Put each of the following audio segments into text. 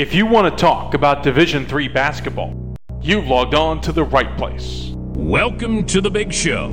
If you want to talk about Division 3 basketball, you've logged on to the right place. Welcome to the big show.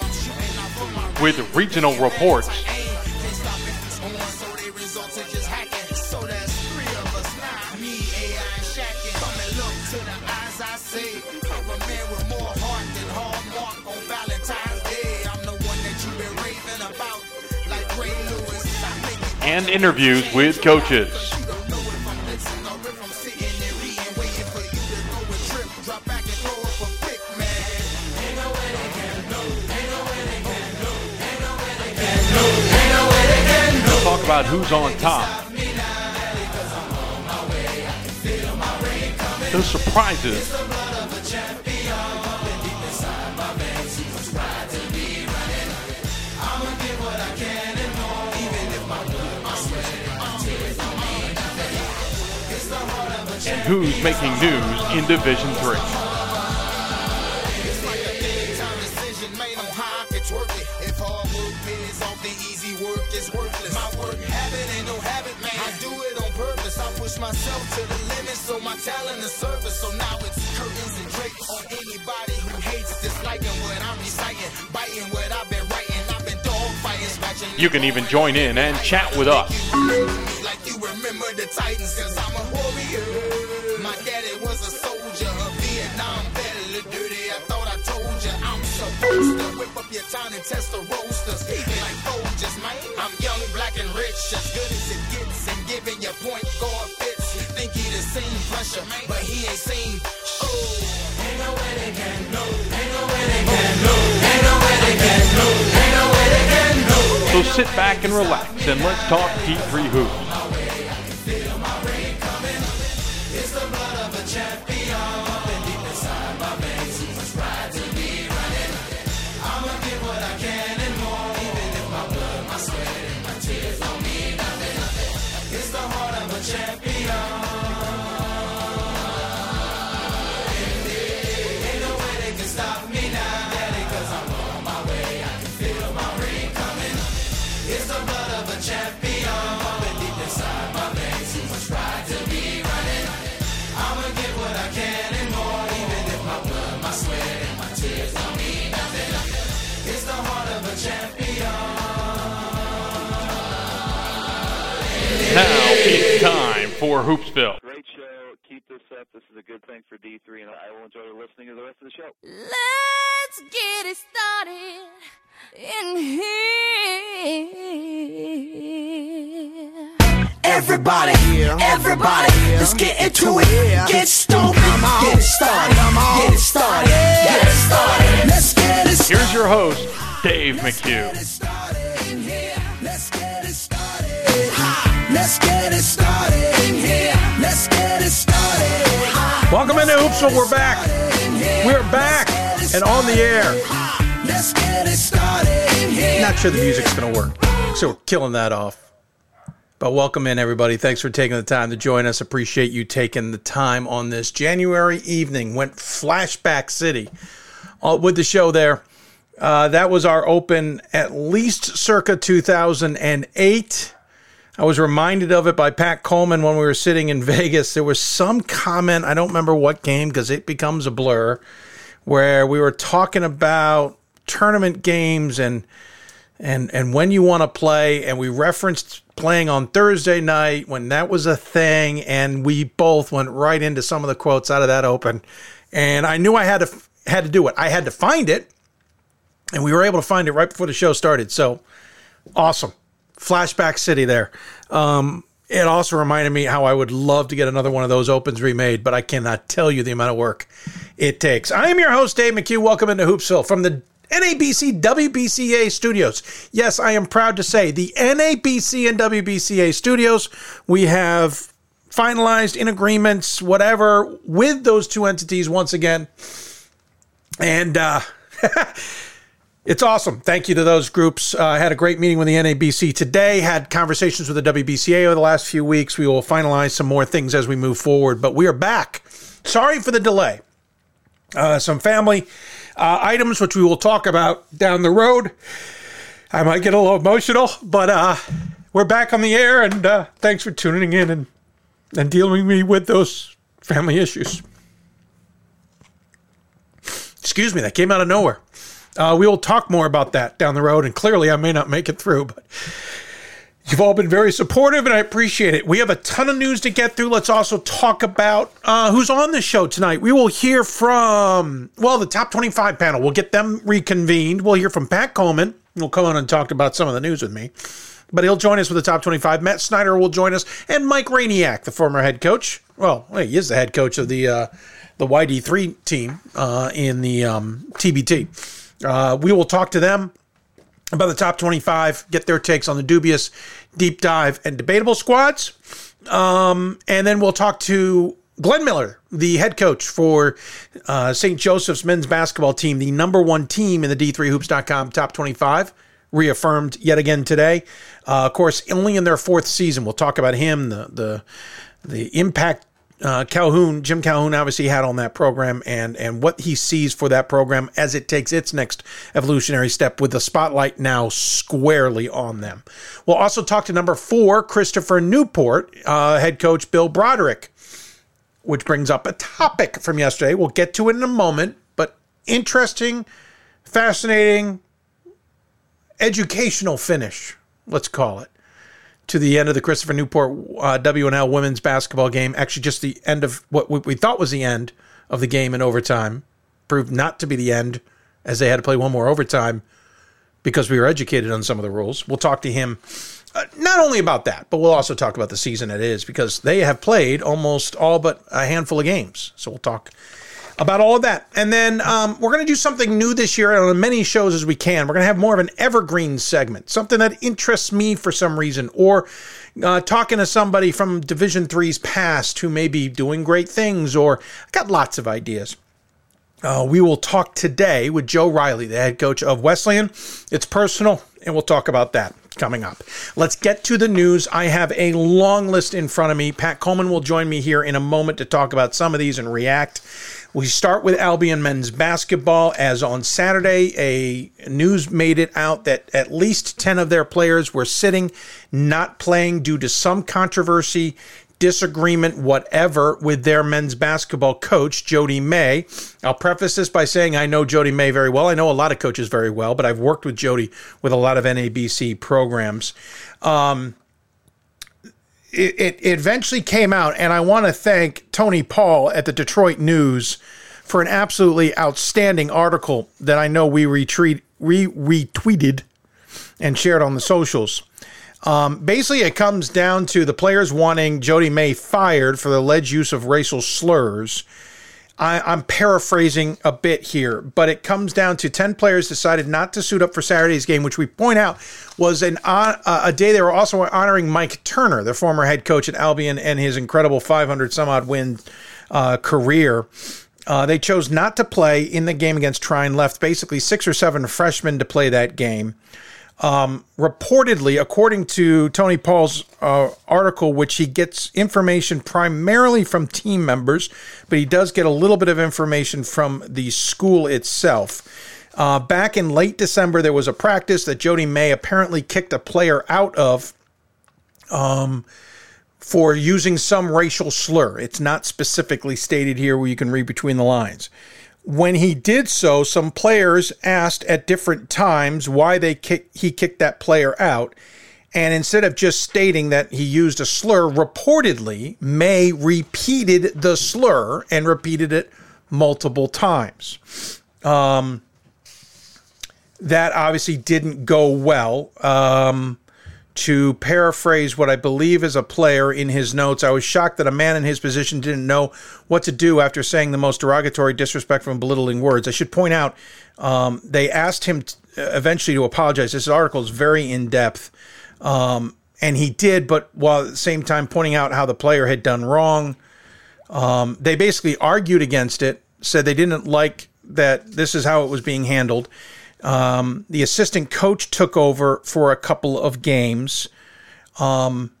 I'm shooting out for my With regional reports, way interviews with coaches. Talk about who's on top, the surprises, do it on purpose. I push myself to the limit, so my talent is surface. So now it's curtains and drapes on anybody who hates, disliking what I'm reciting, biting what I've been writing. I've been dog fighting, scratching. You can even join in and chat with us. Like you remember the Titans, cause I'm town and test the roasters. Like oh, Folgers, man. I'm young, black, and rich, as good as it gets. And giving your point guard fits. Think he the same pressure, but he ain't seen. Oh, ain't no way they can. Ain't no way they can. Ain't no way they can. Ain't no way they can. So sit back and relax and let's talk D3 hoops. For Hoopsville. Great show. Keep this up. This is a good thing for D3, and I will enjoy listening to the rest of the show. Let's get it started in here. Everybody, everybody, let's get into it. Get stoked, get it started, get it started, get it started. Let's get it started. Here's your host, Dave McHugh. started in here. Let's get it started. Welcome into Hoopsville. We're back. We're back and on the air. Not sure the music's going to work, so we're killing that off. But welcome in, everybody. Thanks for taking the time to join us. Appreciate you taking the time on this January evening. Went flashback city uh, with the show there. Uh, that was our open at least circa 2008. I was reminded of it by Pat Coleman when we were sitting in Vegas. There was some comment, I don't remember what game because it becomes a blur, where we were talking about tournament games and and and when you want to play and we referenced playing on Thursday night when that was a thing and we both went right into some of the quotes out of that open and I knew I had to had to do it. I had to find it and we were able to find it right before the show started. So awesome. Flashback City there. Um, it also reminded me how I would love to get another one of those opens remade, but I cannot tell you the amount of work it takes. I am your host, Dave McHugh. Welcome into Hoopsville from the NABC WBCA Studios. Yes, I am proud to say the NABC and WBCA Studios, we have finalized in agreements, whatever, with those two entities once again. And uh, it's awesome. Thank you to those groups. Uh, I had a great meeting with the NABC today, had conversations with the WBCA over the last few weeks. We will finalize some more things as we move forward, but we are back. Sorry for the delay. Uh, some family uh, items, which we will talk about down the road. I might get a little emotional, but uh, we're back on the air, and uh, thanks for tuning in and, and dealing me with those family issues. Excuse me, that came out of nowhere. Uh, we will talk more about that down the road, and clearly I may not make it through, but you've all been very supportive, and I appreciate it. We have a ton of news to get through. Let's also talk about uh, who's on the show tonight. We will hear from, well, the top 25 panel. We'll get them reconvened. We'll hear from Pat Coleman. He'll come on and talk about some of the news with me. But he'll join us with the top 25. Matt Snyder will join us, and Mike Rainiak, the former head coach. Well, he is the head coach of the uh, the YD3 team uh, in the um, TBT. Uh, we will talk to them about the top 25, get their takes on the dubious, deep dive, and debatable squads. Um, and then we'll talk to Glenn Miller, the head coach for uh, St. Joseph's men's basketball team, the number one team in the D3Hoops.com top 25, reaffirmed yet again today. Uh, of course, only in their fourth season. We'll talk about him, the the the impact uh, Calhoun, Jim Calhoun, obviously had on that program, and and what he sees for that program as it takes its next evolutionary step, with the spotlight now squarely on them. We'll also talk to number four, Christopher Newport, uh, head coach Bill Broderick, which brings up a topic from yesterday. We'll get to it in a moment, but interesting, fascinating, educational finish. Let's call it to the end of the Christopher Newport uh, WNL women's basketball game. Actually, just the end of what we thought was the end of the game in overtime proved not to be the end, as they had to play one more overtime because we were educated on some of the rules. We'll talk to him uh, not only about that, but we'll also talk about the season it is because they have played almost all but a handful of games. So we'll talk about all of that. And then um, we're going to do something new this year on as many shows as we can. We're going to have more of an evergreen segment, something that interests me for some reason, or uh, talking to somebody from Division Three's past who may be doing great things, or I got lots of ideas. Uh, we will talk today with Joe Riley, the head coach of Wesleyan. It's personal, and we'll talk about that coming up. Let's get to the news. I have a long list in front of me. Pat Coleman will join me here in a moment to talk about some of these and react. We start with Albion men's basketball, as on Saturday, a news made it out that at least 10 of their players were sitting, not playing due to some controversy, disagreement, whatever, with their men's basketball coach, Jody May. I'll preface this by saying I know Jody May very well. I know a lot of coaches very well, but I've worked with Jody with a lot of NABC programs. Um, it, it eventually came out, and I want to thank Tony Paul at the Detroit News for an absolutely outstanding article that I know we retweet, re- retweeted and shared on the socials. Um, basically, it comes down to the players wanting Jody May fired for the alleged use of racial slurs. I, am paraphrasing a bit here, but it comes down to 10 players decided not to suit up for Saturday's game, which we point out was an uh, a day they were also honoring Mike Turner, the former head coach at Albion, and his incredible 500 some odd win uh, career. Uh, they chose not to play in the game against Trine, left basically six or seven freshmen to play that game. Um, reportedly, according to Tony Paul's uh, article, which he gets information primarily from team members, but he does get a little bit of information from the school itself. Uh, back in late December, there was a practice that Jody May apparently kicked a player out of um, for using some racial slur. It's not specifically stated here where you can read between the lines when he did so, some players asked at different times why they kick, he kicked that player out. And instead of just stating that he used a slur, reportedly, May repeated the slur and repeated it multiple times. Um, that obviously didn't go well. Um, to paraphrase what I believe is a player in his notes, I was shocked that a man in his position didn't know what to do after saying the most derogatory, disrespectful, and belittling words. I should point out um, they asked him t- eventually to apologize. This article is very in depth, um, and he did, but while at the same time pointing out how the player had done wrong. Um, they basically argued against it, said they didn't like that this is how it was being handled. Um, the assistant coach took over for a couple of games um,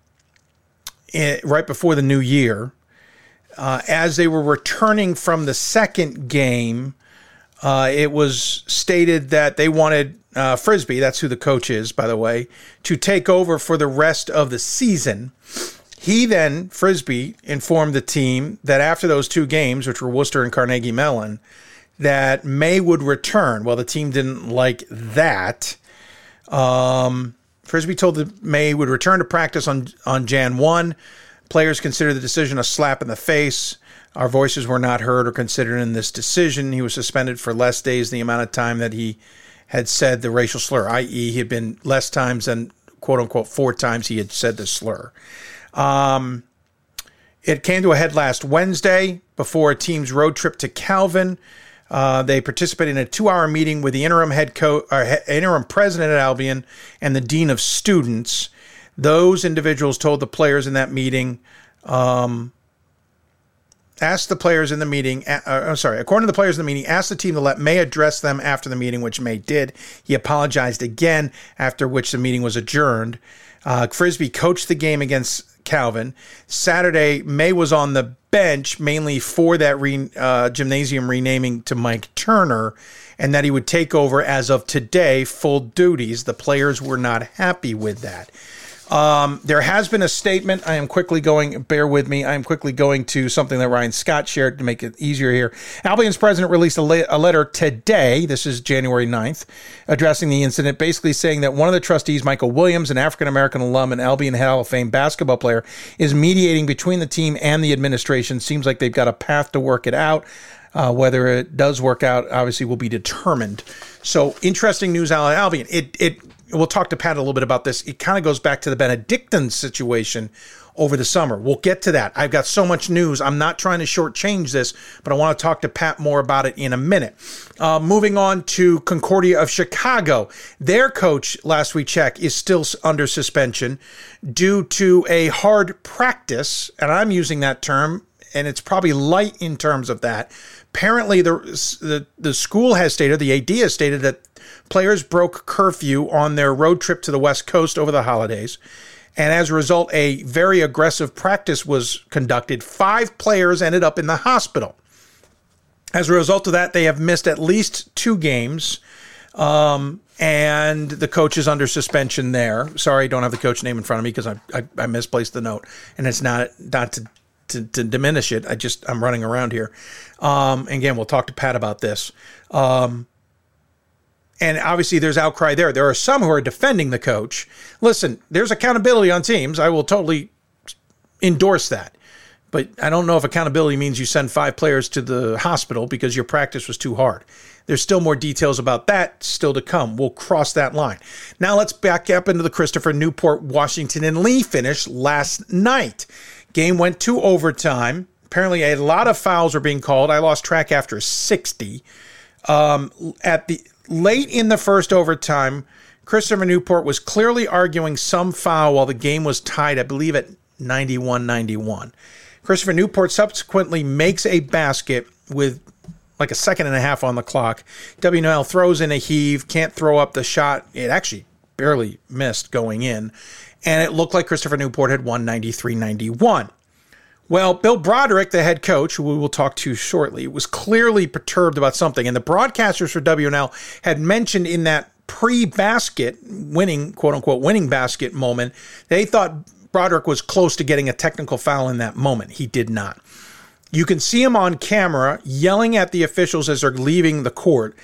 eh, right before the new year. Uh, as they were returning from the second game, uh, it was stated that they wanted uh, Frisbee, that's who the coach is, by the way, to take over for the rest of the season. He then, Frisbee, informed the team that after those two games, which were Worcester and Carnegie Mellon, that May would return. Well, the team didn't like that. Um, Frisbee told that May would return to practice on, on Jan 1. Players considered the decision a slap in the face. Our voices were not heard or considered in this decision. He was suspended for less days than the amount of time that he had said the racial slur, i.e., he had been less times than quote unquote four times he had said the slur. Um, it came to a head last Wednesday before a team's road trip to Calvin. Uh, they participated in a two-hour meeting with the interim head coach, uh, interim president at Albion, and the dean of students. Those individuals told the players in that meeting, um, asked the players in the meeting. Uh, I'm sorry, according to the players in the meeting, asked the team to let May address them after the meeting, which May did. He apologized again, after which the meeting was adjourned. Uh, Frisbee coached the game against Calvin. Saturday, May was on the bench mainly for that re, uh, gymnasium renaming to Mike Turner, and that he would take over as of today full duties. The players were not happy with that. Um, there has been a statement. I am quickly going, bear with me. I am quickly going to something that Ryan Scott shared to make it easier here. Albion's president released a, le- a letter today, this is January 9th, addressing the incident, basically saying that one of the trustees, Michael Williams, an African American alum and Albion Hall of Fame basketball player, is mediating between the team and the administration. Seems like they've got a path to work it out. Uh, whether it does work out, obviously, will be determined. So, interesting news out of Albion. It, it we'll talk to Pat a little bit about this. It kind of goes back to the Benedictine situation over the summer. We'll get to that. I've got so much news. I'm not trying to shortchange this, but I want to talk to Pat more about it in a minute. Uh, moving on to Concordia of Chicago. Their coach, last we check, is still under suspension due to a hard practice, and I'm using that term, and it's probably light in terms of that. Apparently, the, the, the school has stated, the AD has stated that players broke curfew on their road trip to the West Coast over the holidays. And as a result, a very aggressive practice was conducted. Five players ended up in the hospital. As a result of that, they have missed at least two games. Um, and the coach is under suspension there. Sorry, I don't have the coach name in front of me because I, I, I misplaced the note, and it's not not to, to, to diminish it. I just I'm running around here. Um, again, we'll talk to Pat about this. Um, and obviously there's outcry there. There are some who are defending the coach. Listen, there's accountability on teams. I will totally endorse that. But I don't know if accountability means you send five players to the hospital because your practice was too hard. There's still more details about that still to come. We'll cross that line. Now let's back up into the Christopher Newport, Washington, and Lee finish last night. Game went to overtime. Apparently, a lot of fouls were being called. I lost track after 60. Um, at the late in the first overtime, Christopher Newport was clearly arguing some foul while the game was tied, I believe, at 91 91. Christopher Newport subsequently makes a basket with like a second and a half on the clock. WNL throws in a heave, can't throw up the shot. It actually barely missed going in. And it looked like Christopher Newport had won 93 91. Well, Bill Broderick, the head coach, who we will talk to shortly, was clearly perturbed about something. And the broadcasters for WNL had mentioned in that pre basket winning, quote unquote, winning basket moment, they thought Broderick was close to getting a technical foul in that moment. He did not. You can see him on camera yelling at the officials as they're leaving the court.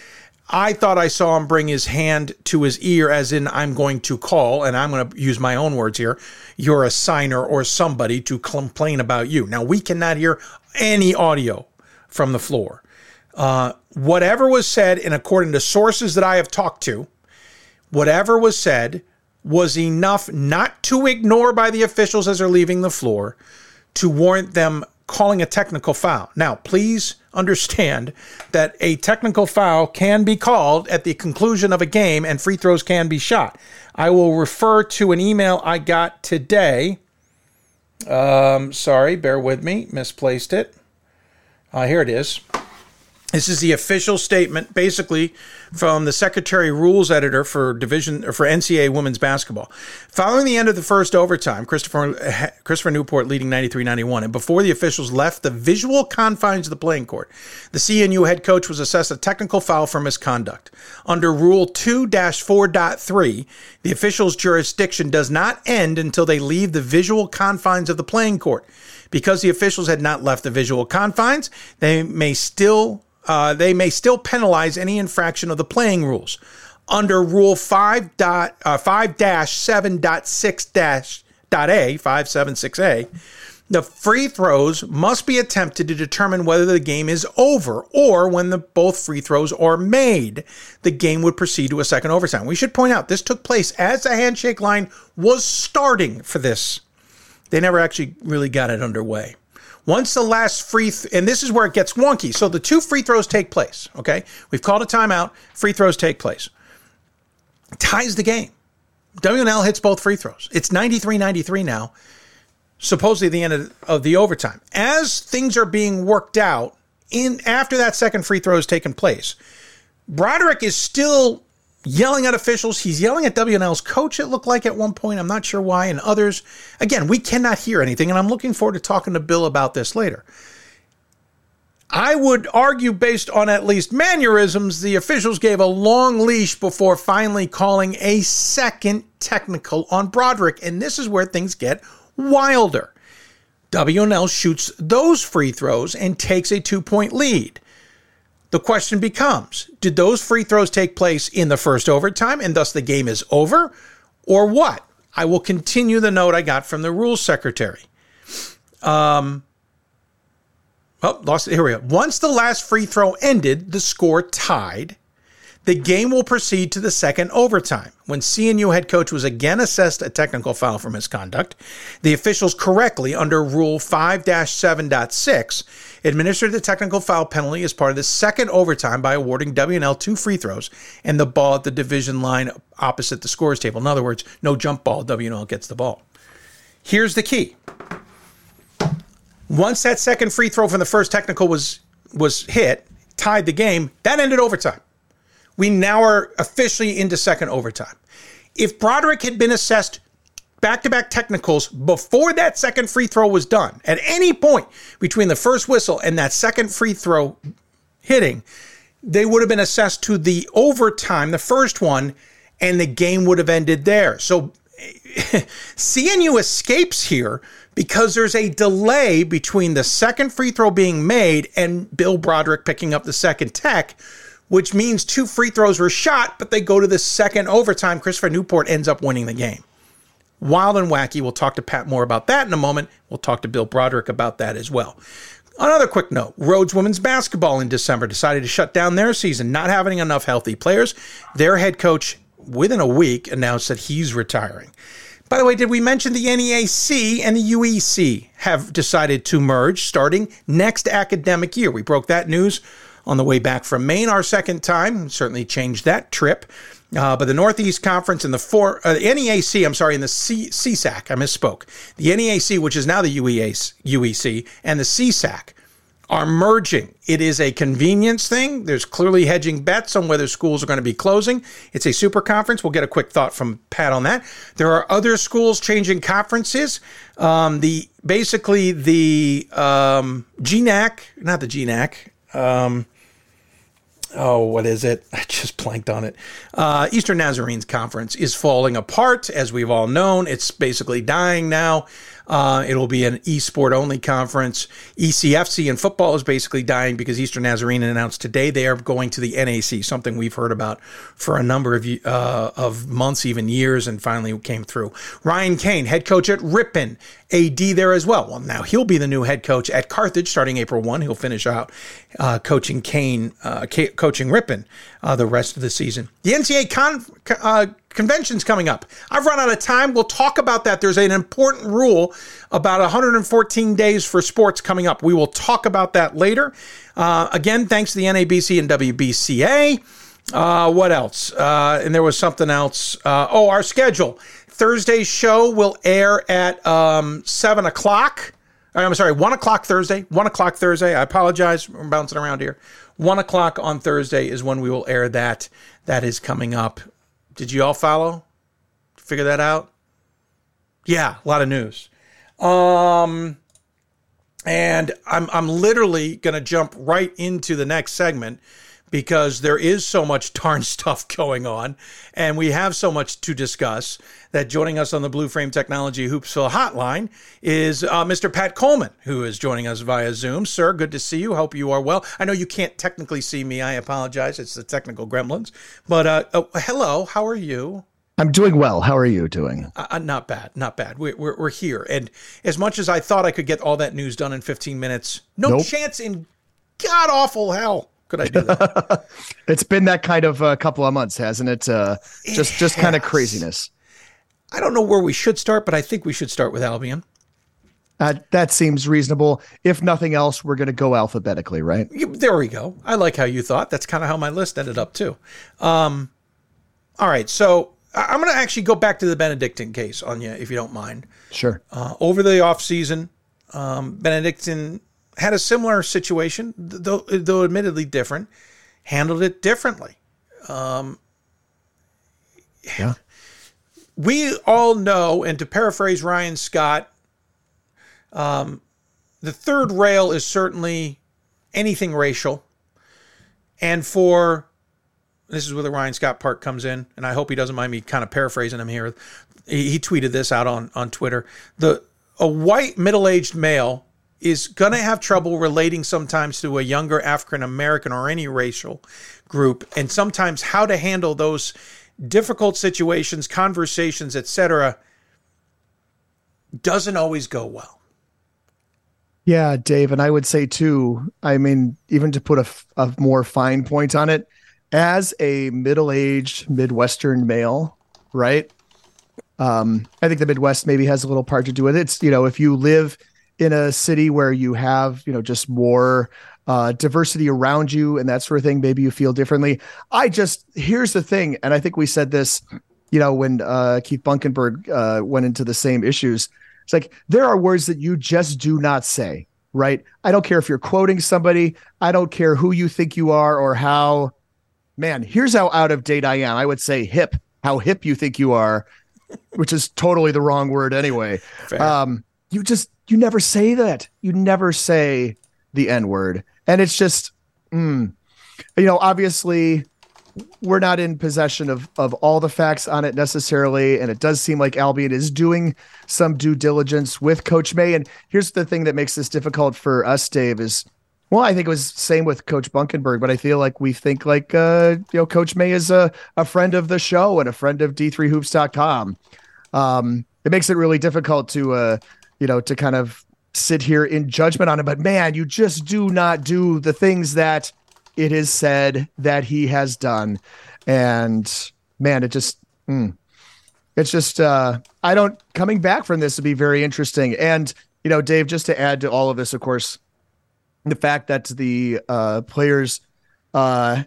I thought I saw him bring his hand to his ear, as in, I'm going to call, and I'm going to use my own words here. You're a signer or somebody to complain about you. Now, we cannot hear any audio from the floor. Uh, whatever was said, and according to sources that I have talked to, whatever was said was enough not to ignore by the officials as they're leaving the floor to warrant them calling a technical foul. Now, please understand that a technical foul can be called at the conclusion of a game and free throws can be shot. I will refer to an email I got today. Um, sorry, bear with me, misplaced it. Uh, here it is. This is the official statement, basically from the secretary rules editor for division for NCAA women's basketball. Following the end of the first overtime, Christopher Christopher Newport leading 93-91, and before the officials left the visual confines of the playing court, the CNU head coach was assessed a technical foul for misconduct. Under Rule 2-4.3, the official's jurisdiction does not end until they leave the visual confines of the playing court. Because the officials had not left the visual confines, they may still uh, they may still penalize any infraction of the playing rules. Under Rule 5 dot, uh, 5-7.6 dash dot A, 576A, the free throws must be attempted to determine whether the game is over or when the both free throws are made, the game would proceed to a second overtime. We should point out this took place as the handshake line was starting for this. They never actually really got it underway. Once the last free, th- and this is where it gets wonky. So the two free throws take place. Okay, we've called a timeout. Free throws take place. Ties the game. WNL hits both free throws. It's 93-93 now. Supposedly the end of, of the overtime. As things are being worked out in after that second free throw has taken place, Broderick is still yelling at officials. He's yelling at WNL's coach, it looked like at one point. I'm not sure why. And others. Again, we cannot hear anything. And I'm looking forward to talking to Bill about this later. I would argue, based on at least mannerisms, the officials gave a long leash before finally calling a second technical on Broderick. And this is where things get wilder. WNL shoots those free throws and takes a two point lead. The question becomes Did those free throws take place in the first overtime and thus the game is over? Or what? I will continue the note I got from the rules secretary. Um, oh, lost. Here we go. Once the last free throw ended, the score tied. The game will proceed to the second overtime. When CNU head coach was again assessed a technical foul for misconduct, the officials correctly, under Rule 5 7.6, administered the technical foul penalty as part of the second overtime by awarding WNL two free throws and the ball at the division line opposite the scores table. In other words, no jump ball, WNL gets the ball. Here's the key. Once that second free throw from the first technical was was hit, tied the game, that ended overtime. We now are officially into second overtime. If Broderick had been assessed back to back technicals before that second free throw was done, at any point between the first whistle and that second free throw hitting, they would have been assessed to the overtime, the first one, and the game would have ended there. So CNU escapes here because there's a delay between the second free throw being made and Bill Broderick picking up the second tech, which means two free throws were shot, but they go to the second overtime. Christopher Newport ends up winning the game. Wild and wacky. We'll talk to Pat more about that in a moment. We'll talk to Bill Broderick about that as well. Another quick note Rhodes women's basketball in December decided to shut down their season, not having enough healthy players. Their head coach, within a week, announced that he's retiring. By the way, did we mention the NEAC and the UEC have decided to merge starting next academic year? We broke that news on the way back from Maine our second time. Certainly changed that trip. Uh, but the Northeast Conference and the four, uh, NEAC, I'm sorry, and the C- CSAC, I misspoke. The NEAC, which is now the UEC, and the CSAC are merging. It is a convenience thing. There's clearly hedging bets on whether schools are going to be closing. It's a super conference. We'll get a quick thought from Pat on that. There are other schools changing conferences. Um, the basically the um, GNAC, not the GNAC. Um, oh, what is it? I just blanked on it. Uh, Eastern Nazarenes Conference is falling apart, as we've all known. It's basically dying now. Uh, it'll be an e-sport only conference. ECFC in football is basically dying because Eastern Nazarene announced today they are going to the NAC, something we've heard about for a number of uh, of months, even years, and finally came through. Ryan Kane, head coach at Ripon, AD there as well. Well, now he'll be the new head coach at Carthage starting April 1. He'll finish out uh, coaching Kane, uh, coaching Ripon uh, the rest of the season. The NCAA con- uh, convention's coming up. I've run out of time. We'll talk about that. There's an important rule about 114 days for sports coming up. We will talk about that later. Uh, again, thanks to the NABC and WBCA. Uh, what else? Uh, and there was something else. Uh, oh, our schedule. Thursday's show will air at um, 7 o'clock. I'm sorry, 1 o'clock Thursday. 1 o'clock Thursday. I apologize. I'm bouncing around here. 1 o'clock on Thursday is when we will air that. That is coming up. Did you all follow? Figure that out? Yeah, a lot of news. Um, and I'm, I'm literally going to jump right into the next segment because there is so much darn stuff going on and we have so much to discuss that joining us on the Blue Frame Technology Hoopsville hotline is uh, Mr. Pat Coleman, who is joining us via Zoom. Sir, good to see you. Hope you are well. I know you can't technically see me. I apologize. It's the technical gremlins. But uh, oh, hello, how are you? I'm doing well. How are you doing? Uh, not bad, not bad. We're, we're, we're here. And as much as I thought I could get all that news done in 15 minutes, no Nope. chance in god awful hell could I do that. It's been that kind of a couple of months, hasn't it? Uh, just just kind of craziness. I don't know where we should start, but I think we should start with Albion. Uh, that seems reasonable. If nothing else, we're going to go alphabetically, right? There we go. I like how you thought. That's kind of how my list ended up too. Um, all right, so I'm going to actually go back to the Benedictine case on you, if you don't mind. Sure. Uh, over the off season, um, Benedictine had a similar situation, though, though admittedly different, handled it differently. Yeah. we all know, and to paraphrase Ryan Scott, um, the third rail is certainly anything racial. And for this is where the Ryan Scott part comes in, and I hope he doesn't mind me kind of paraphrasing him here. He, he tweeted this out on on Twitter. The a white middle aged male is going to have trouble relating sometimes to a younger African American or any racial group, and sometimes how to handle those difficult situations, conversations, etc. doesn't always go well. Yeah, Dave, and I would say too. I mean, even to put a more fine point on it, as a middle-aged Midwestern male, right? Um, I think the Midwest maybe has a little part to do with it. It's you know, if you live in a city where you have you know just more uh, diversity around you and that sort of thing, maybe you feel differently. I just here's the thing, and I think we said this, you know, when uh, Keith Bunkenburg uh, went into the same issues. It's like there are words that you just do not say, right? I don't care if you're quoting somebody. I don't care who you think you are or how. Man, here's how out of date I am. I would say hip. How hip you think you are, which is totally the wrong word anyway. Um, you just you never say that. You never say the N word, and it's just, mm, you know, obviously we're not in possession of of all the facts on it necessarily, and it does seem like Albion is doing some due diligence with Coach May. And here's the thing that makes this difficult for us, Dave, is well, I think it was same with Coach Bunkenburg, but I feel like we think like uh, you know, Coach May is a, a friend of the show and a friend of D3hoops.com. Um, it makes it really difficult to uh, you know, to kind of sit here in judgment on him. But man, you just do not do the things that it is said that he has done. And man, it just mm, it's just uh I don't coming back from this would be very interesting. And you know, Dave, just to add to all of this, of course, the fact that the uh players uh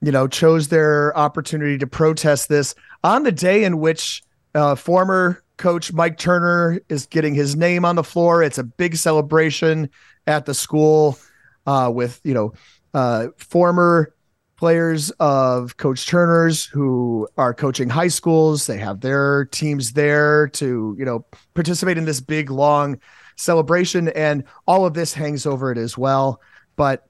you know chose their opportunity to protest this on the day in which uh former coach Mike Turner is getting his name on the floor. It's a big celebration at the school uh with, you know, uh former players of Coach Turner's who are coaching high schools. They have their teams there to, you know, participate in this big long celebration and all of this hangs over it as well. But,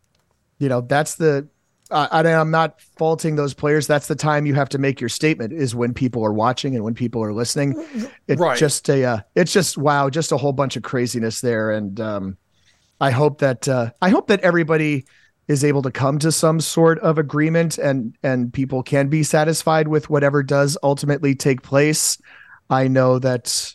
you know, that's the uh, I, I'm not faulting those players. That's the time you have to make your statement is when people are watching and when people are listening. It Right. just a, uh, it's just wow, just a whole bunch of craziness there. And um, I hope that uh, I hope that everybody is able to come to some sort of agreement and and people can be satisfied with whatever does ultimately take place. I know that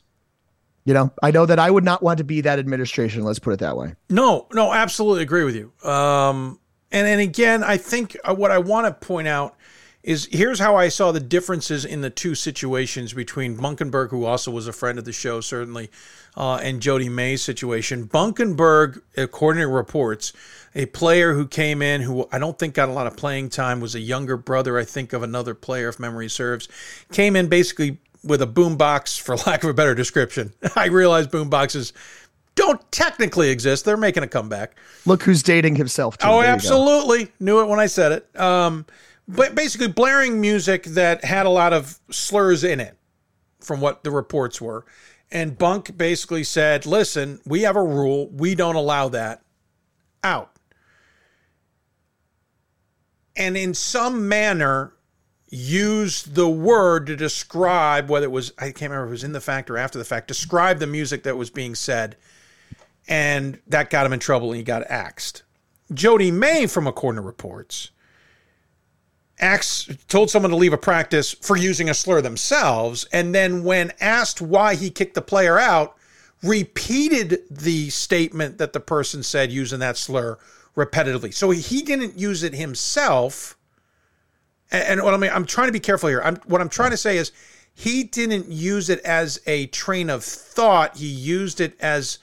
you know, I know that I would not want to be that administration, let's put it that way. No, no, absolutely agree with you. Um, and and again, I think uh, what I want to point out is here's how I saw the differences in the two situations between Bunkenburg, who also was a friend of the show, certainly, uh, and Jody May's situation. Bunkenburg, according to reports, a player who came in who I don't think got a lot of playing time was a younger brother, I think, of another player, if memory serves. Came in basically with a boombox, for lack of a better description. I realize boomboxes don't technically exist; they're making a comeback. Look who's dating himself. Too. Oh, There absolutely. Knew it when I said it. Um, but basically, blaring music that had a lot of slurs in it, from what the reports were. And Bunk basically said, listen, we have a rule. We don't allow that out. And in some manner, used the word to describe whether it was, I can't remember if it was in the fact or after the fact, describe the music that was being said. And that got him in trouble and he got axed. Jody May, from a corner reports, axed, told someone to leave a practice for using a slur themselves, and then when asked why he kicked the player out, repeated the statement that the person said using that slur repetitively. So he didn't use it himself. And, what I mean, I'm trying to be careful here. I'm what I'm trying to say is he didn't use it as a train of thought. He used it as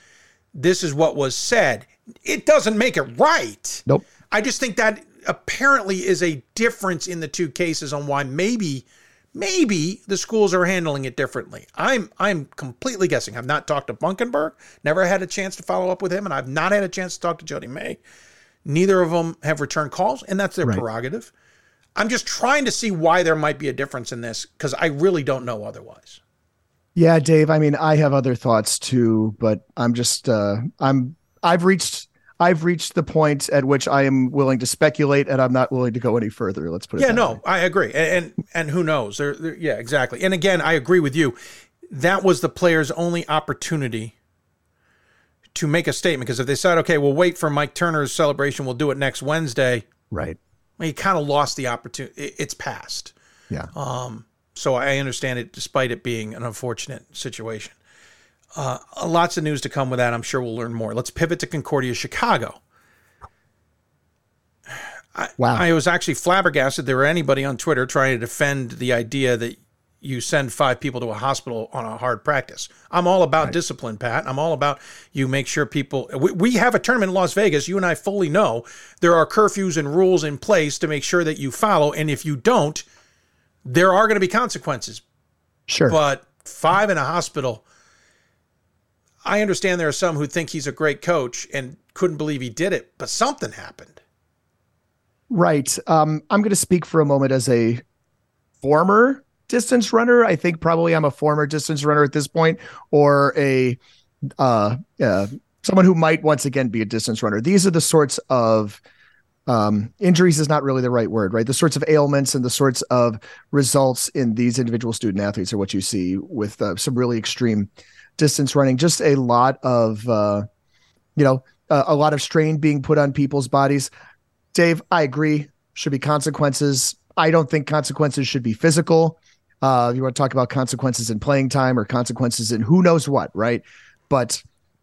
this is what was said. It doesn't make it right. Nope. I just think that apparently is a difference in the two cases on why maybe maybe the schools are handling it differently. I'm I'm completely guessing. I've not talked to Bunkenburg, never had a chance to follow up with him, and I've not had a chance to talk to Jody May. Neither of them have returned calls, and that's their Right. prerogative. I'm just trying to see why there might be a difference in this because I really don't know otherwise. Yeah, Dave. I mean, I have other thoughts too, but I'm just uh I'm I've reached I've reached the point at which I am willing to speculate and I'm not willing to go any further. Let's put it Yeah, no, way. I agree, and and, and who knows? There, there- yeah, exactly. And again, I agree with you. That was the player's only opportunity to make a statement because if they said, "Okay, we'll wait for Mike Turner's celebration, we'll do it next Wednesday," Right. well, you kind of lost the opportunity. It, it's past. Yeah. So I understand it, despite it being an unfortunate situation. Uh, lots of news to come with that. I'm sure we'll learn more. Let's pivot to Concordia, Chicago. wow. I was actually flabbergasted there were anybody on Twitter trying to defend the idea that you send five people to a hospital on a hard practice. I'm all about discipline, Pat. I'm all about you make sure people. We, we have a tournament in Las Vegas. You and I fully know there are curfews and rules in place to make sure that you follow. And if you don't, there are going to be consequences. sure. But five in a hospital. I understand there are some who think he's a great coach and couldn't believe he did it, but something happened. Right. Um, I'm going to speak for a moment as a former distance runner. I think probably I'm a former distance runner at this point, or a uh, uh, someone who might once again be a distance runner. These are the sorts of um, injuries is not really the right word, right? The sorts of ailments and the sorts of results in these individual student athletes are what you see with uh, some really extreme distance running. Just a lot of, uh, you know, a lot of strain being put on people's bodies. Dave, I agree. Should be consequences. I don't think consequences should be physical. Uh, you want to talk about consequences in playing time or consequences in who knows what, right? But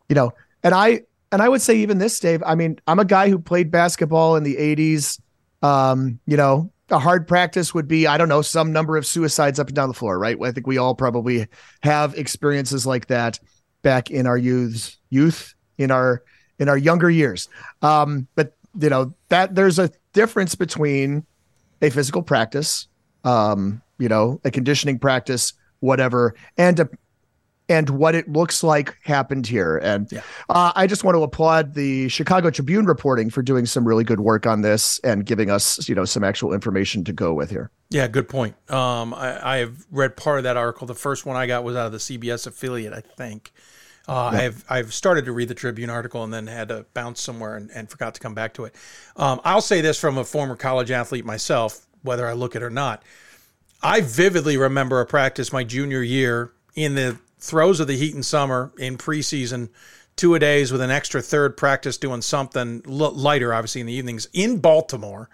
you know, and I and I would say even this, Dave. I mean, I'm a guy who played basketball in the '80s. Um, you know, a hard practice would be I don't know some number of suicides up and down the floor, right? I think we all probably have experiences like that back in our youths, youth in our in our younger years. Um, but you know that there's a difference between a physical practice, um, you know, a conditioning practice, whatever, and a and what it looks like happened here. And uh, I just want to applaud the Chicago Tribune reporting for doing some really good work on this and giving us, you know, some actual information to go with here. Yeah, good point. Um, I, I have read part of that article. The first one I got was out of the CBS affiliate, I think. Uh, I've I've started to read the Tribune article and then had to bounce somewhere and, and forgot to come back to it. Um, I'll say this from a former college athlete myself, whether I look it or not. I vividly remember a practice my junior year in the throes of the heat and summer in preseason, two a days with an extra third practice doing something lighter, obviously in the evenings in Baltimore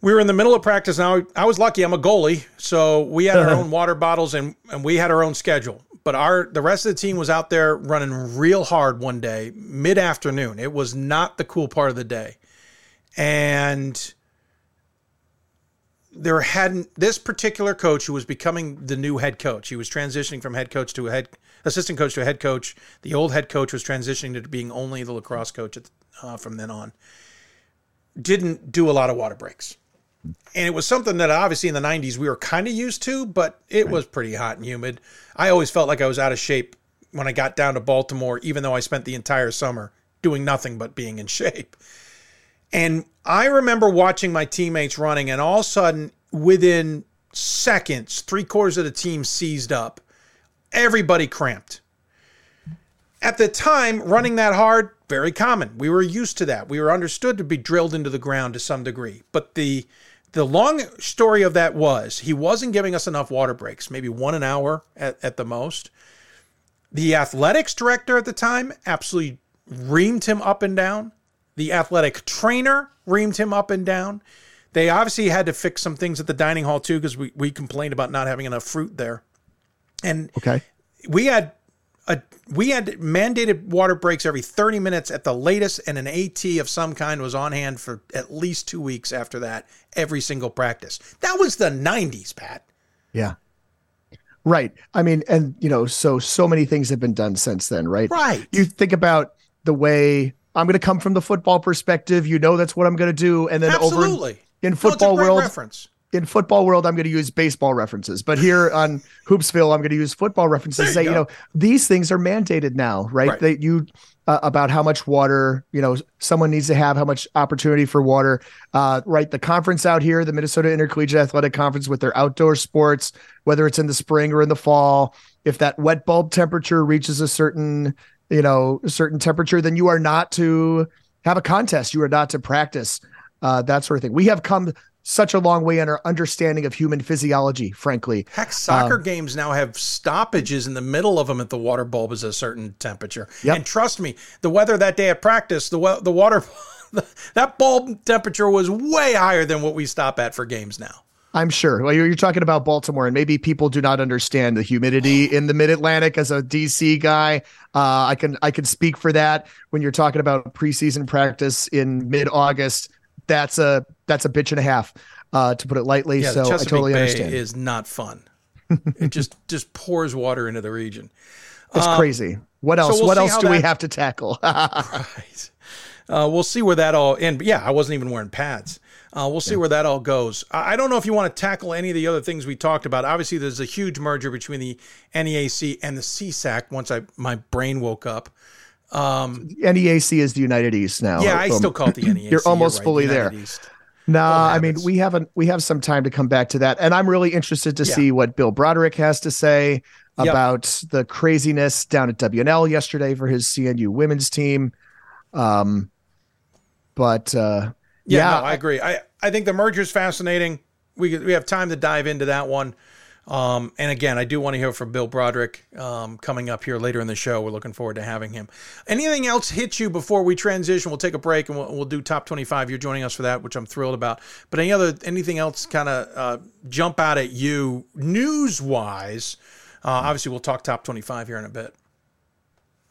we were in the middle of practice. Now I was lucky. I'm a goalie, so we had our own water bottles and and we had our own schedule. But our the rest of the team was out there running real hard one day, mid afternoon. It was not the cool part of the day, and there hadn't this particular coach who was becoming the new head coach. He was transitioning from head coach to a head assistant coach to a head coach. The old head coach was transitioning to being only the lacrosse coach at, uh, from then on. Didn't do a lot of water breaks. And it was something that obviously in the 90s we were kind of used to, but it was pretty hot and humid. I always felt like I was out of shape when I got down to Baltimore, even though I spent the entire summer doing nothing but being in shape. And I remember watching my teammates running, and all of a sudden, within seconds, three quarters of the team seized up. Everybody cramped. At the time, running that hard, very common. We were used to that. We were understood to be drilled into the ground to some degree. But the the long story of that was he wasn't giving us enough water breaks, maybe one an hour at, at the most. The athletics director at the time absolutely reamed him up and down. The athletic trainer reamed him up and down. They obviously had to fix some things at the dining hall too because we, we complained about not having enough fruit there. And Okay. we had a we had mandated water breaks every 30 minutes at the latest and an AT of some kind was on hand for at least 2 weeks after that every single practice. That was the 90s, Pat. Yeah. Right. I mean, and you know, so so many things have been done since then, right? Right. You think about the way I'm going to come from the football perspective. You know, that's what I'm going to do, and then over Absolutely. in No, it's a football great world, reference. in football world, I'm going to use baseball references, but here on Hoopsville, I'm going to use football references. There you you go. know, these things are mandated now, right? Right. That you uh, about how much water, you know, someone needs to have, how much opportunity for water. Uh, right, the conference out here, the Minnesota Intercollegiate Athletic Conference, with their outdoor sports, whether it's in the spring or in the fall, if that wet bulb temperature reaches a certain, you know, a certain temperature, then you are not to have a contest. You are not to practice. Uh, that sort of thing. We have come such a long way in our understanding of human physiology, frankly. Heck, soccer Um, games now have stoppages in the middle of them if the water bulb is a certain temperature. Yep. And trust me, the weather that day at practice, the the water that bulb temperature was way higher than what we stop at for games now. I'm sure. Well, you're, you're talking about Baltimore, and maybe people do not understand the humidity in the Mid Atlantic. As a DC guy, uh, I can I can speak for that. When you're talking about preseason practice in mid August, that's a that's a bitch and a half, uh, to put it lightly. Yeah, so I totally Bay understand. is not fun. it just just pours water into the region. it's crazy. What else? we'll what else do we have to tackle? Right. Uh, we'll see where that all and yeah, I wasn't even wearing pads. Uh, we'll see where that all goes. I don't know if you want to tackle any of the other things we talked about. Obviously, there's a huge merger between the NEAC and the CSAC. Once I my brain woke up. Um, NEAC is the United East now. Yeah, I Um, still call it the NEAC. you're almost right, fully United there. East. No, Old I mean we haven't we have some time to come back to that, and I'm really interested to Yeah. see what Bill Broderick has to say Yep. about the craziness down at WNL yesterday for his CNU women's team. Um, but uh, Yeah, yeah, no, I agree. I, I think the merger is fascinating. We we have time to dive into that one. Um, and again, I do want to hear from Bill Broderick um, coming up here later in the show. We're looking forward to having him. Anything else hit you before we transition? We'll take a break and we'll, we'll do top twenty-five. You're joining us for that, which I'm thrilled about. But any other anything else kind of uh, jump out at you news-wise? Uh, obviously, we'll talk top twenty-five here in a bit.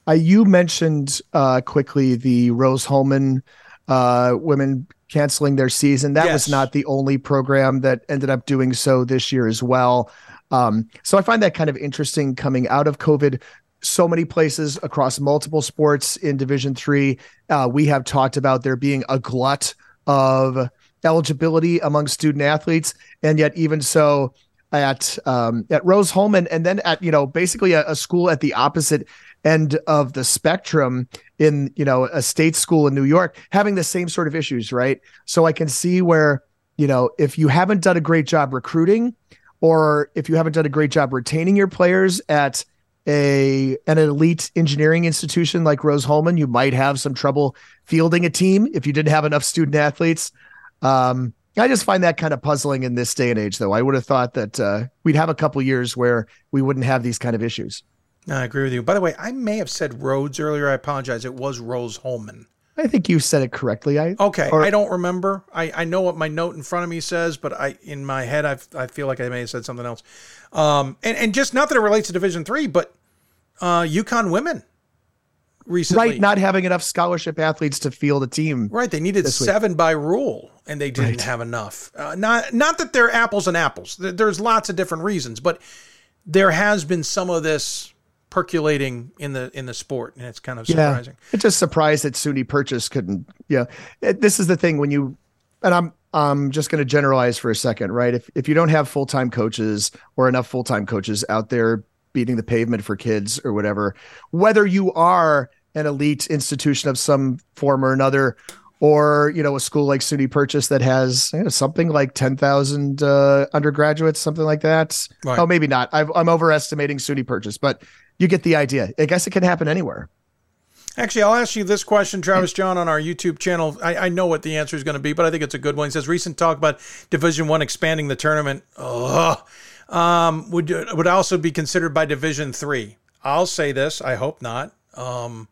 Uh, you mentioned uh, quickly the Rose-Hulman uh, women canceling their season. That was not the only program that ended up doing so this year as well. Um, so I find that kind of interesting coming out of COVID. So many places across multiple sports in Division Three, uh, we have talked about there being a glut of eligibility among student athletes, and yet even so, at um, at Rose-Hulman, and then at you know basically a, a school at the opposite end of the spectrum in you know a state school in New York, having the same sort of issues, right? So I can see where you know if you haven't done a great job recruiting, or if you haven't done a great job retaining your players at a an elite engineering institution like Rose-Hulman, you might have some trouble fielding a team if you didn't have enough student athletes. Um, I just find that kind of puzzling in this day and age, though. I would have thought that uh, we'd have a couple years where we wouldn't have these kind of issues. I agree with you. By the way, I may have said Rhodes earlier. I apologize. It was Rose-Hulman. I think you said it correctly. I Okay, or- I don't remember. I, I know what my note in front of me says, but I in my head I I feel like I may have said something else. Um, and and just not that it relates to Division Three, but uh, UConn women recently. right, not having enough scholarship athletes to field a team. Right, they needed seven by rule, and they didn't Right. have enough. Uh, not not that they're apples and apples. There's lots of different reasons, but there has been some of this percolating in the in the sport, and it's kind of surprising. Yeah, it's just surprised that SUNY Purchase couldn't. Yeah, It- this is the thing when you, and I'm I'm just going to generalize for a second, right? If if you don't have full time coaches or enough full time coaches out there beating the pavement for kids or whatever, whether you are an elite institution of some form or another. Or you know a school like SUNY Purchase that has you know, something like ten thousand uh, undergraduates, something like that. Right. Oh, maybe not. I've, I'm overestimating SUNY Purchase, but you get the idea. I guess it can happen anywhere. Actually, I'll ask you this question, Travis John, on our YouTube channel. I, I know what the answer is going to be, but I think it's a good one. He says recent talk about Division One expanding the tournament. Ugh. Um, would would also be considered by Division Three. I'll say this. I hope not. Um,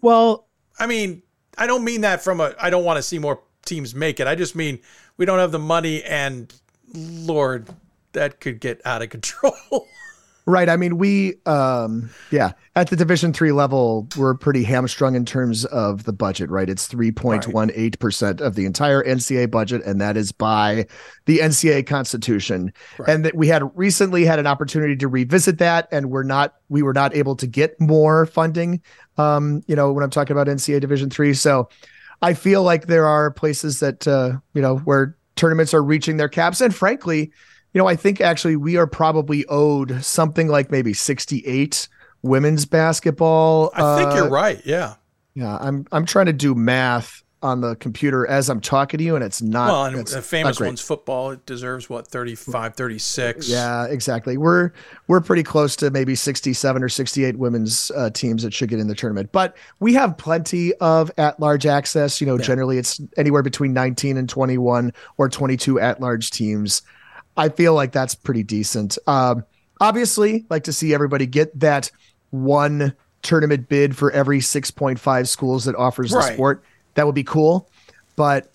Well, I mean, I don't mean that from a. I don't want to see more teams make it. I just mean we don't have the money, and Lord, that could get out of control. Right. I mean, we, um, yeah, at the Division three level, we're pretty hamstrung in terms of the budget. Right. It's three point one eight percent of the entire NCAA budget, and that is by the NCAA Constitution. And that we had recently had an opportunity to revisit that, and we're not, we were not able to get more funding. Um, you know, when I'm talking about NCAA Division three, so I feel like there are places that uh, you know where tournaments are reaching their caps, and frankly, you know, I think actually we are probably owed something like maybe 68 women's basketball. I think uh, you're right. Yeah. Yeah, I'm I'm trying to do math on the computer as I'm talking to you, and it's not. Well, and the famous one's football. It deserves what 35, 36. Yeah, exactly. We're we're pretty close to maybe 67 or 68 women's uh, teams that should get in the tournament, but we have plenty of at-large access. You know, generally it's anywhere between 19 and 21 or 22 at-large teams. I feel like that's pretty decent. Um, obviously, like to see everybody get that one tournament bid for every 6.5 schools that offers the sport. That would be cool, but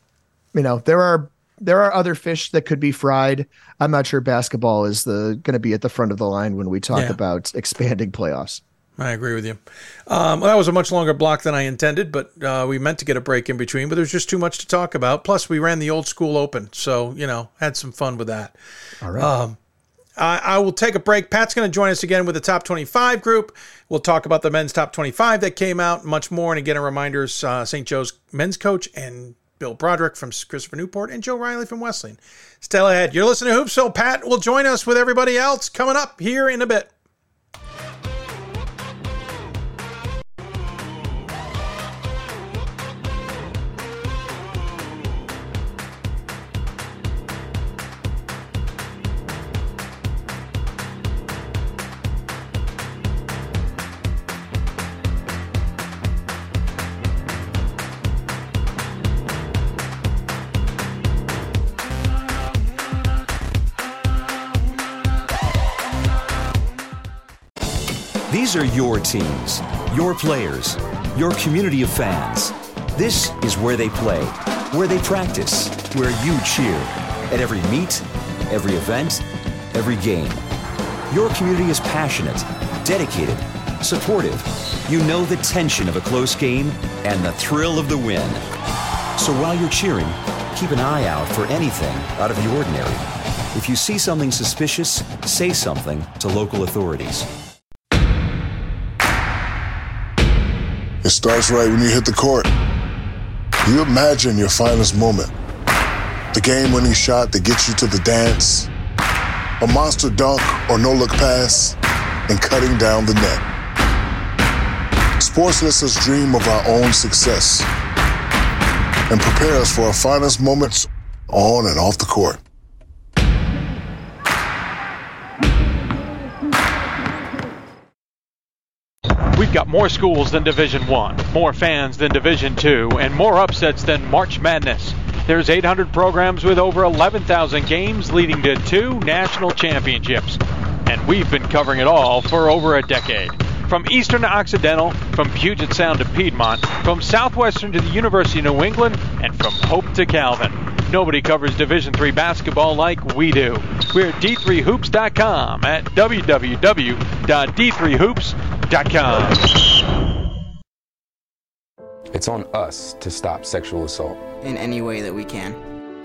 you know there are there are other fish that could be fried. I'm not sure basketball is the going to be at the front of the line when we talk Yeah. about expanding playoffs. I agree with you. Um, well, that was a much longer block than I intended, but uh, we meant to get a break in between. But there's just too much to talk about. Plus, we ran the old school open, so you know, had some fun with that. All right. Um, I, I will take a break. Pat's going to join us again with the top 25 group. We'll talk about the men's top 25 that came out, much more. And again, a reminder: uh, St. Joe's men's coach and Bill Broderick from Christopher Newport and Joe Riley from Wesleyan. Stella ahead. You're listening to Hoopsville. Pat will join us with everybody else coming up here in a bit. These are your teams, your players, your community of fans. This is where they play, where they practice, where you cheer. At every meet, every event, every game. Your community is passionate, dedicated, supportive. You know the tension of a close game and the thrill of the win. So while you're cheering, keep an eye out for anything out of the ordinary. If you see something suspicious, say something to local authorities. It starts right when you hit the court. You imagine your finest moment. The game winning shot that gets you to the dance, a monster dunk or no look pass, and cutting down the net. Sports lets us dream of our own success and prepare us for our finest moments on and off the court. More schools than Division 1, more fans than Division 2, and more upsets than March Madness. There's 800 programs with over 11,000 games leading to two national championships. And we've been covering it all for over a decade. From Eastern to Occidental, from Puget Sound to Piedmont, from Southwestern to the University of New England, and from Hope to Calvin. Nobody covers Division III basketball like we do. We're at d3hoops.com at www.d3hoops.com. It's on us to stop sexual assault. In any way that we can.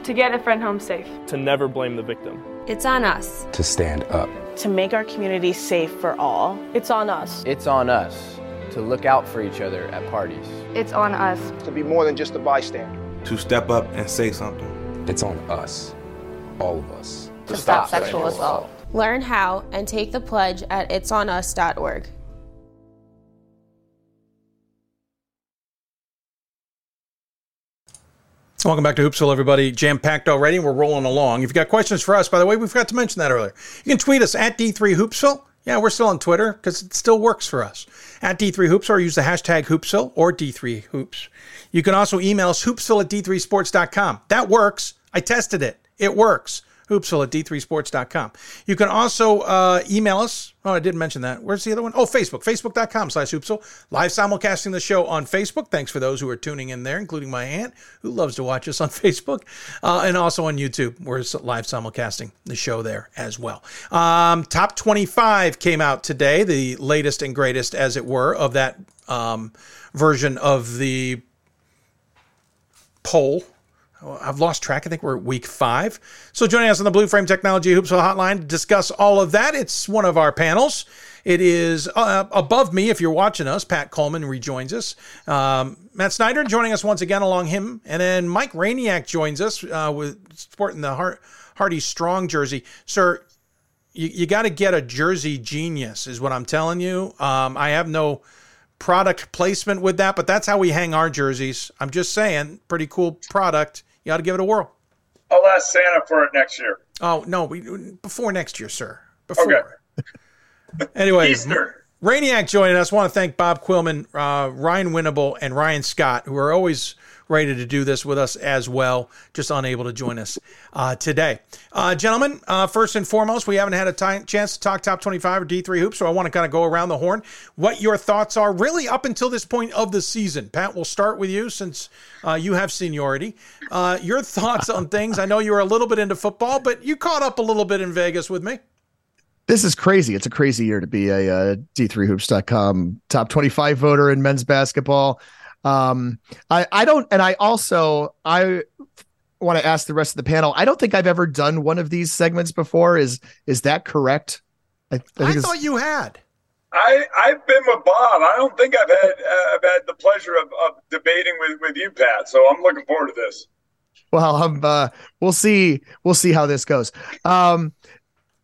To get a friend home safe. To never blame the victim. It's on us. To stand up. To make our community safe for all. It's on us. It's on us to look out for each other at parties. It's on us. To be more than just a bystander. To step up and say something. It's on us. All of us. To, to stop, stop, sexual assault. assault. Learn how and take the pledge at itsonus.org. Welcome back to Hoopsville, everybody. Jam packed already. We're rolling along. If you've got questions for us, by the way, we forgot to mention that earlier. You can tweet us at D3Hoopsville. Yeah, we're still on Twitter because it still works for us. At D3Hoops or use the hashtag Hoopsville or D3Hoops. You can also email us hoopsville at D3Sports.com. That works. I tested it. It works hoopsville at d3sports.com. You can also uh, email us. Oh, I didn't mention that. Where's the other one? Oh, Facebook, facebook.com slash hoopsville. Live simulcasting the show on Facebook. Thanks for those who are tuning in there, including my aunt, who loves to watch us on Facebook, uh, and also on YouTube. We're live simulcasting the show there as well. Um, top 25 came out today, the latest and greatest, as it were, of that um, version of the poll I've lost track. I think we're at week five. So joining us on the Blue Frame Technology Hoopsville Hotline to discuss all of that, it's one of our panels. It is uh, above me if you're watching us. Pat Coleman rejoins us. Um, Matt Snyder joining us once again along him. And then Mike Rainiak joins us uh, with sporting the Hardy Strong jersey. Sir, you, you got to get a jersey genius, is what I'm telling you. Um, I have no product placement with that, but that's how we hang our jerseys. I'm just saying, pretty cool product you ought to give it a whirl. I'll ask Santa for it next year. Oh no, we before next year, sir. Before. Okay. anyway, Easter. Rainiac joining us. I want to thank Bob Quillman, uh, Ryan Winnable, and Ryan Scott, who are always ready to do this with us as well, just unable to join us uh, today. Uh, gentlemen, uh, first and foremost, we haven't had a chance to talk top 25 or D3 hoops, so I want to kind of go around the horn. What your thoughts are really up until this point of the season. Pat, we'll start with you since uh, you have seniority. Uh, your thoughts on things. I know you were a little bit into football, but you caught up a little bit in Vegas with me this is crazy. It's a crazy year to be a, a D3hoops.com top 25 voter in men's basketball. Um, I, I don't, and I also, I want to ask the rest of the panel. I don't think I've ever done one of these segments before. Is, is that correct? I, I, I thought you had. I, I've been with Bob. I don't think I've had uh, I've had the pleasure of, of debating with, with you, Pat. So I'm looking forward to this. Well, um, uh, we'll see. We'll see how this goes. Um,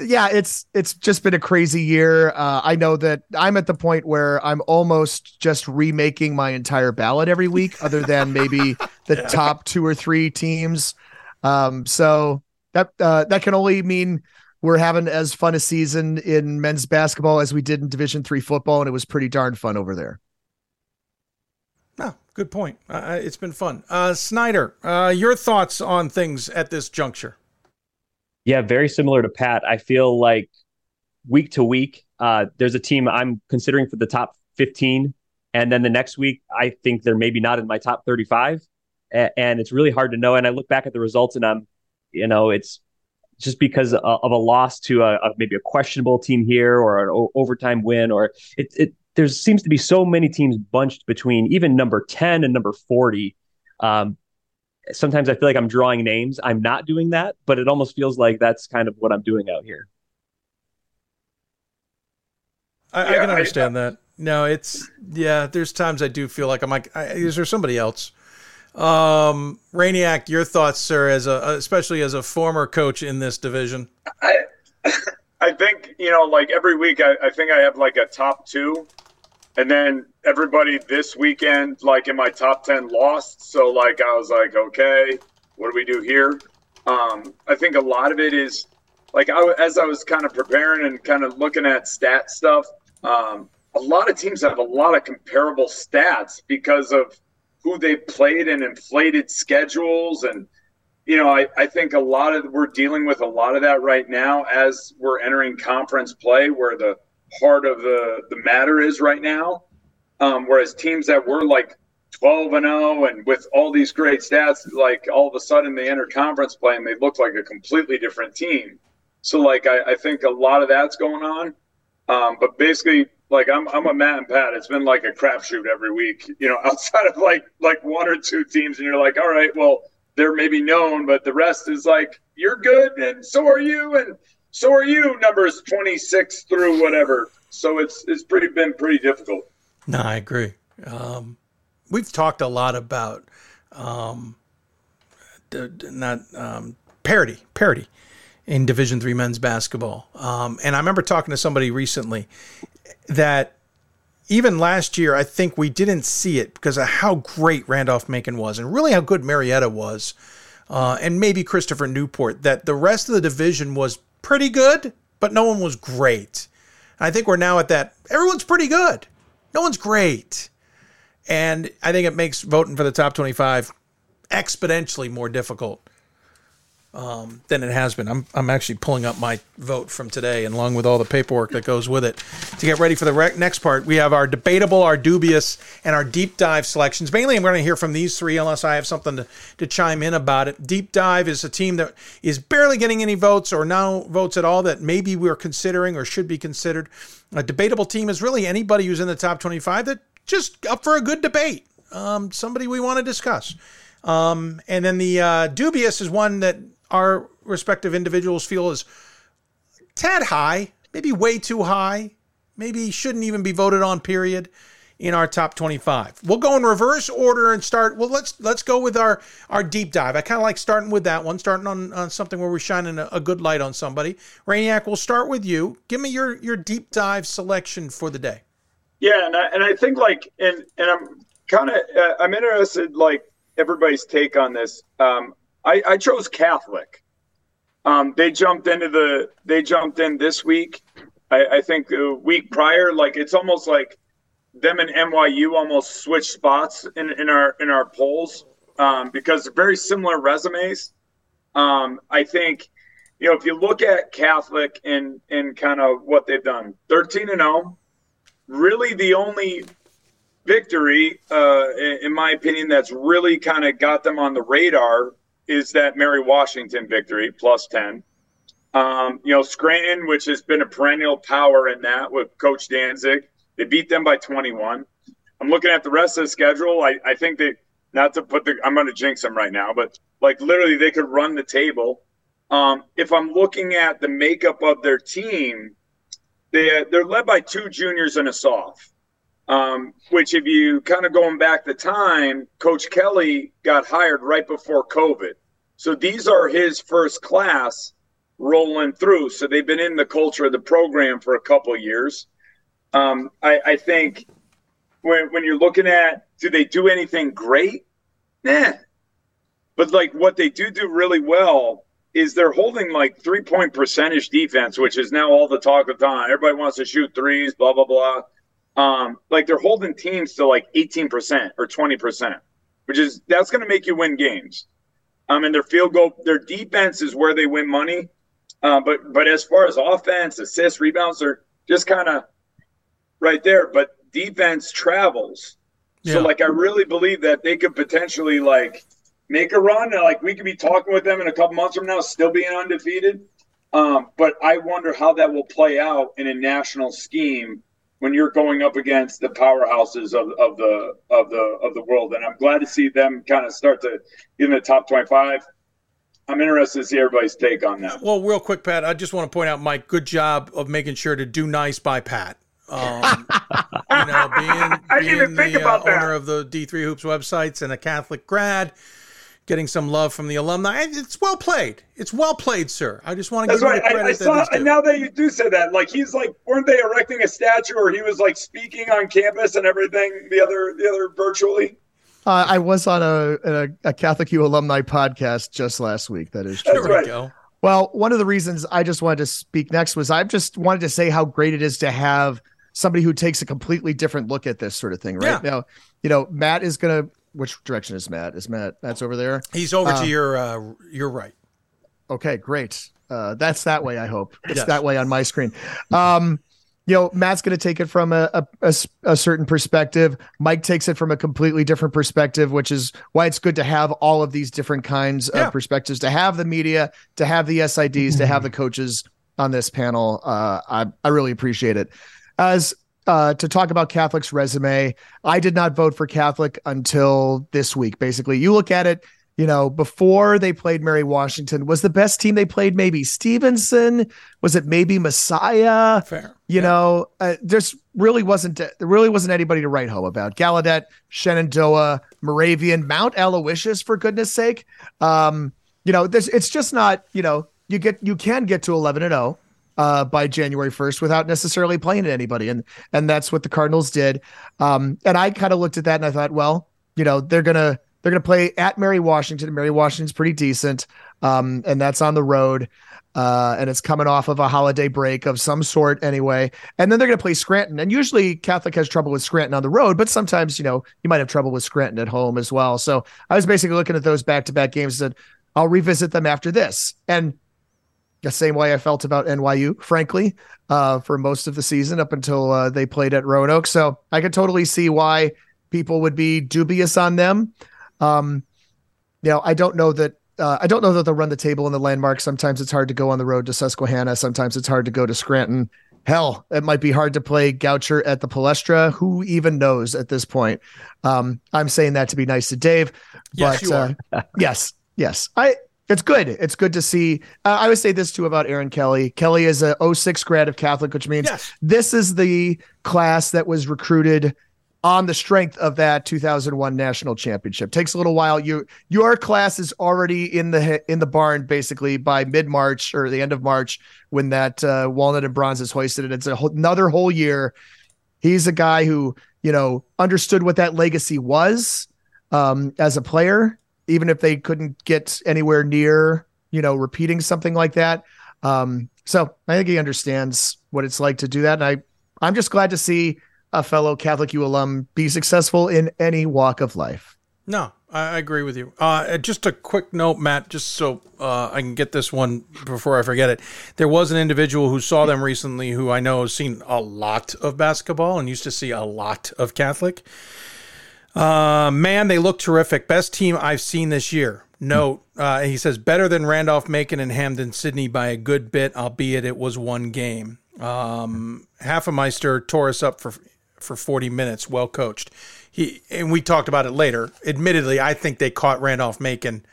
yeah, it's it's just been a crazy year. Uh, I know that I'm at the point where I'm almost just remaking my entire ballot every week, other than maybe the top two or three teams. Um, so that uh, that can only mean we're having as fun a season in men's basketball as we did in Division three football, and it was pretty darn fun over there. Oh, good point. Uh, it's been fun. Uh, Snyder, uh, your thoughts on things at this juncture? Yeah, very similar to Pat. I feel like week to week, uh, there's a team I'm considering for the top 15. And then the next week, I think they're maybe not in my top 35. A- and it's really hard to know. And I look back at the results and I'm, you know, it's just because of a loss to a, a maybe a questionable team here or an o- overtime win, or it, it, there seems to be so many teams bunched between even number 10 and number 40. Um, sometimes I feel like I'm drawing names. I'm not doing that, but it almost feels like that's kind of what I'm doing out here. I, yeah, I can understand I, that. No, it's yeah. There's times I do feel like I'm like, I, is there somebody else? Um, Rainiac, your thoughts, sir, as a especially as a former coach in this division. I I think you know, like every week, I, I think I have like a top two and then everybody this weekend, like in my top 10, lost. So, like, I was like, okay, what do we do here? Um, I think a lot of it is like, I, as I was kind of preparing and kind of looking at stat stuff, um, a lot of teams have a lot of comparable stats because of who they played and inflated schedules. And, you know, I, I think a lot of we're dealing with a lot of that right now as we're entering conference play where the heart of the the matter is right now. Um, whereas teams that were like 12 and 0 and with all these great stats, like all of a sudden they enter conference play and they look like a completely different team. So like I, I think a lot of that's going on. Um, but basically, Like I'm I'm a Matt and Pat. It's been like a crapshoot every week. You know, outside of like like one or two teams, and you're like, all right, well, they're maybe known, but the rest is like you're good, and so are you, and so are you. Numbers 26 through whatever. So it's it's pretty been pretty difficult. No, I agree. Um, we've talked a lot about um, not um, parity, parity in Division three men's basketball. Um, and I remember talking to somebody recently that even last year, I think we didn't see it because of how great Randolph Macon was, and really how good Marietta was, uh, and maybe Christopher Newport. That the rest of the division was pretty good, but no one was great. I think we're now at that. Everyone's pretty good. No one's great. And I think it makes voting for the top 25 exponentially more difficult um, than it has been. I'm, I'm actually pulling up my vote from today, and along with all the paperwork that goes with it. To get ready for the rec- next part, we have our debatable, our dubious, and our deep dive selections. Mainly, I'm going to hear from these three, unless I have something to, to chime in about it. Deep dive is a team that is barely getting any votes or no votes at all that maybe we're considering or should be considered. A debatable team is really anybody who's in the top 25 that just up for a good debate. Um, somebody we want to discuss. Um, and then the uh, dubious is one that our respective individuals feel is tad high, maybe way too high, maybe shouldn't even be voted on. Period. In our top 25, we'll go in reverse order and start. Well, let's let's go with our our deep dive. I kind of like starting with that one, starting on, on something where we're shining a, a good light on somebody. Rainiac, we'll start with you. Give me your your deep dive selection for the day. Yeah, and I, and I think like and and I'm kind of uh, I'm interested like everybody's take on this. Um, I, I chose Catholic. Um, they jumped into the they jumped in this week. I, I think a week prior, like it's almost like them and NYU almost switched spots in, in our in our polls um, because they're very similar resumes. Um, I think you know if you look at Catholic and and kind of what they've done, thirteen and zero, really the only victory, uh, in, in my opinion, that's really kind of got them on the radar is that Mary Washington victory plus 10. Um, you know, Scranton, which has been a perennial power in that with Coach Danzig, they beat them by 21. I'm looking at the rest of the schedule. I, I think they, not to put the, I'm going to jinx them right now, but like literally they could run the table. Um, if I'm looking at the makeup of their team, they, they're led by two juniors and a soft. Um, which, if you kind of going back the time, Coach Kelly got hired right before COVID. So these are his first class rolling through. So they've been in the culture of the program for a couple years. Um, I, I think when, when you're looking at do they do anything great? Nah. But like what they do do really well is they're holding like three point percentage defense, which is now all the talk of time. Everybody wants to shoot threes, blah, blah, blah um, like they're holding teams to like 18% or 20%, which is that's going to make you win games. Um, and their field goal, their defense is where they win money. Uh, but but as far as offense, assists, rebounds, they're just kind of right there. But defense travels. Yeah. So like I really believe that they could potentially like make a run. Like we could be talking with them in a couple months from now, still being undefeated. Um, but I wonder how that will play out in a national scheme when you're going up against the powerhouses of, of the of the of the world. And I'm glad to see them kind of start to get in the top 25. I'm interested to see everybody's take on that. Well, real quick, Pat, I just want to point out, Mike, good job of making sure to do nice by Pat. Um, you know, being, being the uh, owner of the D3 Hoops websites and a Catholic grad, getting some love from the alumni. It's well played. It's well played, sir. I just want to That's give right. you the credit I, I that saw, is and now that you do say that, like he's like, weren't they erecting a statue or he was like speaking on campus and everything the other the other virtually? Uh, I was on a, a, a Catholic U alumni podcast just last week. That is true. That's right. go. Well, one of the reasons I just wanted to speak next was I just wanted to say how great it is to have somebody who takes a completely different look at this sort of thing. Right Yeah. now, you know, Matt is gonna. Which direction is Matt? Is Matt? Matt's over there. He's over Uh, to your uh, your right. Okay, great. Uh, that's that way. I hope it's Yes. that way on my screen. Um, you know, Matt's going to take it from a a a certain perspective. Mike takes it from a completely different perspective, which is why it's good to have all of these different kinds Yeah. of perspectives. To have the media, to have the SIDs, to have the coaches on this panel. Uh, I I really appreciate it. As uh, to talk about Catholic's resume. I did not vote for Catholic until this week. Basically, you look at it. You know, before they played Mary Washington, was the best team they played maybe Stevenson? Was it maybe Messiah? Fair. You know, uh, there's really wasn't there really wasn't anybody to write home about. Gallaudet, Shenandoah, Moravian, Mount Aloysius, for goodness sake. Um, you know, there's it's just not. You know, you get you can get to 11 and 0 uh, by January 1st without necessarily playing anybody. And and that's what the Cardinals did. Um, and I kind of looked at that and I thought, well, you know, they're gonna they're gonna play at Mary Washington. Mary Washington's pretty decent. Um, and that's on the road. Uh, and it's coming off of a holiday break of some sort anyway. And then they're going to play Scranton. And usually Catholic has trouble with Scranton on the road, but sometimes, you know, you might have trouble with Scranton at home as well. So I was basically looking at those back to back games and said, I'll revisit them after this. And the same way I felt about NYU, frankly, uh, for most of the season up until uh, they played at Roanoke. So I could totally see why people would be dubious on them. Um, you know, I don't know that. Uh, I don't know that they'll run the table in the landmark. Sometimes it's hard to go on the road to Susquehanna. Sometimes it's hard to go to Scranton. Hell, it might be hard to play Goucher at the Palestra. Who even knows at this point? Um, I'm saying that to be nice to Dave. Yes, but, you are. uh, yes, yes. I it's good. It's good to see. Uh, I would say this too about Aaron Kelly. Kelly is a 06 grad of Catholic, which means Yes. this is the class that was recruited on the strength of that 2001 national championship. Takes a little while. You your class is already in the in the barn basically by mid March or the end of March when that uh, walnut and bronze is hoisted, and it's a whole, another whole year. He's a guy who you know understood what that legacy was um, as a player, even if they couldn't get anywhere near you know repeating something like that. Um, so I think he understands what it's like to do that, and I I'm just glad to see a fellow Catholic U alum be successful in any walk of life. No, I agree with you. Uh, just a quick note, Matt, just so uh, I can get this one before I forget it. There was an individual who saw them recently who I know has seen a lot of basketball and used to see a lot of Catholic. Uh, man, they look terrific. Best team I've seen this year. Note, uh, he says better than Randolph Macon and Hampden-Sydney by a good bit, albeit it was one game. Um, Halfemeister tore us up for for 40 minutes, well coached. He and we talked about it later. Admittedly, I think they caught Randolph Macon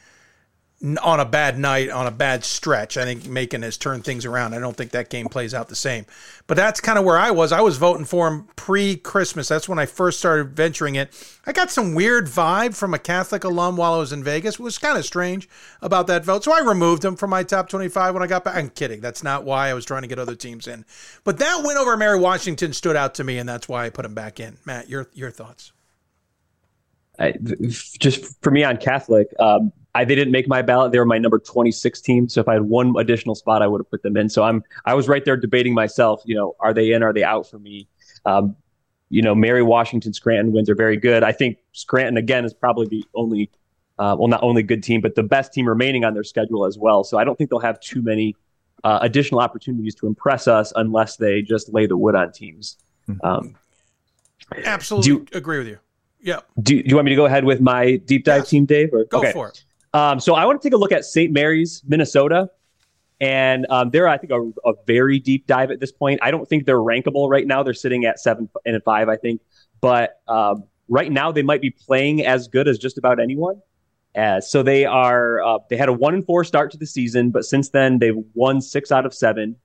on a bad night, on a bad stretch. I think Macon has turned things around. I don't think that game plays out the same. But that's kind of where I was. I was voting for him pre-Christmas. That's when I first started venturing it. I got some weird vibe from a Catholic alum while I was in Vegas. It was kind of strange about that vote. So I removed him from my top 25 when I got back. I'm kidding. That's not why I was trying to get other teams in. But that win over Mary Washington stood out to me, and that's why I put him back in. Matt, your your thoughts? I, just for me on Catholic, um, I they didn't make my ballot. They were my number 26 team. So if I had one additional spot, I would have put them in. So I'm I was right there debating myself. You know, are they in? Are they out for me? Um, you know, Mary Washington Scranton wins are very good. I think Scranton again is probably the only, uh, well, not only good team, but the best team remaining on their schedule as well. So I don't think they'll have too many uh, additional opportunities to impress us unless they just lay the wood on teams. Um, Absolutely agree with you. Yeah. do, do you want me to go ahead with my deep dive team, Dave? Or Go okay. for it. Um, so I want to take a look at St. Mary's, Minnesota, and um, they're I think a, a very deep dive at this point. I don't think they're rankable right now. They're sitting at seven and five, I think, but um, right now they might be playing as good as just about anyone. Uh, so they are uh, they had a one and four start to the season, but since then they've won six out of seven,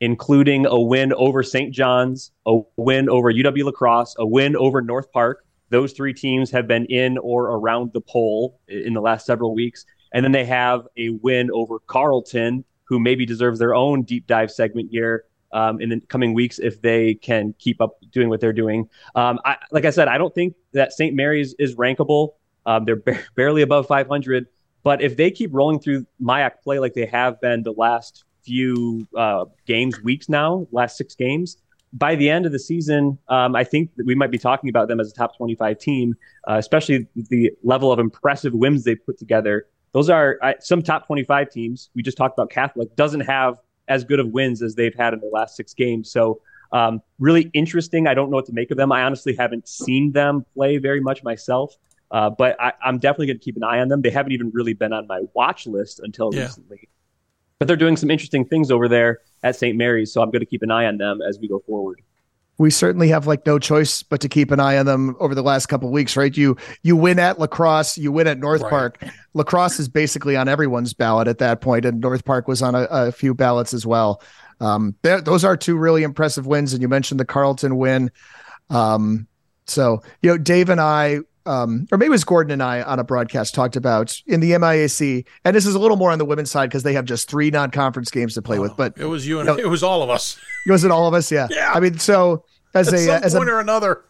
including a win over St. John's, a win over UW La Crosse, a win over North Park. Those three teams have been in or around the poll in the last several weeks, and then they have a win over Carleton, who maybe deserves their own deep dive segment here. Um, in the coming weeks, if they can keep up doing what they're doing, um, I, like I said, I don't think that St. Mary's is rankable. Um, they're ba- barely above 500. But if they keep rolling through MIAC play like they have been the last few uh, games, weeks now, last six games, by the end of the season, um, I think that we might be talking about them as a top 25 team, uh, especially the level of impressive wins they put together. Those are uh, some top 25 teams. We just talked about Catholic doesn't have as good of wins as they've had in the last six games. So um, really interesting. I don't know what to make of them. I honestly haven't seen them play very much myself. Uh, but I, I'm definitely going to keep an eye on them. They haven't even really been on my watch list until Yeah. recently. But they're doing some interesting things over there at St. Mary's, so I'm going to keep an eye on them as we go forward. we certainly have like no choice but to keep an eye on them over the last couple of weeks, right? You you win at La Crosse, you win at North Right. Park. La Crosse is basically on everyone's ballot at that point, and North Park was on a, a few ballots as well. Um, those are two really impressive wins, and you mentioned the Carleton win. Um, so you know, Dave and I, um, or maybe it was Gordon and I on a broadcast talked about in the MIAC, and this is a little more on the women's side because they have just three non-conference games to play with. But It was you and No. it was all of us. was it all of us? Yeah. Yeah. I mean, so as At a some as a point or another.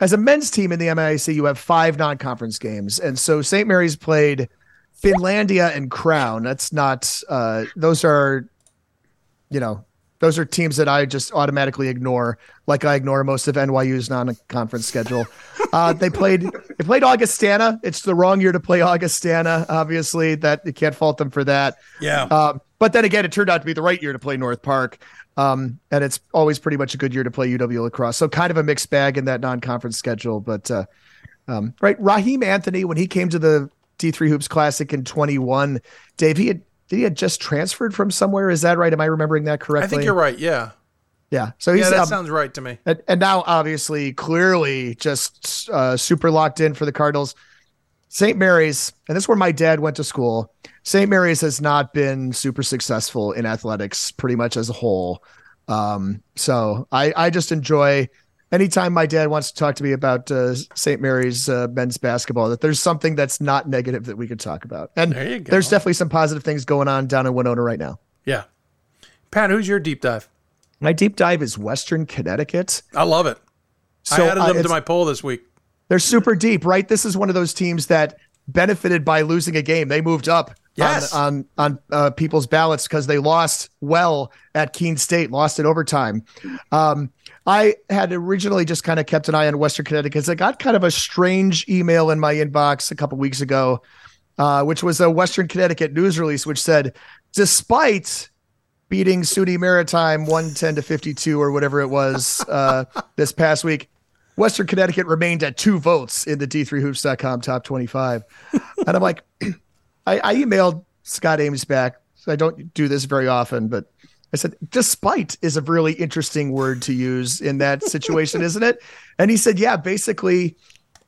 as a men's team in the MIAC, you have five non-conference games, and so St. Mary's played Finlandia and Crown. That's not; uh, those are, you know, those are teams that I just automatically ignore, like I ignore most of NYU's non-conference schedule. Uh, they played they played Augustana. It's the wrong year to play Augustana. Obviously, that you can't fault them for that. Yeah. Um, but then again, it turned out to be the right year to play North Park. Um, and it's always pretty much a good year to play UW La Crosse. So kind of a mixed bag in that non-conference schedule. But uh, um, right, Raheem Anthony, when he came to the D3 Hoops Classic in 21, Dave, he had did he had just transferred from somewhere? Is that right? Am I remembering that correctly? I think you're right. Yeah. Yeah. So he's yeah, that um, sounds right to me. and, and now obviously clearly just uh, super locked in for the Cardinals. St. Mary's, and this is where my dad went to school. St. Mary's has not been super successful in athletics, pretty much as a whole. Um, so I, I just enjoy anytime my dad wants to talk to me about uh, St. Mary's uh, men's basketball. That there's something that's not negative that we could talk about, and There there's definitely some positive things going on down in Winona right now. Yeah. Pat, who's your deep dive? My deep dive is Western Connecticut. I love it. So, I added uh, them to my poll this week. They're super deep, right? This is one of those teams that benefited by losing a game. They moved up Yes. on on, on uh, people's ballots because they lost well at Keene State, lost in overtime. Um, I had originally just kind of kept an eye on Western Connecticut because I got kind of a strange email in my inbox a couple weeks ago, uh, which was a Western Connecticut news release which said, despite beating SUNY Maritime 110 to 52 or whatever it was uh, this past week. Western Connecticut remained at two votes in the D3Hoops.com top 25. And I'm like, I, I emailed Scott Ames back. So I don't do this very often, but I said, despite is a really interesting word to use in that situation, isn't it? And he said, yeah, basically,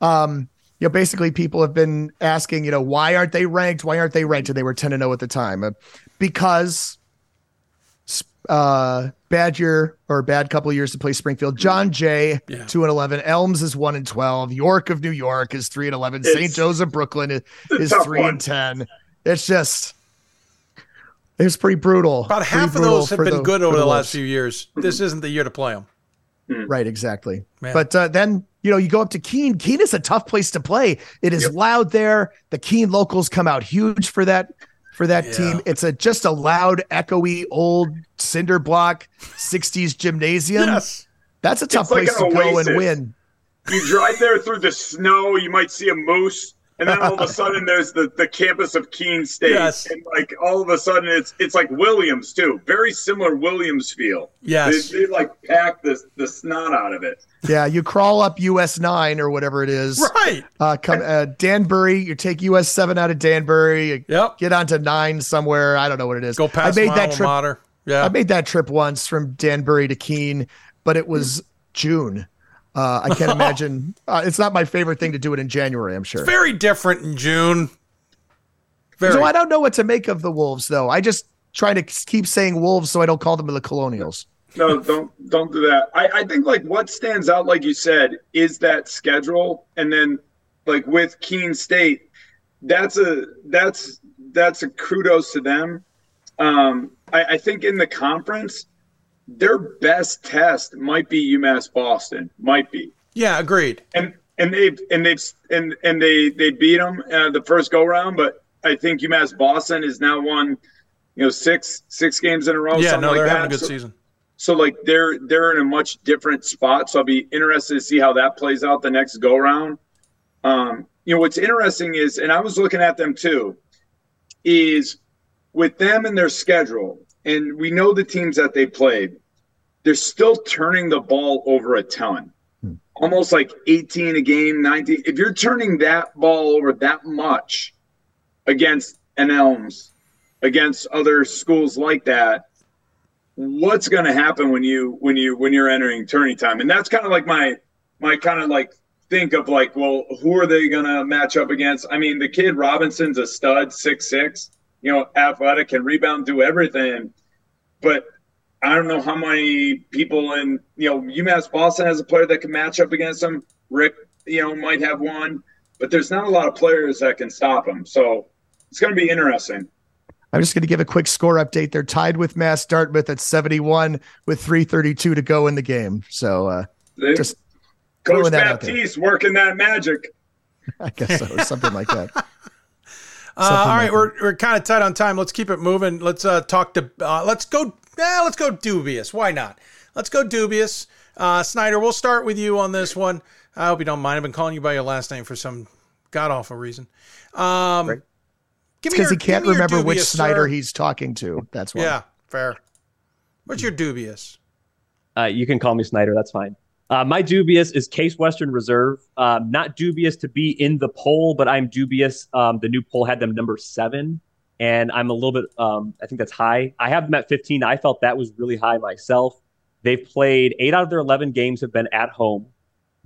um, you know, basically people have been asking, you know, why aren't they ranked? Why aren't they ranked? And they were 10 and 0 at the time. Uh, because uh bad year or bad couple of years to play Springfield. John Jay, Yeah. two and eleven. Elms is one and twelve. York of New York is three and eleven. St. It's- Joe's of Brooklyn is, is three one. and ten. It's just it's pretty brutal. About Pretty half of those have been the- good over the, last few years. This isn't the year to play them. Right, exactly. Man. But uh, then you know you go up to Keene. Keene is a tough place to play. It is loud there. The Keene locals come out huge for that for that Yeah. team. It's a just a loud, echoey, old cinder block '60s gymnasium. Yes. That's a tough like place an to go and win. You drive there through the snow, you might see a moose, and then all of a sudden there's the, the campus of Keene State. Yes. And like all of a sudden it's it's like Williams too. Very similar Williams feel. Yes. They, they like pack the the snot out of it. Yeah, you crawl up US nine or whatever it is. Right. Uh, come uh, Danbury. You take US seven out of Danbury. You Yep. get onto nine somewhere. I don't know what it is. Go past I made my that alma trip. mater. Yeah. I made that trip once from Danbury to Keene, but it was June. Uh, I can't imagine. Uh, it's not my favorite thing to do it in January. I'm sure. Very different in June. Very. So I don't know what to make of the Wolves, though. I just try to keep saying Wolves so I don't call them the Colonials. No, don't don't do that. I, I think like what stands out, like you said, is that schedule, and then like with Keene State, that's a that's that's a kudos to them. Um, I, I think in the conference, their best test might be UMass Boston, might be, yeah, agreed. and and they've and they've and and they they beat them uh, the first go round, but I think UMass Boston has now won, you know, six six games in a row. yeah, no, like they're that. having a good So- season. so like they're they're in a much different spot. So I'll be interested to see how that plays out the next go round. Um, you know what's interesting is, and I was looking at them too, is with them and their schedule, and we know the teams that they played, they're still turning the ball over a ton. Hmm. Almost like 18 a game, 19. If you're turning that ball over that much against an Elms, against other schools like that, what's going to happen when you when you when you're entering tourney time, and that's kind of like my my kind of like think of like, well, who are they going to match up against? I mean, the kid Robinson's a stud, six six, you know, athletic, can rebound, do everything, but I don't know how many people in you know UMass Boston has a player that can match up against him. Rick, you know, might have one, but there's not a lot of players that can stop him. So it's going to be interesting. I'm just going to give a quick score update. They're tied with Mass Dartmouth at 71 with 332 to go in the game. So uh, just Coach Baptiste working that magic. I guess so, something like that. Uh, all right, like we're, we're kind of tight on time. Let's keep it moving. Let's uh, talk to. Uh, let's go. Eh, let's go dubious. Why not? Let's go dubious. Uh, Snyder, we'll start with you on this one. I hope you don't mind. I've been calling you by your last name for some god awful reason. Um, because he can't remember dubious, which Snyder sir. he's talking to. That's why. Yeah, fair. What's your dubious? Uh, you can call me Snyder. That's fine. Uh, my dubious is Case Western Reserve. Um, not dubious to be in the poll, but I'm dubious. Um, the new poll had them number seven, and I'm a little bit. Um, I think that's high. I have them at 15. I felt that was really high myself. They've played eight out of their 11 games have been at home.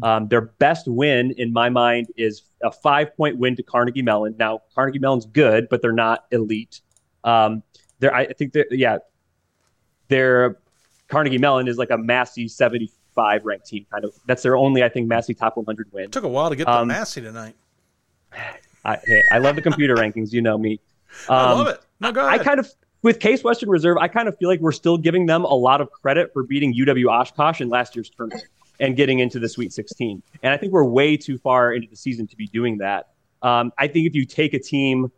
Um, their best win, in my mind, is a five point win to Carnegie Mellon. Now Carnegie Mellon's good, but they're not elite. Um, they're, I think they're yeah, they're Carnegie Mellon is like a Massey 70 five ranked team. Kind of that's their only, I think, Massey top 100 win. Took a while to get um, to Massey tonight. I, hey, I love the computer rankings. You know me. Um, I love um, it. No, go ahead. I kind of with Case Western Reserve, I kind of feel like we're still giving them a lot of credit for beating UW Oshkosh in last year's tournament and getting into the Sweet 16. And I think we're way too far into the season to be doing that. Um, I think if you take a team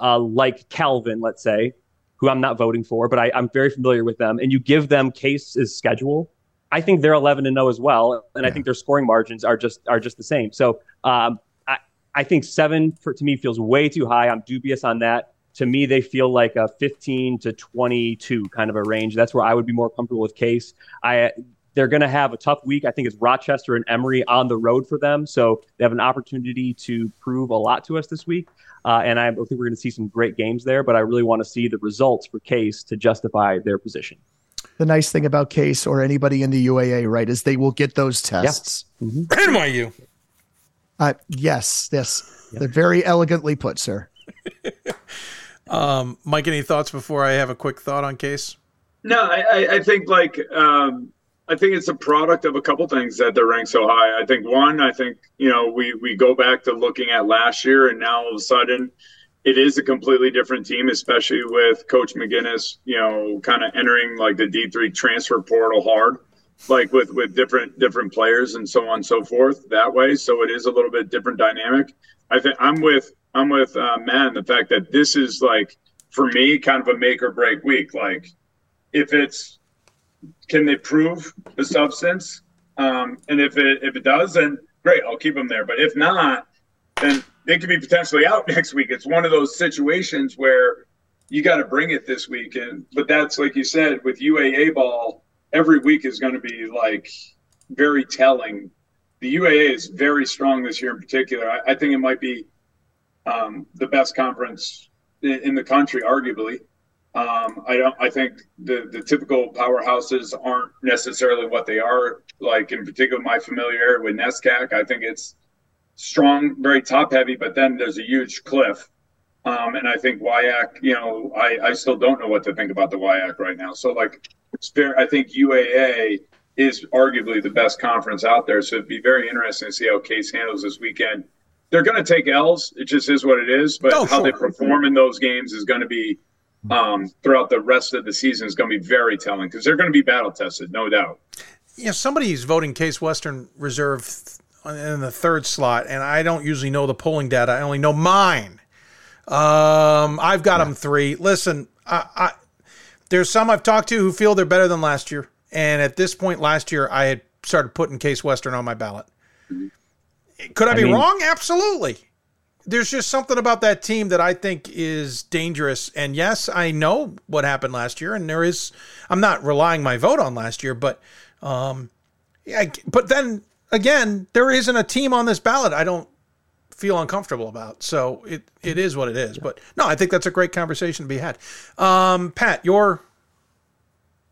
uh, like Calvin, let's say, who I'm not voting for, but I, am very familiar with them, and you give them Case's schedule, I think they're 11 and 0 as well, and yeah. I think their scoring margins are just are just the same. So um, I I think seven for, to me feels way too high. I'm dubious on that. To me, they feel like a 15 to 22 kind of a range. That's where I would be more comfortable with Case. I they're going to have a tough week. I think it's Rochester and Emory on the road for them. So they have an opportunity to prove a lot to us this week. Uh, and I think we're going to see some great games there, but I really want to see the results for Case to justify their position. The nice thing about Case or anybody in the UAA, right, is they will get those tests. Yeah. Mm-hmm. NYU. Uh, yes, yes. Yep. They're very elegantly put, sir. um, Mike, any thoughts before I have a quick thought on Case? No, I, I think like um, I think it's a product of a couple things that they're ranked so high. I think one, I think you know we we go back to looking at last year, and now all of a sudden, it is a completely different team, especially with Coach McGinnis, you know, kind of entering like the D three transfer portal hard, like with with different different players and so on and so forth that way. So it is a little bit different dynamic. I think I'm with I'm with uh, Matt the fact that this is like for me kind of a make or break week. Like if it's can they prove the substance? Um, and if it if it does, then great, I'll keep them there. But if not, then they could be potentially out next week. It's one of those situations where you got to bring it this week. And but that's like you said with UAA ball, every week is going to be like very telling. The UAA is very strong this year in particular. I, I think it might be um, the best conference in, in the country, arguably. Um, I don't. I think the the typical powerhouses aren't necessarily what they are. Like in particular, my familiarity with NESCAC, I think it's strong, very top heavy, but then there's a huge cliff. Um, and I think WIAC, you know, I, I still don't know what to think about the WIAC right now. So like, I think UAA is arguably the best conference out there. So it'd be very interesting to see how Case handles this weekend. They're going to take L's. It just is what it is. But oh, how sure. they perform in those games is going to be um, throughout the rest of the season is going to be very telling because they're going to be battle tested, no doubt. Yeah, somebody's voting Case Western Reserve in the third slot, and I don't usually know the polling data. I only know mine. Um, I've got yeah. them three. Listen, I, I, there's some I've talked to who feel they're better than last year, and at this point last year, I had started putting Case Western on my ballot. Could I, I be mean, wrong? Absolutely there's just something about that team that I think is dangerous. And yes, I know what happened last year, and there is. I'm not relying my vote on last year, but um, yeah. But then again, there isn't a team on this ballot I don't feel uncomfortable about. So it it is what it is. But no, I think that's a great conversation to be had. Um, Pat, your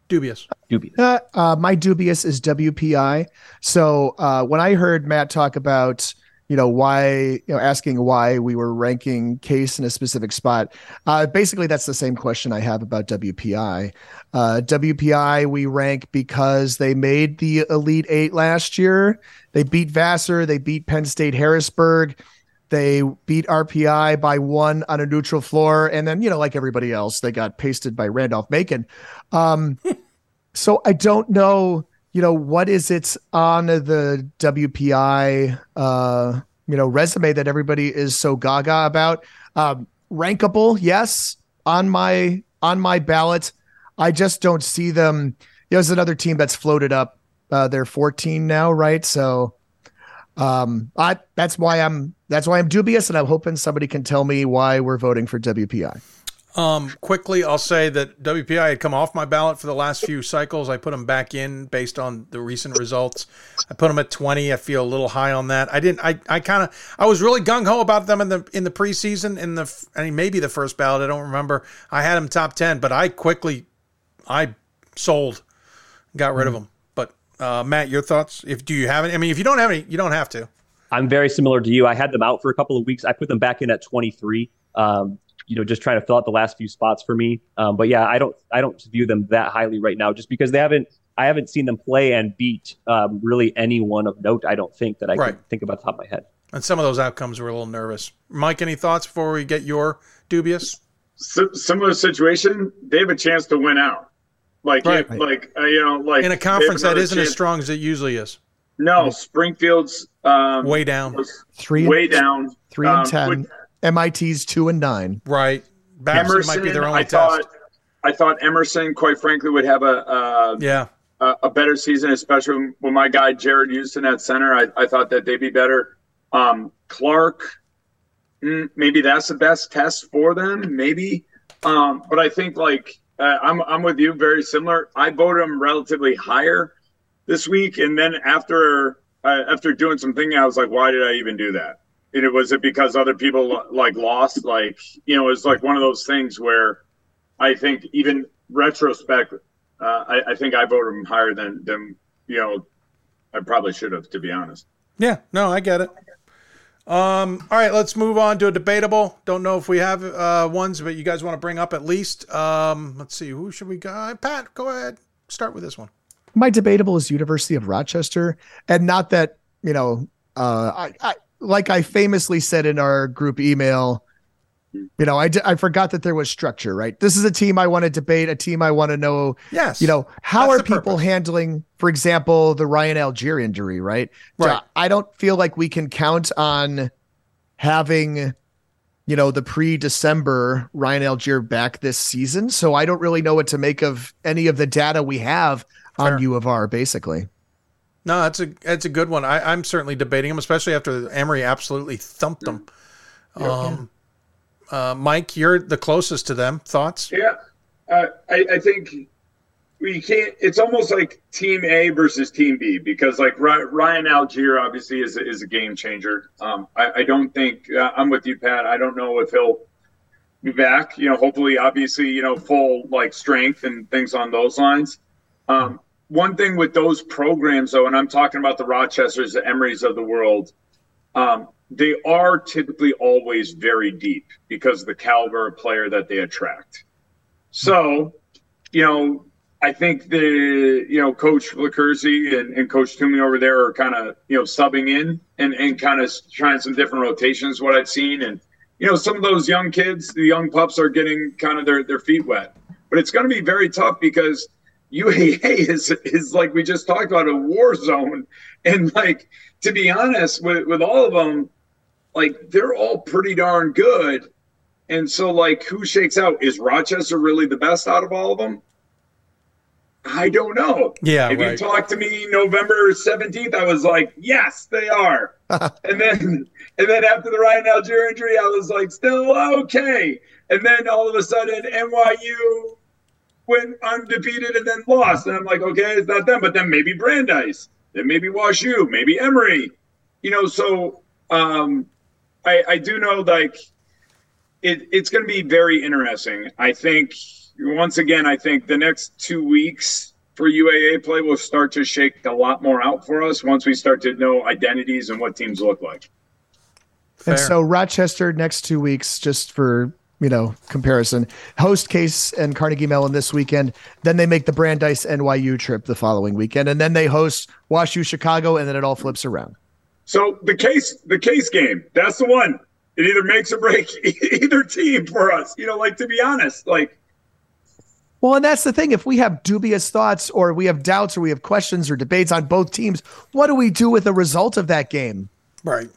Dubious. Dubious. Uh, uh, my dubious is WPI. So uh, when I heard Matt talk about, you know, why, you know, asking why we were ranking Case in a specific spot, uh, basically that's the same question I have about WPI. Uh, WPI we rank because they made the Elite Eight last year. They beat Vassar. They beat Penn State Harrisburg. They beat RPI by one on a neutral floor, and then you know, like everybody else, they got pasted by Randolph Macon. Um, so I don't know, you know, what is it on the WPI, uh, you know, resume that everybody is so gaga about? Um, rankable, yes, on my on my ballot. I just don't see them. There's another team that's floated up. Uh, they're 14 now, right? So, um, I that's why I'm that's why I'm dubious, and I'm hoping somebody can tell me why we're voting for WPI. Um, quickly, I'll say that WPI had come off my ballot for the last few cycles. I put them back in based on the recent results. I put them at 20. I feel a little high on that. I didn't. I, I kind of. I was really gung ho about them in the in the preseason. In the I mean, maybe the first ballot. I don't remember. I had them top 10, but I quickly, I sold, got rid of them. But uh, Matt, your thoughts? If do you have any? I mean, if you don't have any, you don't have to. I'm very similar to you. I had them out for a couple of weeks. I put them back in at 23. Um, you know, just trying to fill out the last few spots for me. Um, but yeah, I don't, I don't view them that highly right now, just because they haven't, I haven't seen them play and beat um, really anyone of note. I don't think that I Right. can think about the top of my head. And some of those outcomes were a little nervous. Mike, any thoughts before we get your dubious? Si- similar situation. They have a chance to win out. Like, Right. if- like uh, you know, like in a conference that another isn't as strong as it usually is. No, Springfield's um, Way down. Three way down. Three and Um, ten. with MIT's two and nine. Right. Babson Emerson, might be their only I test. thought, I thought Emerson, quite frankly, would have a, a yeah a, a better season, especially with my guy Jared Houston at center. I, I thought that they'd be better. Um, Clark, mm, maybe that's the best test for them, maybe. Um, but I think like uh, I'm I'm with you, very similar. I voted them relatively higher this week, and then after uh, after doing some thinking, I was like, why did I even do that? And it was it because other people like lost, like you know, it was like one of those things where I think even retrospect, uh, I, I think I voted them higher than than you know I probably should have, to be honest. Yeah, no, I get it. Um, all right, let's move on to a debatable. Don't know if we have uh, ones, but you guys want to bring up at least. Um, let's see, who should we go? Uh, Pat, go ahead. Start with this one. My debatable is University of Rochester, and not that you know, uh, I, I like I famously said in our group email. You know, I, d- I forgot that there was structure, right? This is a team I want to debate, a team I want to know. Yes. You know, how are people purpose. handling, for example, the Ryan Algier injury, right? So Right. I don't feel like we can count on having, you know, the pre December Ryan Algier back this season. So I don't really know what to make of any of the data we have on U of R, basically. No, that's a that's a good one. I, I'm certainly debating them, especially after Emory absolutely thumped them. Um, uh, Mike, you're the closest to them. Thoughts? Yeah, uh, I, I think we can't. It's almost like Team A versus Team B because like Ryan Algier obviously is a, is a game changer. Um, I, I don't think uh, I'm with you, Pat. I don't know if he'll be back. You know, hopefully, obviously, you know, full like strength and things on those lines. Um, one thing with those programs, though, and I'm talking about the Rochesters, the Emorys of the world, um, they are typically always very deep because of the caliber of player that they attract. So, you know, I think the you know Coach Flockerzi and, and Coach Toomey over there are kind of you know subbing in and and kind of trying some different rotations. What I've seen, and you know some of those young kids, the young pups, are getting kind of their their feet wet. But it's going to be very tough because UAA is is like we just talked about a war zone, and like to be honest with with all of them, like they're all pretty darn good. And so, like, who shakes out? Is Rochester really the best out of all of them? I don't know. Yeah, If right. you talked to me November seventeenth, I was like, yes, they are. and then, and then after the Ryan Algier injury, I was like, still okay. And then all of a sudden, NYU went undefeated and then lost, and I'm like, okay, it's not them, but then maybe Brandeis, then maybe WashU, maybe Emory. You know, so um, I, I do know like it, it's going to be very interesting. I think once again, I think the next two weeks for UAA play will start to shake a lot more out for us once we start to know identities and what teams look like. And so Rochester next two weeks, just for you know comparison, host Case and Carnegie Mellon this weekend. Then they make the Brandeis NYU trip the following weekend, and then they host WashU Chicago, and then it all flips around. So the case, the case game, that's the one. It either makes or breaks either team for us. You know, like to be honest, like Well, and that's the thing. If we have dubious thoughts, or we have doubts, or we have questions or debates on both teams, what do we do with the result of that game? Right.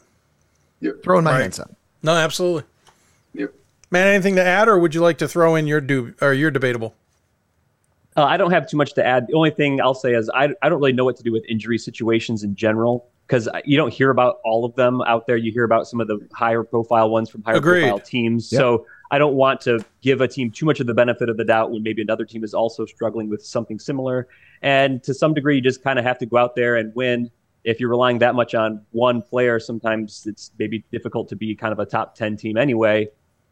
Throwing my Right. hands up. No, absolutely. Yep. Man, anything to add, or would you like to throw in your do or your debatable? Uh, I don't have too much to add. The only thing I'll say is I, I don't really know what to do with injury situations in general because you don't hear about all of them out there. You hear about some of the higher profile ones from higher Agreed. profile teams. Yep. So I don't want to give a team too much of the benefit of the doubt when maybe another team is also struggling with something similar. And to some degree, you just kind of have to go out there and win. If you're relying that much on one player, sometimes it's maybe difficult to be kind of a top 10 team anyway.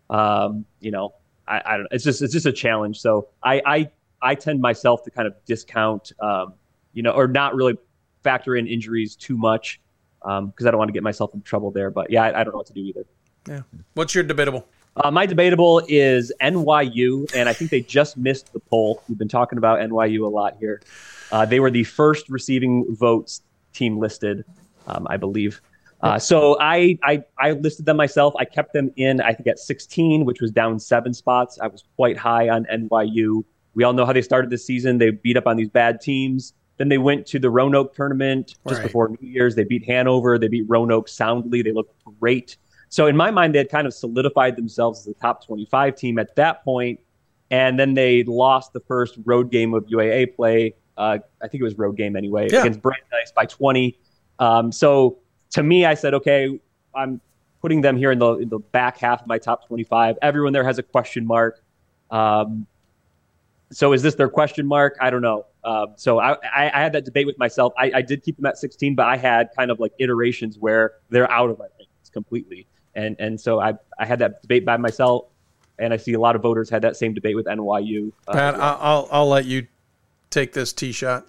Um, you know, I, I don't it's just, it's just a challenge. So I, I, I tend myself to kind of discount, um, you know, or not really factor in injuries too much um, because I don't want to get myself in trouble there. But yeah, I, I don't know what to do either. Yeah. What's your debatable? Uh, my debatable is NYU, and I think they just missed the poll. We've been talking about NYU a lot here. Uh, they were the first receiving votes team listed, um, I believe. Uh, so I, I I listed them myself. I kept them in, I think, at 16, which was down seven spots. I was quite high on NYU. We all know how they started the season. They beat up on these bad teams. Then they went to the Roanoke tournament just Right. before New Year's. They beat Hanover. They beat Roanoke soundly. They looked great. So in my mind, they had kind of solidified themselves as a top 25 team at that point. And then they lost the first road game of UAA play. Uh, I think it was road game anyway Yeah. against Brandeis by 20. Um, so to me, I said, okay, I'm putting them here in the in the back half of my top 25. Everyone there has a question mark. Um, so is this their question mark? I don't know. Um, so I, I, I had that debate with myself. I, I did keep them at 16, but I had kind of like iterations where they're out of my rankings completely. And and so I, I had that debate by myself, and I see a lot of voters had that same debate with NYU. Uh, Pat, I- I'll I'll let you take this tee shot.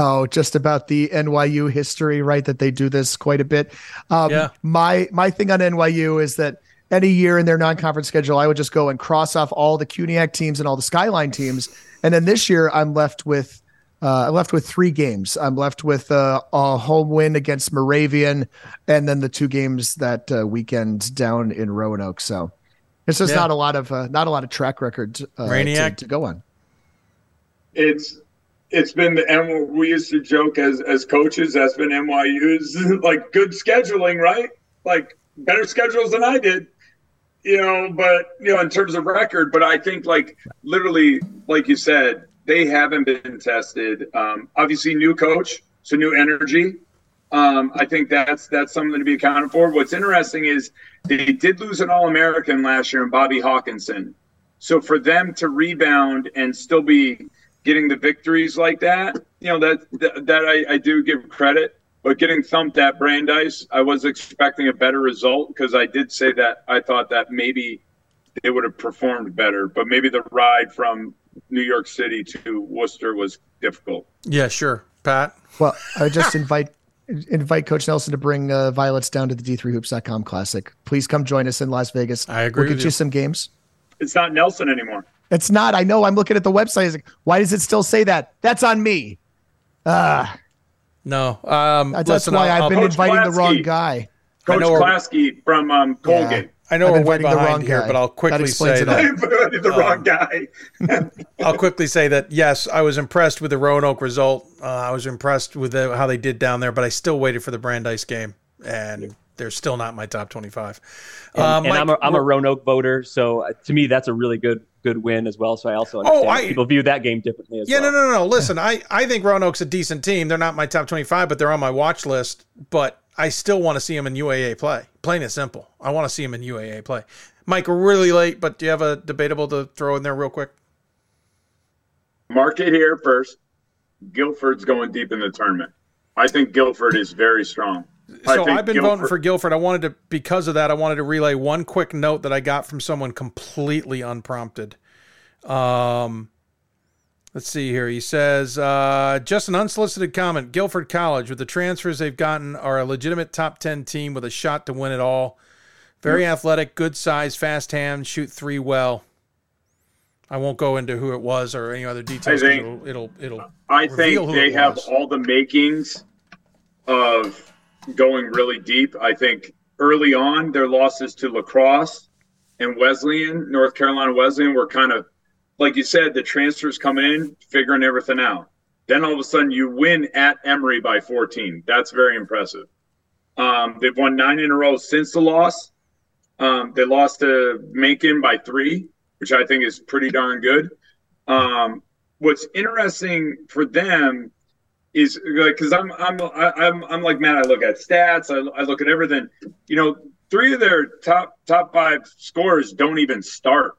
Oh, just about the NYU history, right? That they do this quite a bit. Um, Yeah. My my thing on NYU is that any year in their non-conference schedule, I would just go and cross off all the CUNYAC teams and all the Skyline teams, and then this year I'm left with uh, I'm left with three games. I'm left with uh, a home win against Moravian, and then the two games that uh, weekend down in Roanoke. So it's just Yeah. not a lot of uh, not a lot of track record uh, to, to go on. it's it's been the and we used to joke as as coaches that's been NYU's like good scheduling, right? Like better schedules than I did, you know. But you know, in terms of record, but I think like literally, like you said, they haven't been tested. Um, obviously, new coach, so new energy. Um, I think that's that's something to be accounted for. What's interesting is they did lose an All American last year in Bobby Hawkinson. So for them to rebound and still be getting the victories like that, you know, that that, that I, I do give credit. But getting thumped at Brandeis, I was expecting a better result because I did say that I thought that maybe they would have performed better. But maybe the ride from New York City to Worcester was difficult. Yeah, sure, Pat. Well, I just invite invite Coach Nelson to bring uh, Violets down to the D3Hoops.com Classic. Please come join us in Las Vegas. I agree We'll get with you you. some games. It's not Nelson anymore. It's not. I know. I'm looking at the website. Like, why does it still say that? That's on me. Ah, No, um, that's listen, why I'll- I've been Coach inviting the wrong guy. Coach know Klasky from um, Colgate. I know I've we're been way inviting the behind wrong here, guy. but I'll quickly explains say it that the wrong guy. I'll quickly say that yes, I was impressed with the Roanoke result. Uh, I was impressed with the, how they did down there, but I still waited for the Brandeis game, and they're still not my top twenty-five. And, Um, and Mike, I'm, a, I'm a Roanoke voter, so uh, to me that's a really good good win as well. So I also understand Oh, I- people view that game differently as yeah, well. no, no, no, no. Listen, I, I think Roanoke's a decent team. They're not my top twenty-five, but they're on my watch list. But I still want to see them in UAA play. Plain and simple. I want to see them in UAA play. Mike, we're really late, but do you have a debatable to throw in there real quick? Mark it here first. Guilford's going deep in the tournament. I think Guilford is very strong. I So I've been Guilford- voting for Guilford. I wanted to because of that. I wanted to relay one quick note that I got from someone completely unprompted. Um, let's see here. He says, uh, just an unsolicited comment. Guilford College, with the transfers they've gotten, are a legitimate top 10 team with a shot to win it all. Very athletic, good size, fast hands, shoot three well. I won't go into who it was or any other details. 'cause think- it'll, it'll, it'll I think they have all the makings of going really deep. I think early on, their losses to La Crosse and Wesleyan, North Carolina Wesleyan, were kind of, like you said, the transfers come in, figuring everything out. Then all of a sudden, you win at Emory by 14. That's very impressive. Um, they've won nine in a row since the loss. Um, they lost to Macon by three, which I think is pretty darn good. Um, what's interesting for them is because I'm I'm I- I'm I'm like man, I look at stats, I, I look at everything. You know, three of their top top five scorers don't even start,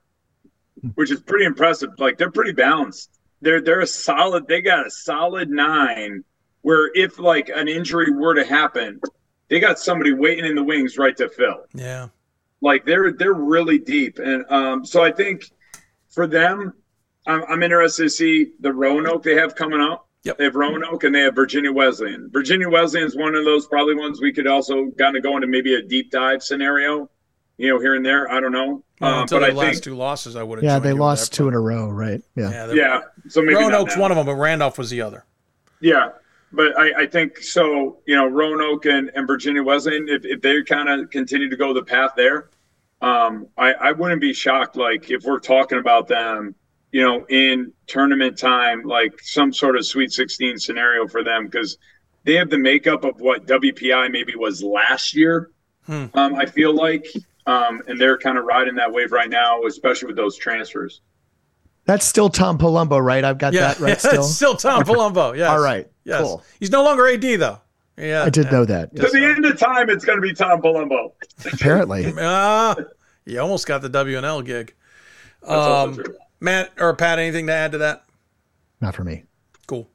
which is pretty impressive. Like they're pretty balanced. They're they're a solid. They got a solid nine. Where if like an injury were to happen, they got somebody waiting in the wings right to fill Yeah. like they're they're really deep and um so i think for them i'm, I'm interested to see the roanoke they have coming up Yep. they have roanoke and they have virginia wesleyan virginia wesleyan is one of those probably ones we could also kind of go into maybe a deep dive scenario you know here and there i don't know Well, um, until but their i last think two losses, I would have. Yeah, they lost that, two in a row, right? Yeah. Yeah, yeah so maybe Roanoke's one of them, but Randolph was the other. Yeah, but I, I think so. You know, Roanoke and, and Virginia Wesleyan, if, if they kind of continue to go the path there, um, I, I wouldn't be shocked. Like if we're talking about them, you know, in tournament time, like some sort of Sweet 16 scenario for them because they have the makeup of what WPI maybe was last year. Hmm. Um, I feel like, um, and they're kind of riding that wave right now, especially with those transfers. That's still Tom Palumbo, right? I've got that right still. it's still Tom Palumbo. Yeah. All right. Yes. Cool. He's no longer AD though. Yeah. I did know that. To the end of time, it's going to be Tom Palumbo. Apparently. Ah, you almost got the W&L gig. also Um, true. Matt or Pat, anything to add to that? Not for me. Cool.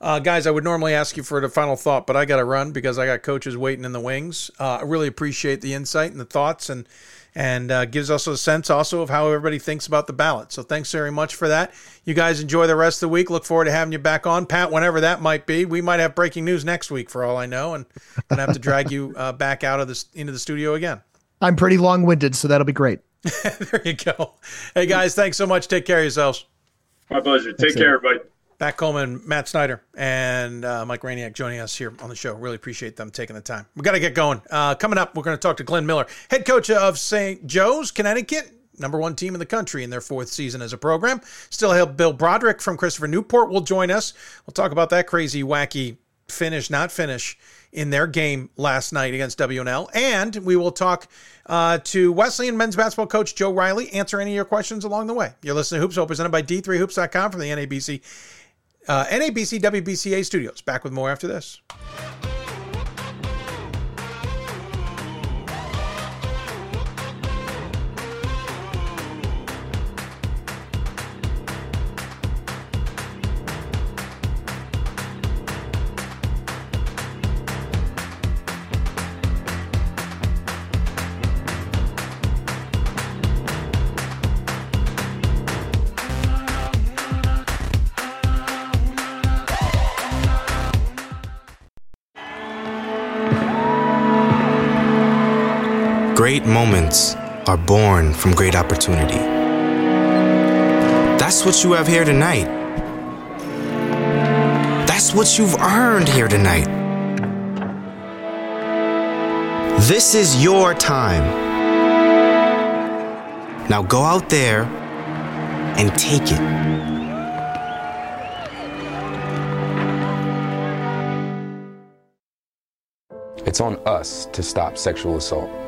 Uh, guys, I would normally ask you for the final thought, but I got to run because I got coaches waiting in the wings. Uh, I really appreciate the insight and the thoughts, and and uh, gives us a sense also of how everybody thinks about the ballot. So thanks very much for that. You guys enjoy the rest of the week. Look forward to having you back on, Pat, whenever that might be. We might have breaking news next week for all I know, and I'm gonna have to drag you uh, back out of this into the studio again. I'm pretty long winded, so that'll be great. there you go. Hey guys, thanks so much. Take care of yourselves. My pleasure. Take care, everybody. Pat Coleman, Matt Snyder, and uh, Mike Rainiak joining us here on the show. Really appreciate them taking the time. We got to get going. Uh, coming up, we're going to talk to Glenn Miller, head coach of St. Joe's, Connecticut, number one team in the country in their fourth season as a program. Still have Bill Broderick from Christopher Newport will join us. We'll talk about that crazy, wacky finish, not finish in their game last night against W&L. And we will talk uh, to Wesleyan men's basketball coach Joe Reilly, answer any of your questions along the way. You're listening to Hoops, presented by D3Hoops.com from the NABC uh, NABC WBCA studios. Back with more after this. Great moments are born from great opportunity. That's what you have here tonight. That's what you've earned here tonight. This is your time. Now go out there and take it. It's on us to stop sexual assault.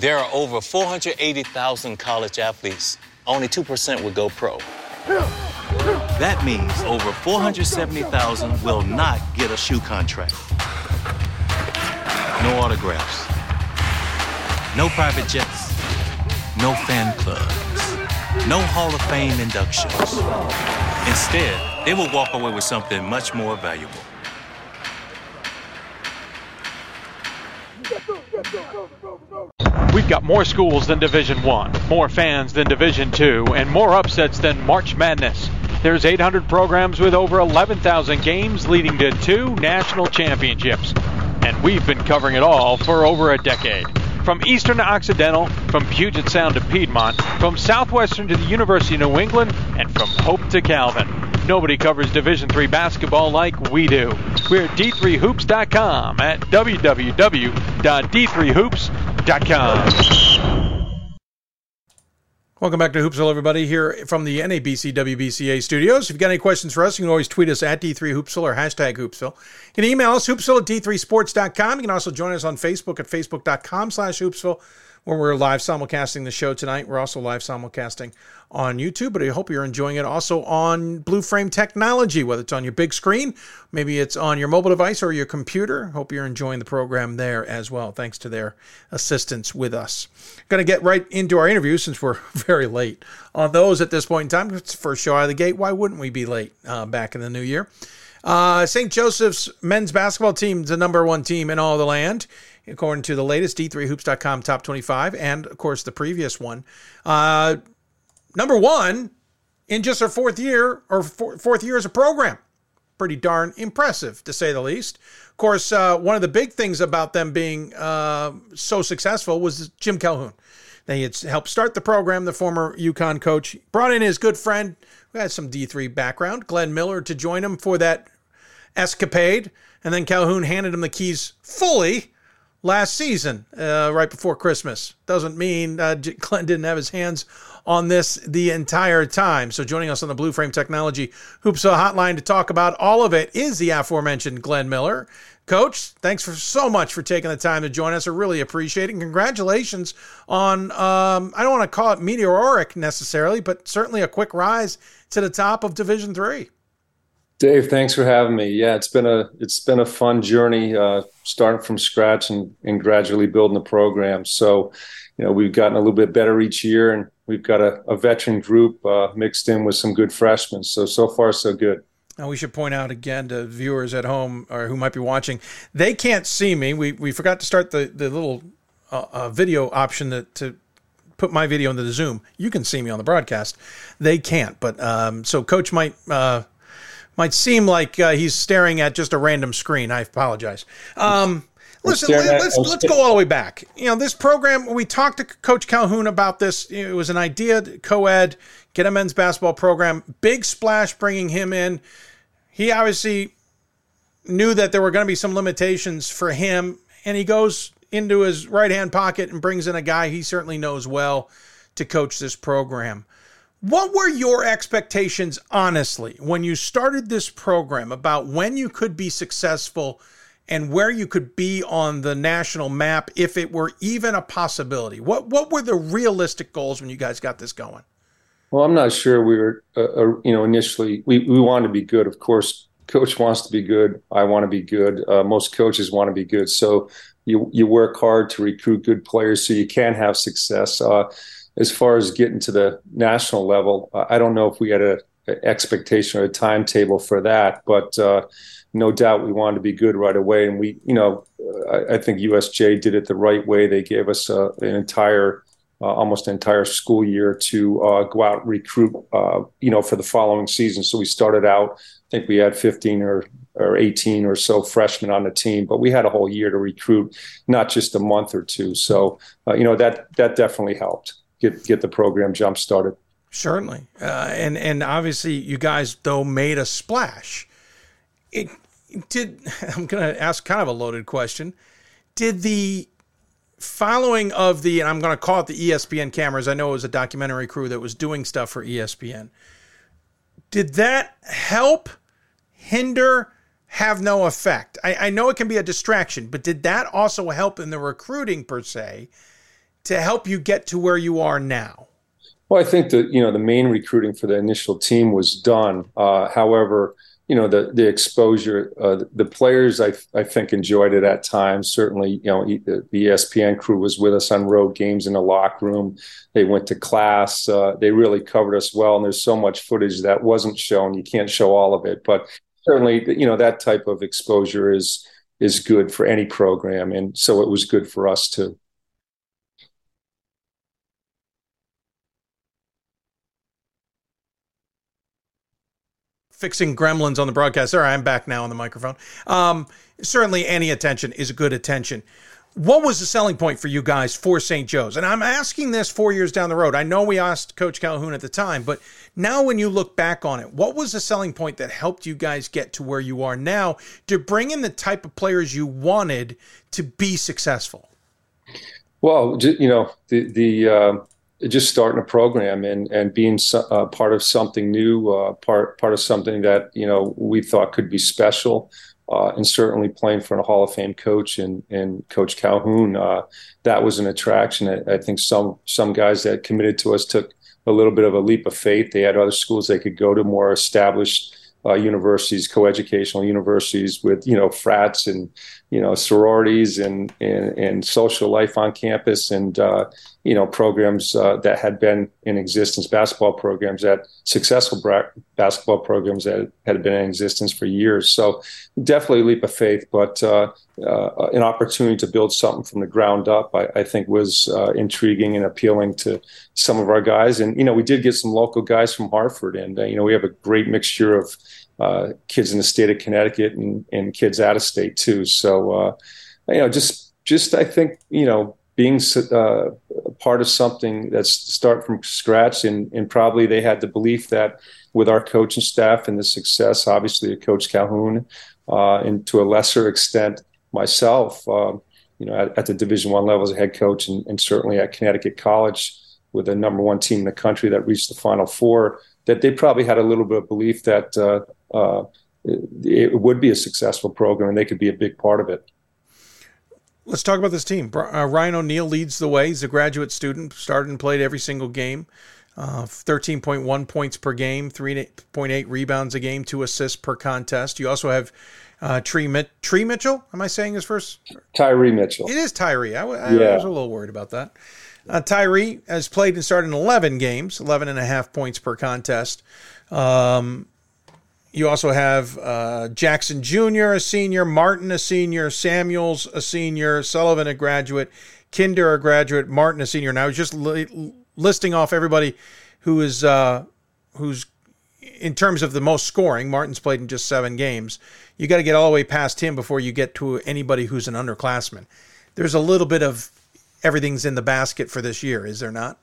There are over 480,000 college athletes. Only 2% would go pro. That means over 470,000 will not get a shoe contract. No autographs. No private jets. No fan clubs. No Hall of Fame inductions. Instead, they will walk away with something much more valuable. We've got more schools than Division 1, more fans than Division 2, and more upsets than March Madness. There's 800 programs with over 11,000 games leading to two national championships. And we've been covering it all for over a decade. From eastern to occidental, from Puget Sound to Piedmont, from southwestern to the University of New England, and from Hope to Calvin. Nobody covers Division III basketball like we do. We're at d3hoops.com at www.d3hoops.com. Welcome back to Hoopsville, everybody, here from the NABC WBCA studios. If you've got any questions for us, you can always tweet us at D3Hoopsville or hashtag Hoopsville. You can email us, hoopsville at D3sports.com. You can also join us on Facebook at facebook.com slash Hoopsville, where we're live simulcasting the show tonight. We're also live simulcasting on YouTube, but I hope you're enjoying it also on Blue Frame Technology, whether it's on your big screen, maybe it's on your mobile device or your computer. Hope you're enjoying the program there as well, thanks to their assistance with us. Going to get right into our interview since we're very late on those at this point in time. It's the first show out of the gate. Why wouldn't we be late uh, back in the new year? Uh, St. Joseph's men's basketball team the number one team in all the land, according to the latest D3Hoops.com top 25, and of course the previous one. Uh, number one in just our fourth year or fourth year as a program. Pretty darn impressive, to say the least. Of course, uh, one of the big things about them being uh, so successful was Jim Calhoun. They had helped start the program, the former UConn coach, brought in his good friend who had some D3 background, Glenn Miller, to join him for that escapade. And then Calhoun handed him the keys fully last season, uh, right before Christmas. Doesn't mean uh, Glenn didn't have his hands on this the entire time. So joining us on the Blue Frame Technology Hoopsville Hotline to talk about all of it is the aforementioned Glenn Miller. Coach, thanks for so much for taking the time to join us. I really appreciate it. And congratulations on, um, I don't want to call it meteoric necessarily, but certainly a quick rise to the top of Division Three. Dave, thanks for having me. Yeah, it's been a it's been a fun journey, uh, starting from scratch and, and gradually building the program. So, you know, we've gotten a little bit better each year, and we've got a, a veteran group uh, mixed in with some good freshmen. So so far so good. Now we should point out again to viewers at home or who might be watching, they can't see me. We we forgot to start the the little uh, uh, video option that to put my video into the Zoom. You can see me on the broadcast. They can't, but um, so Coach might uh, might seem like uh, he's staring at just a random screen. I apologize. Um, listen, let's let's go all the way back. You know, this program. We talked to Coach Calhoun about this. It was an idea, co-ed, get a men's basketball program. Big splash, bringing him in. He obviously knew that there were going to be some limitations for him, and he goes into his right hand pocket and brings in a guy he certainly knows well to coach this program. What were your expectations, honestly, when you started this program about when you could be successful and where you could be on the national map if it were even a possibility? What what were the realistic goals when you guys got this going? Well, I'm not sure we were, uh, uh, you know, initially we, we wanted to be good. Of course, coach wants to be good. I want to be good. Uh, most coaches want to be good. So you you work hard to recruit good players so you can have success. As far as getting to the national level, I don't know if we had a, a expectation or a timetable for that, but uh, no doubt we wanted to be good right away. And we, you know, I, I think USJ did it the right way. They gave us uh, an entire, uh, almost an entire school year to uh, go out and recruit, uh, you know, for the following season. So we started out, I think we had 15 or or 18 or so freshmen on the team, but we had a whole year to recruit, not just a month or two. So, uh, you know, that that definitely helped get get the program jump started. Certainly, uh, and and obviously you guys though made a splash. It did. I'm going to ask kind of a loaded question. Did the following of the and I'm going to call it the ESPN cameras. I know it was a documentary crew that was doing stuff for ESPN. Did that help, hinder, have no effect? I, I know it can be a distraction, but did that also help in the recruiting per se? To help you get to where you are now? Well, I think that you know the main recruiting for the initial team was done. Uh, however, you know the the exposure, uh, the players I I think enjoyed it at times. Certainly, you know the, the ESPN crew was with us on road games in the locker room. They went to class. Uh, they really covered us well, and there's so much footage that wasn't shown. You can't show all of it, but certainly, you know that type of exposure is is good for any program, and so it was good for us too. Fixing gremlins on the broadcast. Sorry, I'm back now on the microphone. Um, certainly, any attention is good attention. What was the selling point for you guys for St. Joe's? And I'm asking this four years down the road. I know we asked Coach Calhoun at the time, but now when you look back on it, what was the selling point that helped you guys get to where you are now to bring in the type of players you wanted to be successful? Well, you know, the, the, uh just starting a program and and being uh, part of something new, uh, part part of something that you know we thought could be special, uh, and certainly playing for a Hall of Fame coach and and Coach Calhoun, uh, that was an attraction. I, I, think some some guys that committed to us took a little bit of a leap of faith. They had other schools they could go to, more established uh, universities, coeducational universities with you know frats and you know sororities and and, and social life on campus and uh, you know programs uh, that had been in existence, basketball programs that successful bra- basketball programs that had been in existence for years. So definitely a leap of faith, but uh, uh, an opportunity to build something from the ground up, I, I think was uh, intriguing and appealing to some of our guys. And you know we did get some local guys from Hartford, and you know we have a great mixture of uh, kids in the state of Connecticut and, and kids out of state too. So, uh, you know, just just I think you know being uh, part of something that's start from scratch, and and probably they had the belief that with our coaching staff and the success, obviously, of Coach Calhoun, uh, and to a lesser extent myself, uh, you know, at, at the Division One level as a head coach, and, and certainly at Connecticut College with the number one team in the country that reached the Final Four that they probably had a little bit of belief that uh, uh, it would be a successful program and they could be a big part of it. Let's talk about this team. Uh, Ryan O'Neal leads the way. He's a graduate student, started and played every single game. Uh, 13.1 points per game, 3.8 rebounds a game, two assists per contest. You also have uh, Tree, Mi- Tree Mitchell. Am I saying his first? Tyree Mitchell. It is Tyree. I, I, yeah. I was a little worried about that. Uh, Tyree has played and started in 11 games, 11 and a half points per contest. Um, you also have uh, Jackson Jr., a senior, Martin, a senior, Samuels, a senior, Sullivan, a graduate, Kinder, a graduate, Martin, a senior. And I was just li- listing off everybody who is uh, who's in terms of the most scoring. Martin's played in just seven games. You got to get all the way past him before you get to anybody who's an underclassman. There's a little bit of everything's in the basket for this year, is there not?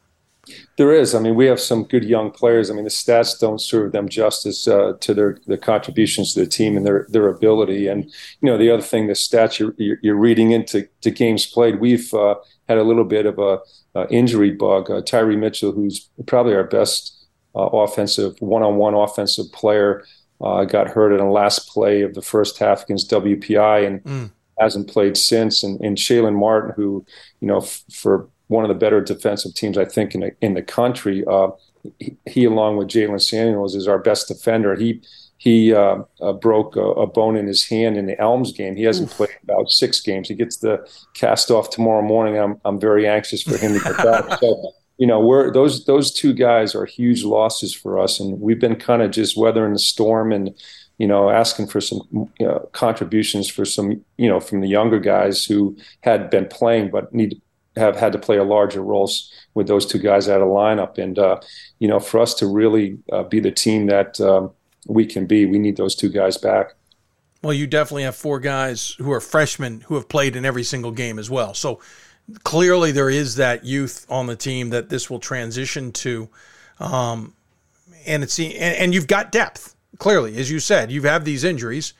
There is. I mean, we have some good young players. I mean, the stats don't serve them justice uh, to their the contributions to the team and their their ability. And you know, the other thing, the stats you're, you're reading into to games played, we've uh, had a little bit of a uh, injury bug. Uh, Tyree Mitchell, who's probably our best uh, offensive one-on-one offensive player, uh, got hurt in the last play of the first half against WPI and mm. hasn't played since. And, and Shaylin Martin, who you know f- for one of the better defensive teams, I think, in the, in the country. Uh, he, he, along with Jalen Samuels, is our best defender. He he uh, uh, broke a, a, bone in his hand in the Elms game. He hasn't Oof. played about six games. He gets the cast off tomorrow morning. I'm I'm very anxious for him to get back. So you know, we're those those two guys are huge losses for us, and we've been kind of just weathering the storm and you know, asking for some you know, contributions for some, you know, from the younger guys who had been playing but need have had to play a larger roles with those two guys out of lineup. And uh, you know, for us to really uh, be the team that um, we can be, we need those two guys back. Well, you definitely have four guys who are freshmen who have played in every single game as well. So clearly, there is that youth on the team that this will transition to, um, and it's and, and you've got depth. Clearly, as you said, you have these injuries,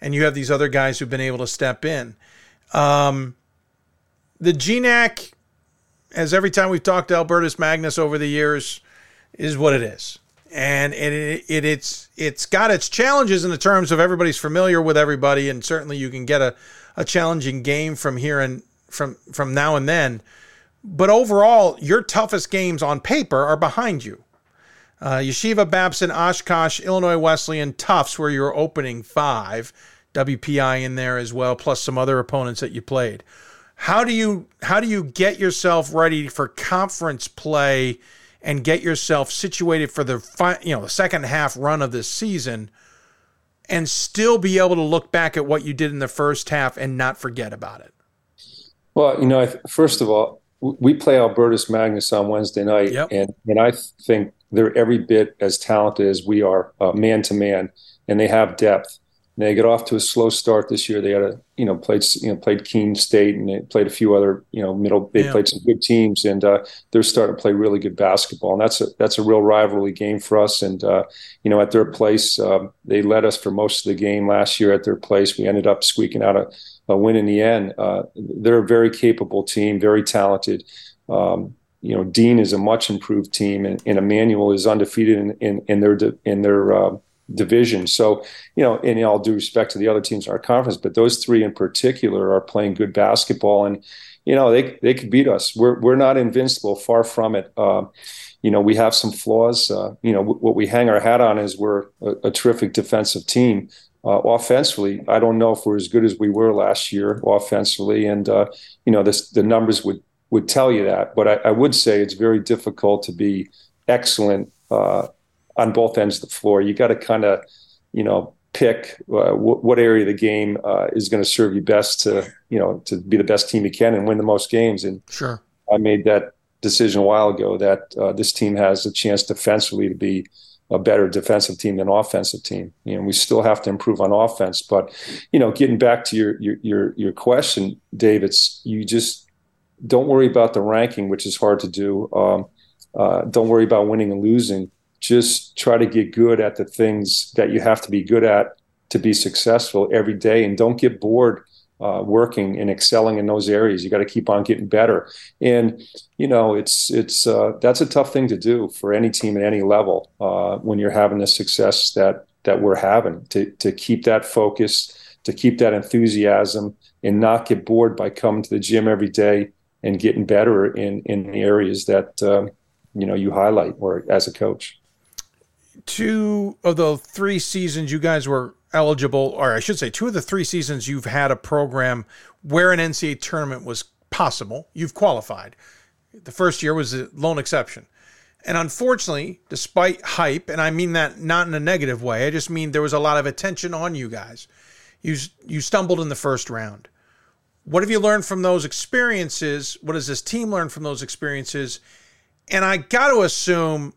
and you have these other guys who've been able to step in. Um, the GNAC, as every time we've talked to Albertus Magnus over the years, is what it is. And it, it, it, it's it's got its challenges in the terms of everybody's familiar with everybody, and certainly you can get a, a challenging game from here and from from now and then. But overall, your toughest games on paper are behind you. Uh, Yeshiva, Babson, Oshkosh, Illinois Wesleyan, Tufts, where you're opening five, WPI in there as well, plus some other opponents that you played. How do you how do you get yourself ready for conference play and get yourself situated for the fi- you know the second half run of this season, and still be able to look back at what you did in the first half and not forget about it? Well, you know, first of all, we play Albertus Magnus on Wednesday night, yep. and and I think they're every bit as talented as we are, uh, man to man, and they have depth. They get off to a slow start this year. They had a you know played you know played Keene State and they played a few other you know middle. They Yeah. played some good teams, and uh, they're starting to play really good basketball. And that's a that's a real rivalry game for us. And uh, you know at their place, um, they led us for most of the game last year at their place. We ended up squeaking out a, a win in the end. Uh, they're a very capable team, very talented. Um, you know, Dean is a much improved team, and, and Emmanuel is undefeated in, in, in their in their uh, division. So, you know, in all due respect to the other teams in our conference, but those three in particular are playing good basketball, and you know they they could beat us. We're we're not invincible, far from it. Uh, you know, we have some flaws. Uh, you know, w- what we hang our hat on is we're a, a terrific defensive team. Uh, offensively, I don't know if we're as good as we were last year offensively, and uh, you know, this, the numbers would would tell you that. But I, I would say it's very difficult to be excellent uh, on both ends of the floor. You got to kind of, you know, pick uh, w- what area of the game uh, is going to serve you best to, you know, to be the best team you can and win the most games. And Sure. I made that decision a while ago that uh, this team has a chance defensively to be a better defensive team than offensive team. You know, we still have to improve on offense, but you know, getting back to your your your, your question, Dave, it's you just don't worry about the ranking, which is hard to do. Um, uh, don't worry about winning and losing. Just try to get good at the things that you have to be good at to be successful every day, and don't get bored uh, working and excelling in those areas. You got to keep on getting better, and you know it's it's uh, that's a tough thing to do for any team at any level uh, when you're having the success that that we're having. To to keep that focus, to keep that enthusiasm, and not get bored by coming to the gym every day and getting better in in the areas that um, you know you highlight or as a coach. Two of the three seasons you guys were eligible, or I should say, two of the three seasons you've had a program where an NCAA tournament was possible, you've qualified. The first year was a lone exception. And unfortunately, despite hype, and I mean that not in a negative way, I just mean there was a lot of attention on you guys. You you stumbled in the first round. What have you learned from those experiences? What does this team learn from those experiences? And I got to assume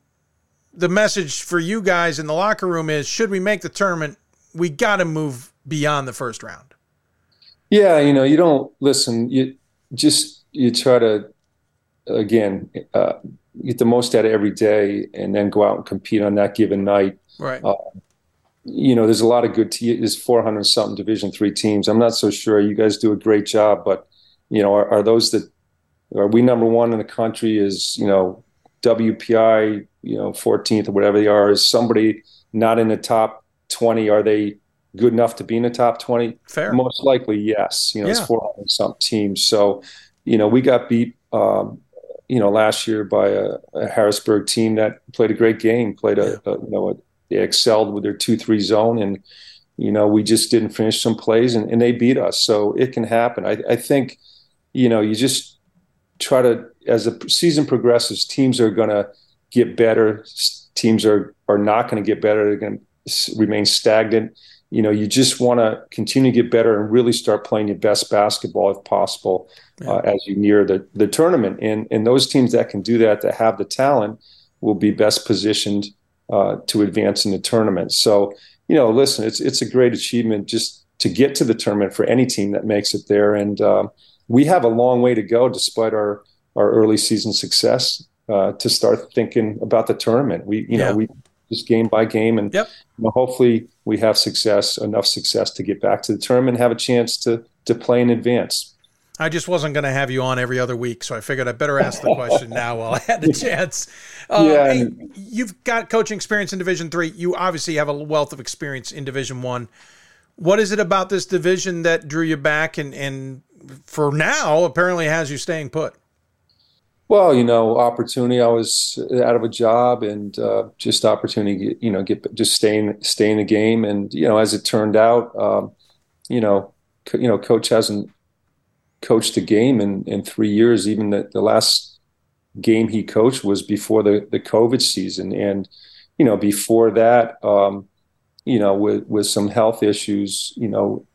the message for you guys in the locker room is should we make the tournament, we got to move beyond the first round. Yeah, you know, you don't listen. You just you try to again uh, get the most out of every day, and then go out and compete on that given night. Right. Uh, you know, there's a lot of good. Te- there's 400 something Division three teams. I'm not so sure. You guys do a great job, but you know, are, are those that are we number one in the country? Is you know WPI, you know, 14th or whatever they are. Is somebody not in the top 20? Are they good enough to be in the top 20? Fair. Most likely, yes. You know, Yeah. it's 400 some teams. So, you know, we got beat, um, you know, last year by a, a Harrisburg team that played a great game, played a, a you know, a, they excelled with their 2 3 zone. And, you know, we just didn't finish some plays and, and they beat us. So it can happen. I, I think, you know, you just try to, as the season progresses, teams are going to get better. Teams are, are not going to get better. They're going to remain stagnant you know, you just want to continue to get better and really start playing your best basketball if possible uh, as you near the, the tournament. And, and those teams that can do that, that have the talent, will be best positioned uh, to advance in the tournament. So, you know, listen, it's it's a great achievement just to get to the tournament for any team that makes it there. And uh, we have a long way to go, despite our our early season success, uh, to start thinking about the tournament. We, you Yeah. know, we just game by game, and Yep. you know, hopefully we have success, enough success to get back to the tournament, and have a chance to to play in advance. I just wasn't going to have you on every other week, so I figured I better ask the question now while I had the chance. Uh, Yeah, hey, you've got coaching experience in Division Three. You obviously have a wealth of experience in Division One. What is it about this division that drew you back, and and for now apparently has you staying put? Well, you know, opportunity. I was out of a job, and uh, just opportunity. You know, get just staying stay in the game, and you know, as it turned out, um, you know, co- you know, coach hasn't coached a game in in three years. Even the, the last game he coached was before the the COVID season, and you know, before that, um, you know, with with some health issues, you know,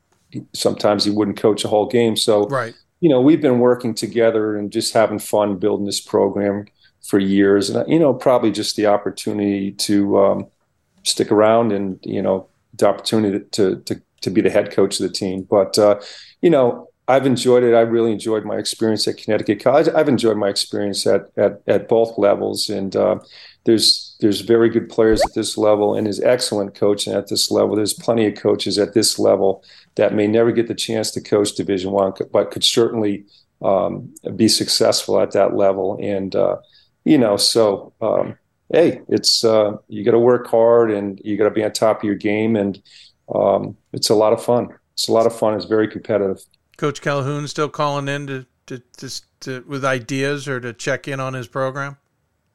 sometimes he wouldn't coach a whole game. So, right. You know, we've been working together and just having fun building this program for years, and you know, probably just the opportunity to um, stick around and you know, the opportunity to to to be the head coach of the team. But uh, you know, I've enjoyed it. I really enjoyed my experience at Connecticut College. I've enjoyed my experience at at, at both levels, and uh, there's there's very good players at this level, and there's excellent coaching at this level. There's plenty of coaches at this level that may never get the chance to coach Division One, but could certainly um, be successful at that level. And uh, you know, so um, hey, it's uh, you got to work hard and you got to be on top of your game, and um, it's a lot of fun. It's a lot of fun. It's very competitive. Coach Calhoun still calling in to, to, to, to with ideas or to check in on his program.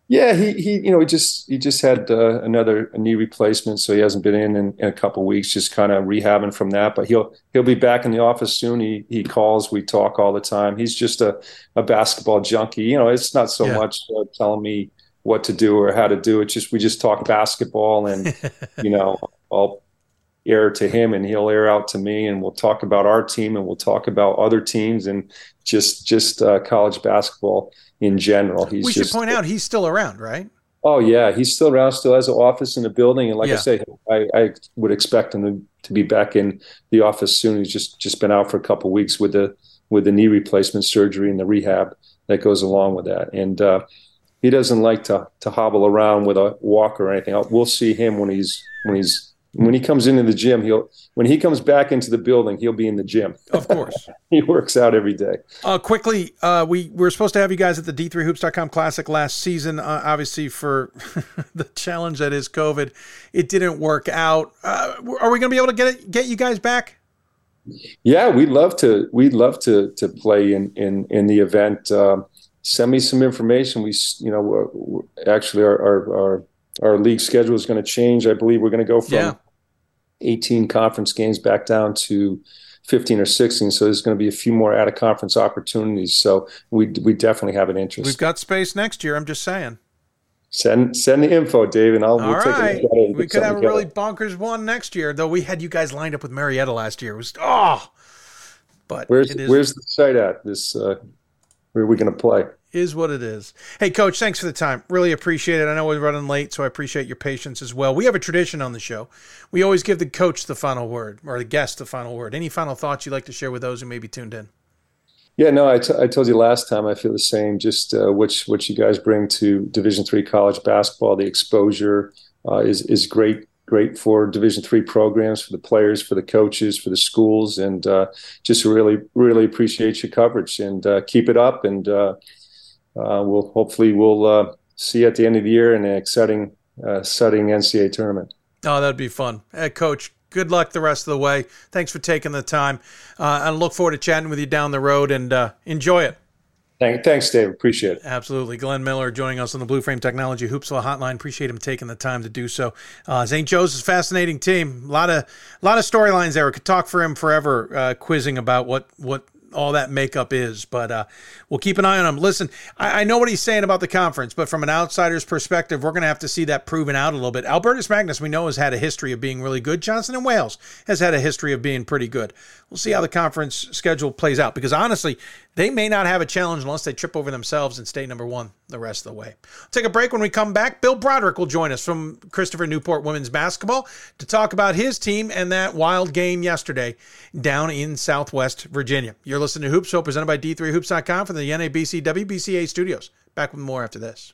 Yeah, he, he you know he just he just had uh, another knee replacement, so he hasn't been in in, in a couple weeks, just kind of rehabbing from that. But he'll he'll be back in the office soon. He he calls, we talk all the time. He's just a, a basketball junkie. You know, it's not so yeah. much uh, telling me what to do or how to do it. Just we just talk basketball, and you know, I'll air to him, and he'll air out to me, and we'll talk about our team, and we'll talk about other teams, and just just uh, college basketball in general. He's we should just, point out he's still around, right? Oh yeah, he's still around. Still has an office in the building, and like Yeah. I say, I, I would expect him to, to be back in the office soon. He's just just been out for a couple of weeks with the with the knee replacement surgery and the rehab that goes along with that. And uh, he doesn't like to to hobble around with a walker or anything. We'll see him when he's when he's when he comes into the gym. He'll when he comes back into the building, he'll be in the gym. Of course. he works out every day. Uh, quickly, uh, we, we were supposed to have you guys at the D3Hoops.com Classic last season. Uh, obviously, for the challenge that is COVID, it didn't work out. Uh, are we going to be able to get it, get you guys back? Yeah, we'd love to. We'd love to to play in in in the event. Um, send me some information. We, you know, we're, we're- actually our our our, our league schedule is going to change. I believe we're going to go from Yeah. 18 conference games back down to 15 or 16. So there's going to be a few more out of conference opportunities. So we we definitely have an interest. We've got space next year. I'm just saying. send send the info, Dave, and I'll All we'll right. at it. We could have a really bonkers one next year, though. We had you guys lined up with Marietta last year. It was oh, but Where's where's the site at? This uh, where are we going to play? is what it is. Hey, Coach, thanks for the time. Really appreciate it. I know we're running late, so I appreciate your patience as well. We have a tradition on the show. We always give the coach the final word or the guest the final word. Any final thoughts you'd like to share with those who may be tuned in? Yeah, no, I, t- I told you last time. I feel the same. Just uh, which what you guys bring to Division three college basketball, the exposure uh, is is great. Great for Division three programs, for the players, for the coaches, for the schools, and uh, just really, really appreciate your coverage and uh, keep it up. And uh, uh, we'll hopefully we'll uh, see you at the end of the year in an exciting, exciting NCAA tournament. Oh, that'd be fun. Hey, Coach, good luck the rest of the way. Thanks for taking the time. I look forward to chatting with you down the road and enjoy it. Thank, thanks, Dave. Appreciate it. Absolutely. Glenn Miller joining us on the Blue Frame Technology Hoopsville Hotline. Appreciate him taking the time to do so. Uh, St. Joe's is a fascinating team. A lot of a lot of storylines there. We could talk for him forever, uh, quizzing about what what all that makeup is. But uh, we'll keep an eye on him. Listen, I, I know what he's saying about the conference, but from an outsider's perspective, we're going to have to see that proven out a little bit. Albertus Magnus, we know, has had a history of being really good. Johnson and Wales has had a history of being pretty good. We'll see how the conference schedule plays out because honestly, they may not have a challenge unless they trip over themselves and stay number one the rest of the way. Take a break when we come back. Bill Broderick will join us from Christopher Newport Women's Basketball to talk about his team and that wild game yesterday down in Southwest Virginia. You're listening to Hoops Show presented by D3Hoops.com from the NABC WBCA studios. Back with more after this.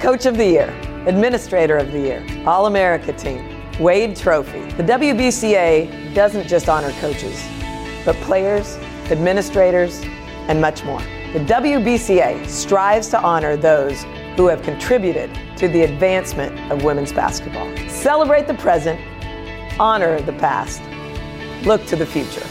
Coach of the Year, Administrator of the Year, All America Team, Wade Trophy. The WBCA doesn't just honor coaches, but players, administrators, and much more. The WBCA strives to honor those who have contributed to the advancement of women's basketball. Celebrate the present, honor the past, look to the future.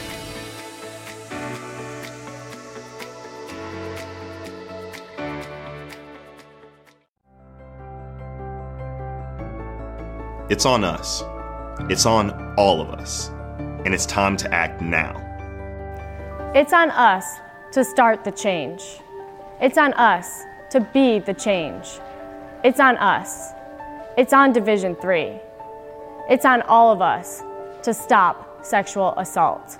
It's on us. It's on all of us. And it's time to act now. It's on us to start the change. It's on us to be the change. It's on us. It's on Division 3. It's on all of us to stop sexual assault.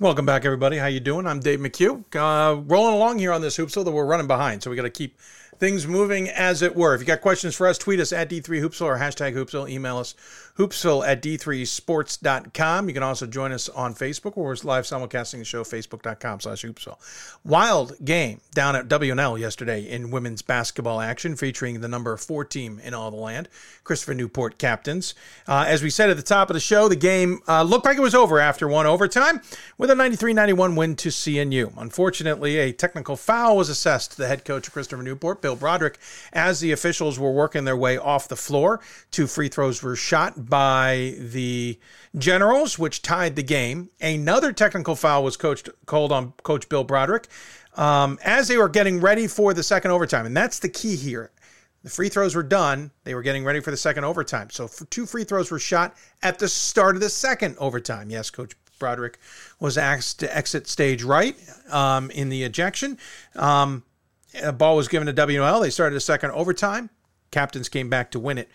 Welcome back, everybody. How you doing? I'm Dave McHugh. Uh, rolling along here on this hoopsville that we're running behind, so we got to keep things moving as it were. If you got questions for us, tweet us at D3Hoopsville or hashtag Hoopsville. Email us hoopsville at d3sports.com. You can also join us on Facebook where we're live simulcasting the show, facebook.com slash hoopsville. Wild game down at W&L yesterday in women's basketball action featuring the number four team in all the land, Christopher Newport captains. Uh, as we said at the top of the show, the game uh, looked like it was over after one overtime with a 93-91 win to CNU. Unfortunately, a technical foul was assessed to the head coach of Christopher Newport, Bill Broderick, as the officials were working their way off the floor. Two free throws were shot by the Generals, which tied the game. Another technical foul was coached, called on Coach Bill Broderick um, as they were getting ready for the second overtime. And that's the key here. The free throws were done. They were getting ready for the second overtime. So two free throws were shot at the start of the second overtime. Yes, Coach Broderick was asked to exit stage right um, in the ejection. Um, a ball was given to W&L. They started a second overtime. Captains came back to win it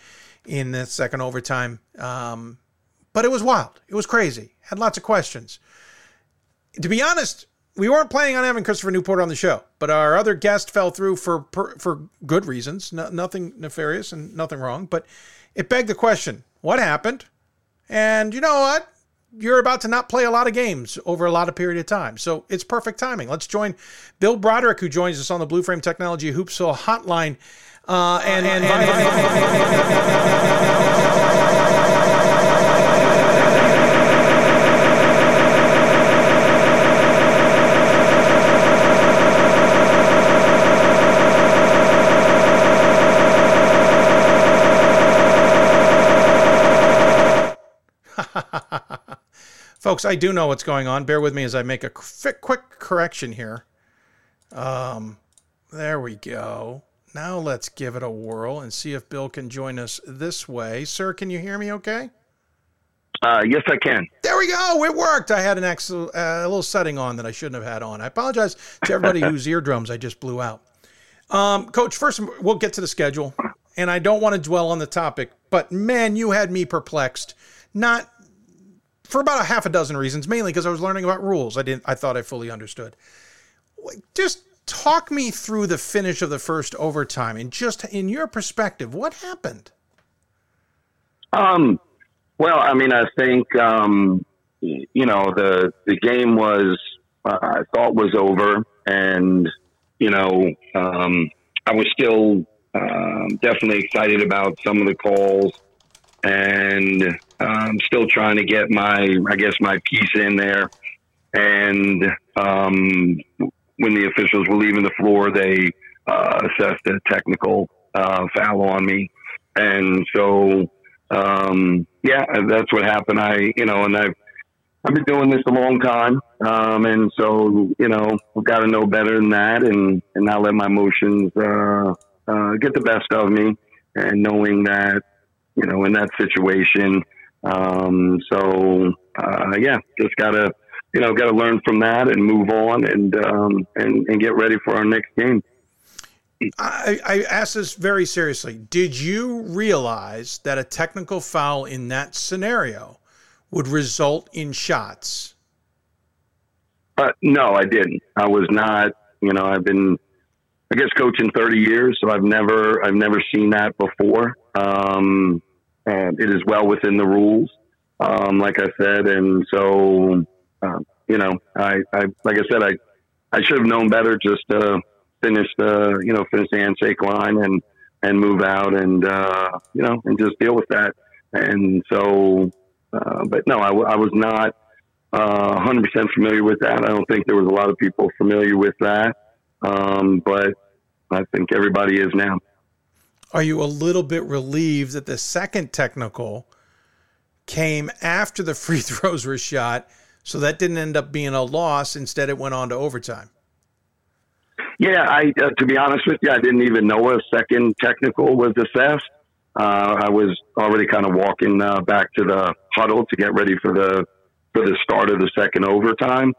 in the second overtime. Um, but it was wild. It was crazy. Had lots of questions. To be honest, we weren't planning on having Christopher Newport on the show, but our other guest fell through for for good reasons. No, nothing nefarious and nothing wrong. But it begged the question: What happened? And you know what? You're about to not play a lot of games over a lot of period of time. So it's perfect timing. Let's join Bill Broderick, who joins us on the Blue Frame Technology Hoopsville hotline uh, and, and, Folks, I do know what's going on. Bear with me as I make a quick correction here. Um, there we go. Now let's give it a whirl and see if Bill can join us this way. Sir, can you hear me okay? Uh, yes, I can. There we go. It worked. I had an excellent, uh, a little setting on that I shouldn't have had on. I apologize to everybody whose eardrums I just blew out. Um, Coach, first we'll get to the schedule, and I don't want to dwell on the topic, but man, you had me perplexed. Not for about a half a dozen reasons, mainly because I was learning about rules. I didn't. I thought I fully understood. Just talk me through the finish of the first overtime and just in your perspective, what happened? Um, well, I mean, I think um, you know the the game was uh, I thought was over, and you know um, I was still um, definitely excited about some of the calls, and um, still trying to get my, I guess, my piece in there. And um, when the officials were leaving the floor, they uh, assessed a technical uh, foul on me, and so um, yeah, that's what happened. I, you know, and I've I've been doing this a long time, um, and so you know, I've got to know better than that, and and not let my emotions uh, uh, get the best of me, and knowing that you know in that situation. Um, so uh, yeah, just gotta you know gotta learn from that and move on and um, and and get ready for our next game. I, I ask this very seriously. Did you realize that a technical foul in that scenario would result in shots? Uh, no, I didn't. I was not. You know, I've been, I guess, coaching thirty years, so I've never, I've never seen that before. Um, and it is well within the rules, um, like I said, and so, uh, you know, I, I, like I said, I, I should have known better. Just finish the, you know, finish the handshake line and and move out, and uh, you know, and just deal with that. And so, uh, but no, I was not uh, 100% familiar with that. I don't think there was a lot of people familiar with that, um, but I think everybody is now. Are you a little bit relieved that the second technical came after the free throws were shot, so that didn't end up being a loss? Instead, it went on to overtime. Yeah, I uh, to be honest with you, I didn't even know a second technical was assessed. Uh, I was already kind of walking uh, back to the huddle to get ready for the for the start of the second overtime.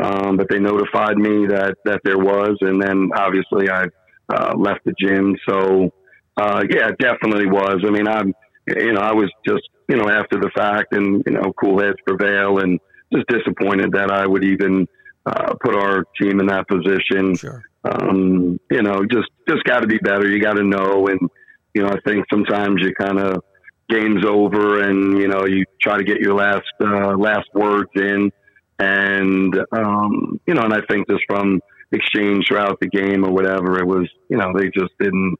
Um, but they notified me that that there was, and then obviously I uh, left the gym. So uh, yeah, it definitely was. I mean, I'm you know I was just you know after the fact, and you know cool heads prevail, and just disappointed that I would even uh, put our team in that position. Sure. Um, you know, just just got to be better. You got to know and you know, I think sometimes you kind of game's over and you know you try to get your last uh, last words in, and um, you know, and I think just from exchange throughout the game or whatever, it was you know they just didn't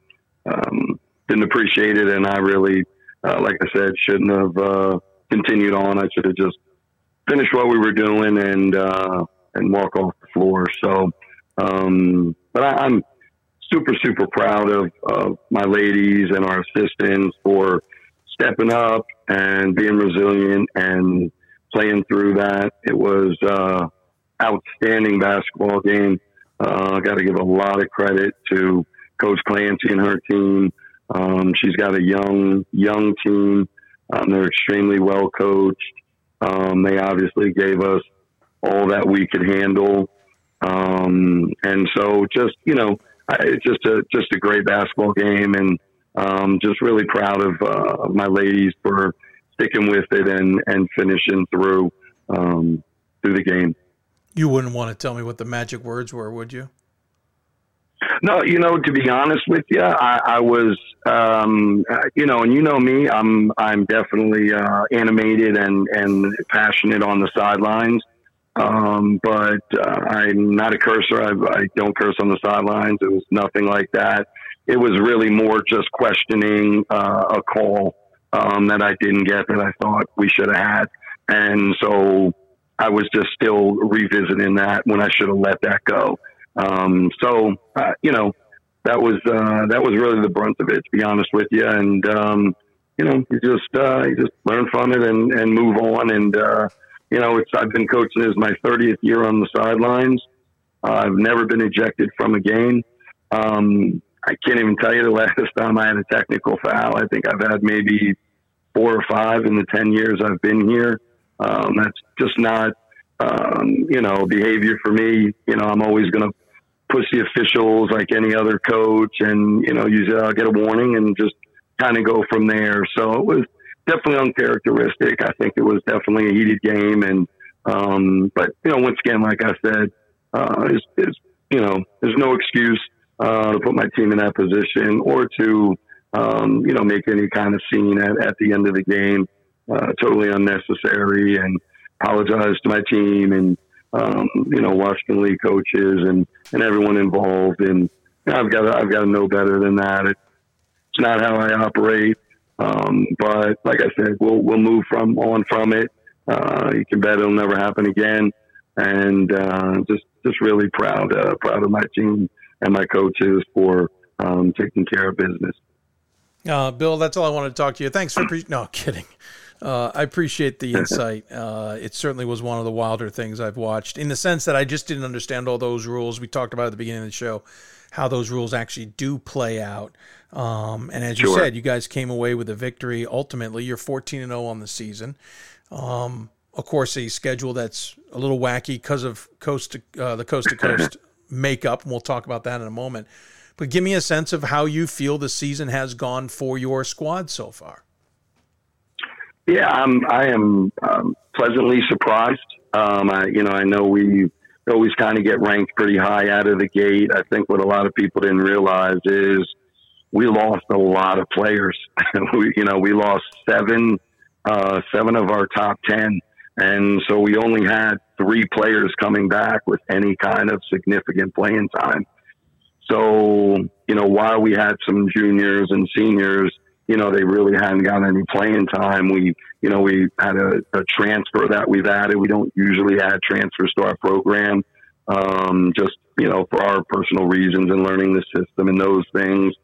um, didn't appreciate it, and I really, uh, like I said, shouldn't have uh, continued on. I should have just finished what we were doing and uh, and walk off the floor. So, um, but I, I'm super, super proud of, of my ladies and our assistants for stepping up and being resilient and playing through that. It was uh, outstanding basketball game. Uh, I got to give a lot of credit to Coach Clancy and her team. Um, she's got a young, young team. Um, they're extremely well coached. Um, they obviously gave us all that we could handle. Um, and so just, you know, it's just a just a great basketball game, and um, just really proud of, uh, my ladies for sticking with it and and finishing through um, through the game. You wouldn't want to tell me what the magic words were, would you? No, you know, to be honest with you, I, I was, um, you know, and you know me, I'm I'm definitely uh, animated and and passionate on the sidelines. Um, but uh, I'm not a cursor. I, I don't curse on the sidelines. It was nothing like that. It was really more just questioning uh, a call um, that I didn't get that I thought we should have had, and so I was just still revisiting that when I should have let that go. Um, so uh, you know that was uh, that was really the brunt of it, to be honest with you, and um, you know you just uh, you just learn from it and, and move on and uh, you know, it's I've been coaching as my 30th year on the sidelines. Uh, I've never been ejected from a game. Um, I can't even tell you the last time I had a technical foul. I think I've had maybe four or five in the 10 years I've been here. Um, that's just not, um, you know, behavior for me. You know, I'm always going to the officials like any other coach and, you know, usually I'll get a warning and just kind of go from there. So it was, definitely uncharacteristic. I think it was definitely a heated game, and um, but you know, once again, like I said, uh, is, is you know, there's no excuse uh, to put my team in that position or to um, you know make any kind of scene at, at the end of the game. Uh, totally unnecessary, and apologize to my team and um, you know Washington and Lee coaches and and everyone involved. And you know, I've got to, I've got to know better than that. It, It's not how I operate. Um, but like I said, we'll we'll move from on from it. Uh, you can bet it'll never happen again. And uh, just just really proud uh, proud of my team and my coaches for um, taking care of business. Uh, Bill, that's all I wanted to talk to you. Thanks for pre- no kidding. Uh, I appreciate the insight. Uh, it certainly was one of the wilder things I've watched, in the sense that I just didn't understand all those rules we talked about at the beginning of the show, how those rules actually do play out. Um, and as you Sure. said, you guys came away with a victory. Ultimately, you're 14 and 0 on the season. Um, of course, a schedule that's a little wacky because of coast to uh, the coast to coast makeup, and we'll talk about that in a moment. But give me a sense of how you feel the season has gone for your squad so far. Yeah, I'm. I am um, pleasantly surprised. Um, I, you know, I know we always kind of get ranked pretty high out of the gate. I think what a lot of people didn't realize is we lost a lot of players. we, you know, we lost seven, uh, seven of our top ten, and so we only had three players coming back with any kind of significant playing time. So, you know, while we had some juniors and seniors, you know, they really hadn't gotten any playing time. We, you know, we had a, a transfer that we've added. We don't usually add transfers to our program, um, just, you know, for our personal reasons and learning the system and those things.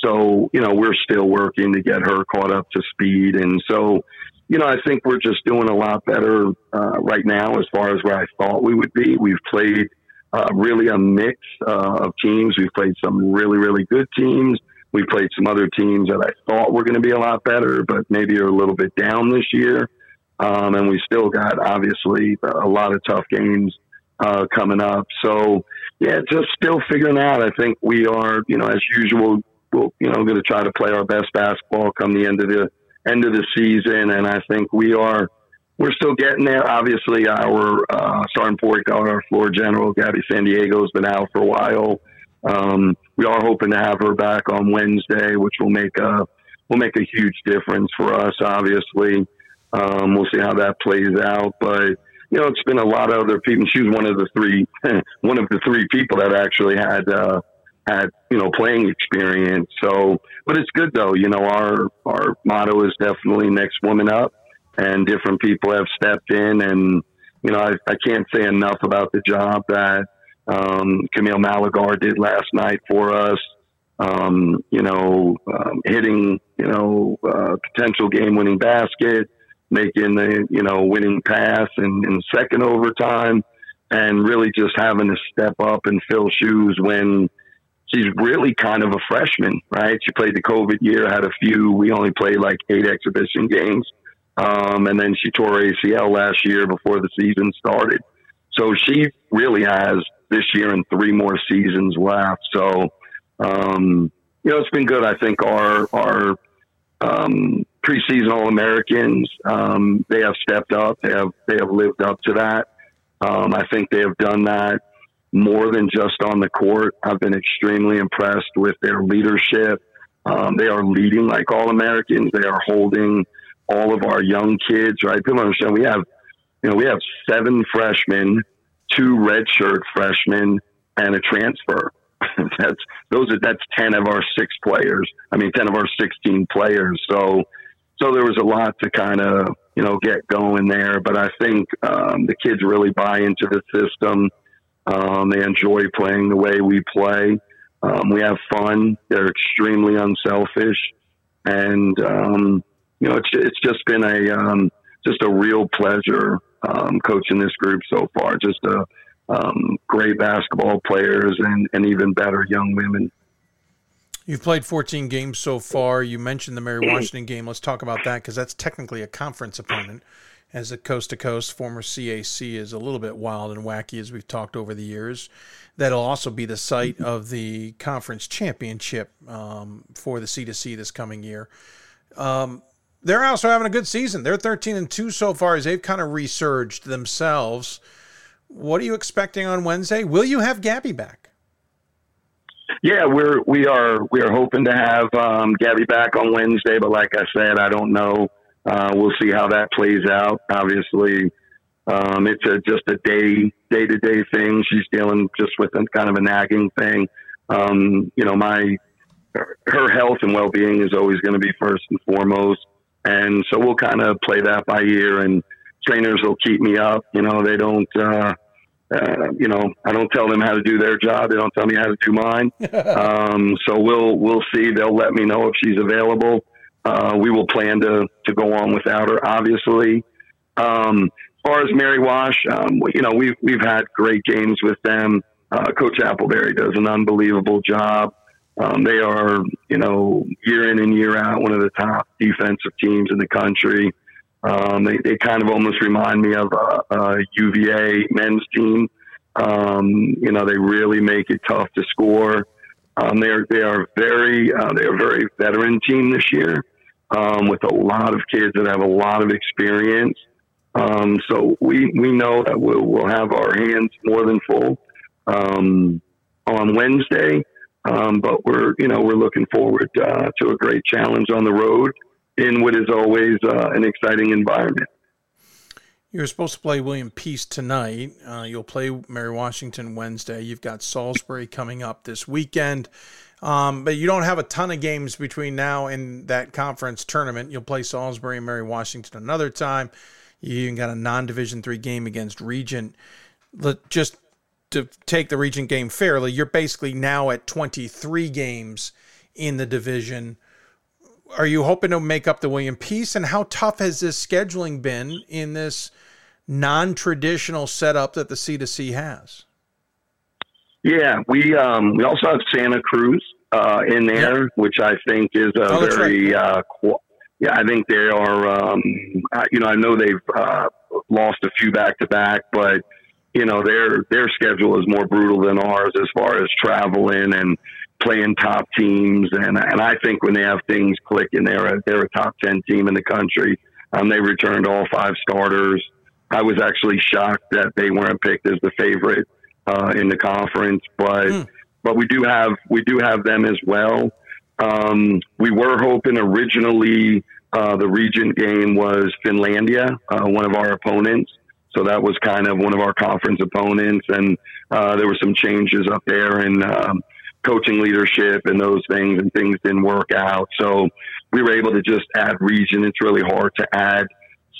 So, you know, we're still working to get her caught up to speed. And so, you know, I think we're just doing a lot better uh, right now as far as where I thought we would be. We've played uh, really a mix uh, of teams. We've played some really, really good teams. We played some other teams that I thought were going to be a lot better, but maybe are a little bit down this year. Um, and we still got obviously a lot of tough games uh, coming up. So yeah, just still figuring out. I think we are, you know, as usual, we'll, you know, going to try to play our best basketball come the end of the end of the season. And I think we are, we're still getting there. Obviously, our uh, starting point guard, our floor general, Gabby San Diego, has been out for a while. Um, we are hoping to have her back on Wednesday, which will make a will make a huge difference for us. Obviously, um, we'll see how that plays out. But you know, it's been a lot of other people. She was one of the three, one of the three people that actually had uh, had you know playing experience. So, but it's good though. You know, our our motto is definitely next woman up, and different people have stepped in, and you know, I, I can't say enough about the job that um, Camille Malagar did last night for us. Um, you know, um, hitting you know uh, potential game-winning basket, making the you know winning pass in, in second overtime, and really just having to step up and fill shoes when she's really kind of a freshman, right? She played the COVID year, had a few. We only played like eight exhibition games. Um, and then she tore ACL last year before the season started. So she really has this year and three more seasons left. So, um, you know, it's been good. I think our, our, um, preseason All Americans, um, they have stepped up. They have, they have lived up to that. Um, I think they have done that more than just on the court. I've been extremely impressed with their leadership. Um, they are leading like All Americans. They are holding all of our young kids, right? People understand we have, you know, we have seven freshmen, two redshirt freshmen, and a transfer. that's those are that's ten of our six players. I mean, ten of our sixteen players. So, so there was a lot to kind of you know get going there. But I think um, the kids really buy into the system. Um, they enjoy playing the way we play. Um, we have fun. They're extremely unselfish, and um, you know, it's it's just been a um, just a real pleasure um, coaching this group so far. Just a um, great basketball players and, and even better young women. You've played 14 games so far. You mentioned the Mary Washington game. Let's talk about that because that's technically a conference opponent. As a coast to coast, former CAC is a little bit wild and wacky as we've talked over the years. That'll also be the site of the conference championship um, for the C2C this coming year. Um, they're also having a good season. They're 13 and 2 so far as they've kind of resurged themselves. What are you expecting on Wednesday? Will you have Gabby back? Yeah, we're we are we are hoping to have um, Gabby back on Wednesday, but like I said, I don't know. Uh, we'll see how that plays out. Obviously, um, it's a, just a day day to day thing. She's dealing just with a, kind of a nagging thing. Um, you know, my her, health and well being is always going to be first and foremost. And so we'll kind of play that by ear, and trainers will keep me up. You know, they don't. Uh, uh, you know, I don't tell them how to do their job. They don't tell me how to do mine. um, so we'll we'll see. They'll let me know if she's available. Uh, we will plan to to go on without her, obviously. Um, as far as Mary Wash, um, you know, we've we've had great games with them. Uh, Coach Applebury does an unbelievable job. Um, they are, you know, year in and year out, one of the top defensive teams in the country. Um, they, they kind of almost remind me of a, a UVA men's team. Um, you know, they really make it tough to score. Um, they are they are very uh, they are very veteran team this year, um, with a lot of kids that have a lot of experience. Um, so we we know that we'll, we'll have our hands more than full on Wednesday. Um, but we're, you know, we're looking forward uh, to a great challenge on the road in what is always uh, an exciting environment. You're supposed to play William Peace tonight. Uh, you'll play Mary Washington Wednesday. You've got Salisbury coming up this weekend. Um, but you don't have a ton of games between now and that conference tournament. You'll play Salisbury and Mary Washington another time. You even got a non-division three game against Regent. Let, just to take the Regent game fairly, you're basically now at 23 games in the division. Are you hoping to make up the William Peace? And how tough has this scheduling been in this non-traditional setup that the C2C has? Yeah, we um, we also have Santa Cruz uh, in there, yep. which I think is a oh, very right. uh, qu- yeah. I think they are. Um, you know, I know they've uh, lost a few back to back, but you know their their schedule is more brutal than ours as far as traveling and playing top teams. And and I think when they have things clicking they're a, they're a top 10 team in the country. Um, they returned all five starters. I was actually shocked that they weren't picked as the favorite uh, in the conference but mm. but we do have we do have them as well. Um, we were hoping originally uh, the Regent game was Finlandia uh, one of our opponents so that was kind of one of our conference opponents, and uh, there were some changes up there in um, coaching leadership and those things, and things didn't work out. So we were able to just add Regent. It's really hard to add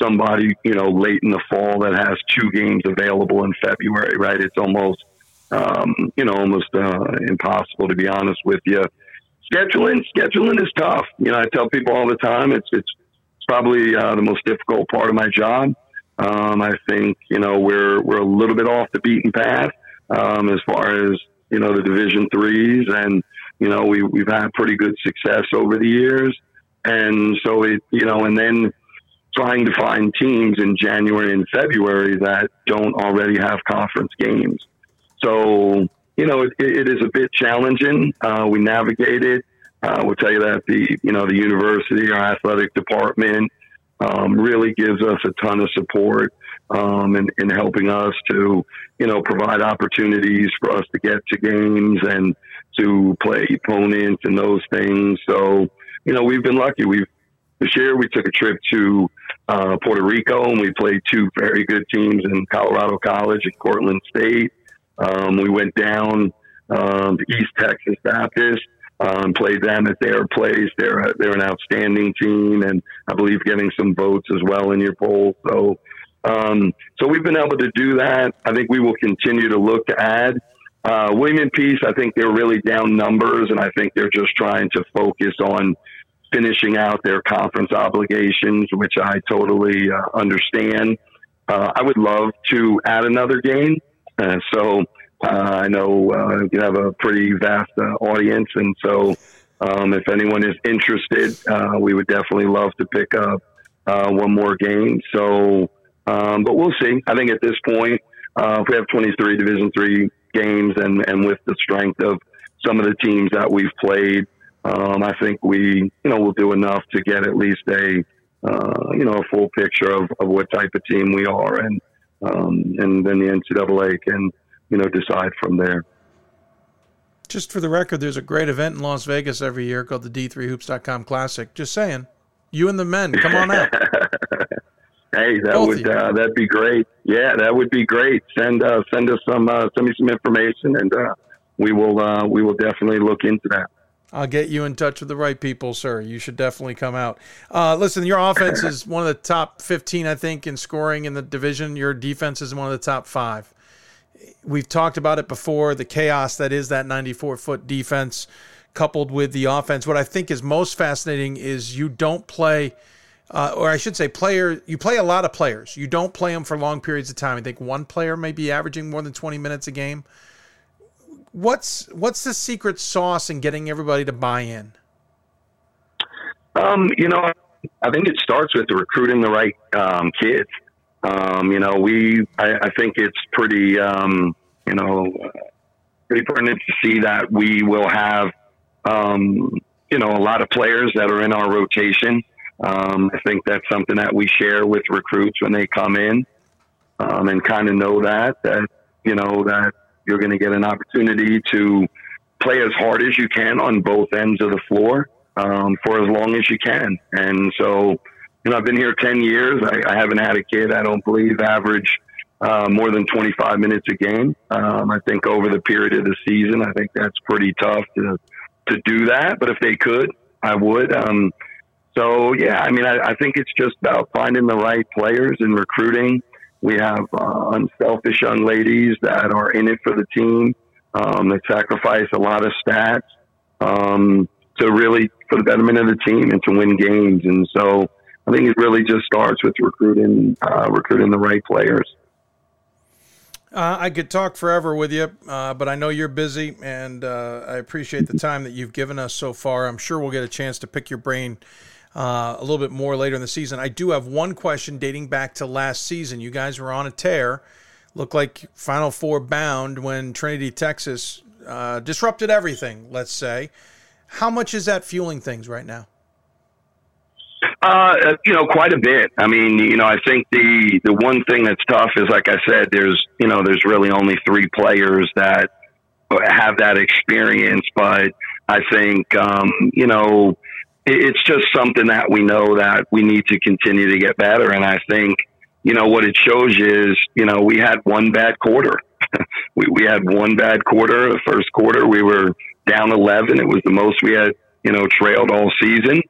somebody, you know, late in the fall that has two games available in February, right? It's almost, um, you know, almost uh, impossible to be honest with you. Scheduling, scheduling is tough. You know, I tell people all the time, it's it's, it's probably uh, the most difficult part of my job. Um, I think you know we're we're a little bit off the beaten path um, as far as you know the Division threes, and you know we we've had pretty good success over the years, and so it you know and then trying to find teams in January and February that don't already have conference games. So you know it, it is a bit challenging. Uh, we navigated. Uh, we'll tell you that the you know the university, our athletic department um, really gives us a ton of support um, in, in helping us to, you know, provide opportunities for us to get to games and to play opponents and those things. So, you know, we've been lucky. We've this year we took a trip to uh, Puerto Rico and we played two very good teams in Colorado College and Cortland State. Um, we went down um, to East Texas Baptist um, played them at their place. They're they're an outstanding team, and I believe getting some votes as well in your poll. So, um, so we've been able to do that. I think we will continue to look to add. Uh, William Peace, I think they're really down numbers, and I think they're just trying to focus on finishing out their conference obligations, which I totally uh, understand. Uh, I would love to add another game. Uh, so uh, I know uh, you have a pretty vast uh, audience, and so um, if anyone is interested, uh, we would definitely love to pick up uh, one more game. So, um, but we'll see. I think at this point, uh, if we have 23 Division three games, and and with the strength of some of the teams that we've played, um, I think we you know will do enough to get at least a you know a full picture of, of what type of team we are, and um, and then the NCAA can you know, decide from there. Just for the record, there's a great event in Las Vegas every year called the D3Hoops.com Classic. Just saying, you and the men, come on out. hey, that Both would uh, that'd be great. Yeah, that would be great. Send uh, send us some uh, send me some information, and uh, we will uh, we will definitely look into that. I'll get you in touch with the right people, sir. You should definitely come out. Uh, listen, your offense is one of the top 15, I think, in scoring in the division. Your defense is one of the top five. We've talked about it before the chaos that is that 94 foot defense coupled with the offense. What I think is most fascinating is you don't play. Uh, or I should say, player. You play a lot of players. You don't play them for long periods of time. I think one player may be averaging more than twenty minutes a game what's what's the secret sauce in getting everybody to buy in? Um, you know, I think it starts with recruiting the right um, kids. Um, you know, we I, I think it's pretty um, you know pretty pertinent to see that we will have um, you know a lot of players that are in our rotation. Um, I think that's something that we share with recruits when they come in, um, and kind of know that that you know that you're going to get an opportunity to play as hard as you can on both ends of the floor um, for as long as you can. And so, you know, I've been here 10 years. I, I haven't had a kid, I don't believe, average uh, more than 25 minutes a game. Um, I think over the period of the season, I think that's pretty tough to, to do that. But if they could, I would. Um, so, yeah, I mean, I, I think it's just about finding the right players and recruiting we have uh, unselfish young ladies that are in it for the team, um, that sacrifice a lot of stats um, to really for the betterment of the team and to win games. And so I think it really just starts with recruiting, uh, recruiting the right players. Uh, I could talk forever with you, uh, but I know you're busy, and uh, I appreciate the time that you've given us so far. I'm sure we'll get a chance to pick your brain uh, a little bit more later in the season. I do have one question dating back to last season. You guys were on a tear, looked like Final Four bound when Trinity, Texas uh, disrupted everything, let's say. How much is that fueling things right now? Uh, you know, quite a bit. I mean, you know, I think the the one thing that's tough is, like I said, there's you know, there's really only three players that have that experience. But I think, um, you know, it's just something that we know that we need to continue to get better. And I think, you know, what it shows you is, you know, we had one bad quarter. we, we had one bad quarter. The first quarter, we were down 11. It was the most we had, you know, trailed all season.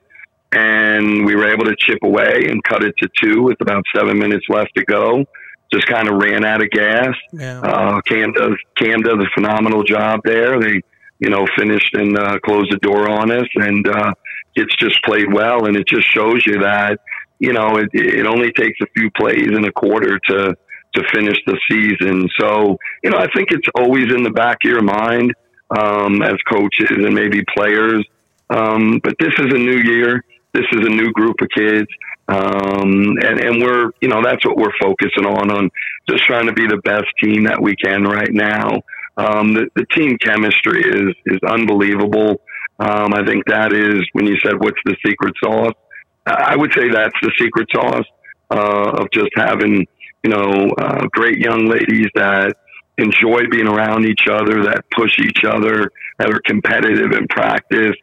And we were able to chip away and cut it to two with about seven minutes left to go. Just kind of ran out of gas. Yeah. Uh, Cam does Cam does a phenomenal job there. They, you know, finished and uh, closed the door on us, and uh, it's just played well, and it just shows you that you know it, it only takes a few plays in a quarter to to finish the season. So you know, I think it's always in the back of your mind um, as coaches and maybe players. Um, but this is a new year. This is a new group of kids. Um, and, and we're, you know, that's what we're focusing on, on just trying to be the best team that we can right now. Um, the, the team chemistry is, is unbelievable. Um, I think that is when you said, what's the secret sauce? I would say that's the secret sauce uh, of just having, you know, uh, great young ladies that enjoy being around each other, that push each other, that are competitive in practice,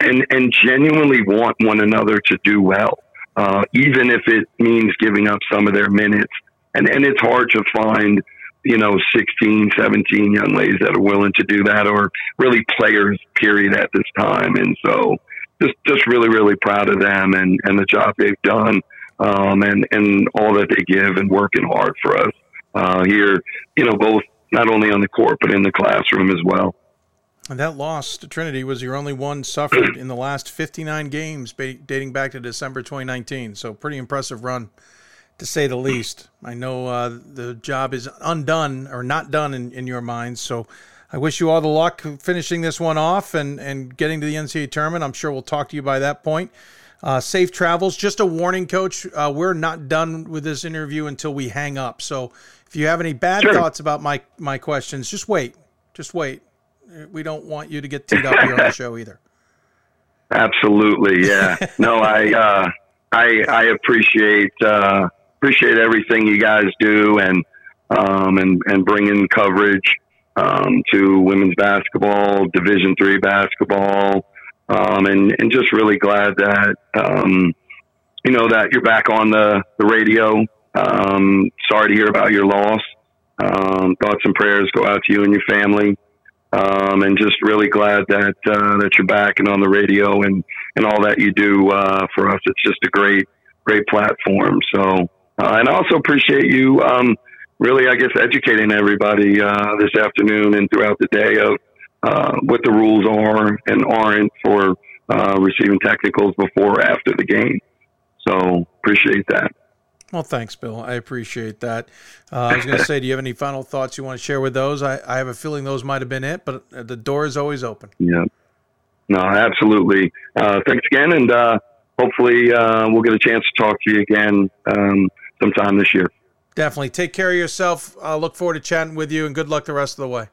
and, and genuinely want one another to do well, uh, even if it means giving up some of their minutes. And, and it's hard to find – you know, 16, 17 young ladies that are willing to do that or really players period at this time. And so just, just really, really proud of them and, and the job they've done. Um, and, and all that they give and working hard for us, uh, here, you know, both not only on the court, but in the classroom as well. And that loss to Trinity was your only one suffered in the last 59 games dating back to December 2019. So pretty impressive run to say the least. I know uh, the job is undone or not done in, in your minds. So I wish you all the luck finishing this one off and, and getting to the NCAA tournament. I'm sure we'll talk to you by that point. Uh, safe travels. Just a warning, Coach. Uh, we're not done with this interview until we hang up. So if you have any bad sure. thoughts about my my questions, just wait. Just wait. We don't want you to get teed up here on the show either. Absolutely, yeah. no, I uh, I I appreciate uh, appreciate everything you guys do and um, and and bringing coverage um, to women's basketball, Division three basketball, um, and and just really glad that um, you know that you're back on the the radio. Um, sorry to hear about your loss. Um, thoughts and prayers go out to you and your family. Um, and just really glad that uh, that you're back and on the radio and and all that you do uh, for us. It's just a great great platform. So, uh, and I also appreciate you. Um, really, I guess, educating everybody uh, this afternoon and throughout the day of uh, what the rules are and aren't for uh, receiving technicals before or after the game. So appreciate that. Well, thanks, Bill. I appreciate that. Uh, I was going to say, do you have any final thoughts you want to share with those? I, I have a feeling those might have been it, but the door is always open. Yeah. No, absolutely. Uh, thanks again, and uh, hopefully uh, we'll get a chance to talk to you again um, sometime this year. Definitely. Take care of yourself. I look forward to chatting with you, and good luck the rest of the way.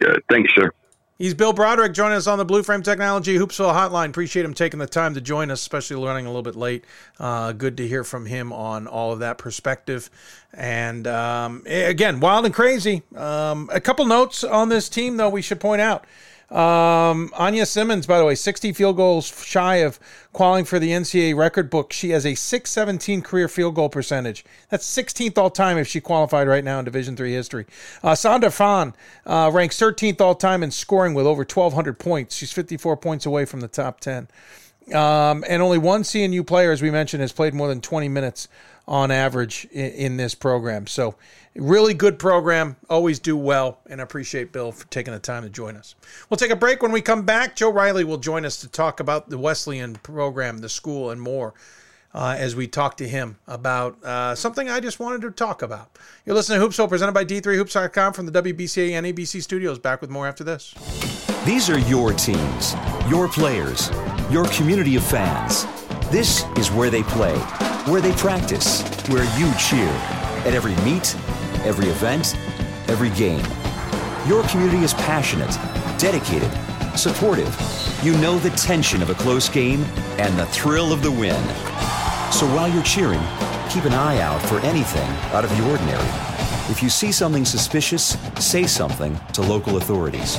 Good. Thanks, sir. He's Bill Broderick joining us on the Blue Frame Technology Hoopsville Hotline. Appreciate him taking the time to join us, especially running a little bit late. Uh, good to hear from him on all of that perspective. And um, again, wild and crazy. Um, a couple notes on this team, though, we should point out. Um, Anya Simmons, by the way, 60 field goals shy of qualifying for the NCAA record book. She has a 617 career field goal percentage. That's 16th all time if she qualified right now in Division three history. Uh, Sandra Fan uh, ranks 13th all time in scoring with over 1,200 points. She's 54 points away from the top 10. Um, and only one CNU player, as we mentioned, has played more than 20 minutes on average in, in this program. So Really good program. Always do well. And I appreciate Bill for taking the time to join us. We'll take a break. When we come back, Joe Reilly will join us to talk about the Wesleyan program, the school, and more. Uh, as we talk to him about uh, something I just wanted to talk about. You're listening to Hoopsville, presented by D3Hoops.com from the WBCA and ABC studios. Back with more after this. These are your teams, your players, your community of fans. This is where they play, where they practice, where you cheer. At every meet, every event, every game. Your community is passionate, dedicated, supportive. You know the tension of a close game and the thrill of the win. So while you're cheering, keep an eye out for anything out of the ordinary. If you see something suspicious, say something to local authorities.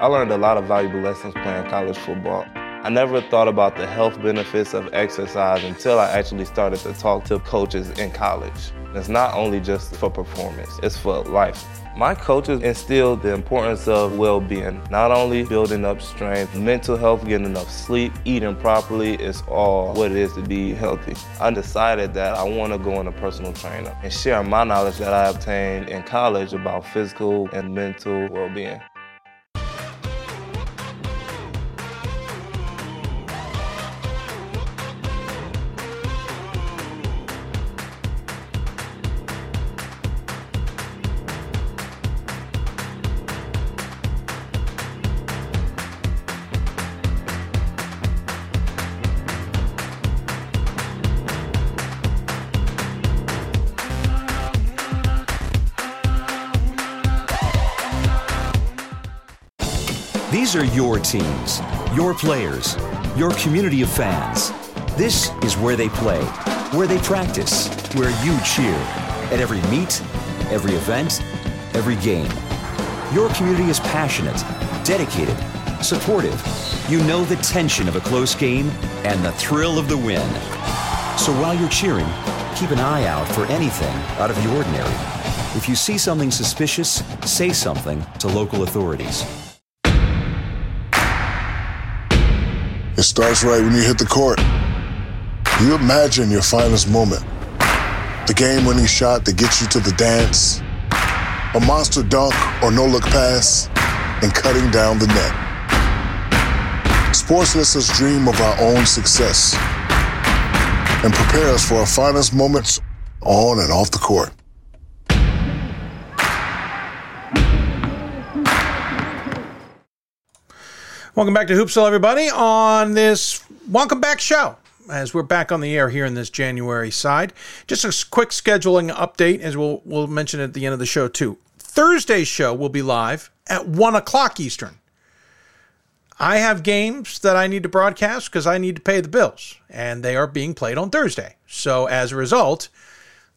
I learned a lot of valuable lessons playing college football. I never thought about the health benefits of exercise until I actually started to talk to coaches in college. It's not only just for performance, it's for life. My coaches instilled the importance of well-being, not only building up strength, mental health, getting enough sleep, eating properly is all what it is to be healthy. I decided that I want to go into personal trainer and share my knowledge that I obtained in college about physical and mental well-being. These are your teams, your players, your community of fans. This is where they play, where they practice, where you cheer. At every meet, every event, every game. Your community is passionate, dedicated, supportive. You know the tension of a close game and the thrill of the win. So while you're cheering, keep an eye out for anything out of the ordinary. If you see something suspicious, say something to local authorities. It starts right when you hit the court. You imagine your finest moment. The game winning shot that gets you to the dance, a monster dunk or no look pass, and cutting down the net. Sports lets us dream of our own success and prepare us for our finest moments on and off the court. Welcome back to Hoopsville, everybody, on this welcome back show. As we're back on the air here in this January side, just a quick scheduling update, as we'll we'll mention at the end of the show too. Thursday's show will be live at one o'clock Eastern. I have games that I need to broadcast because I need to pay the bills, and they are being played on Thursday. So as a result,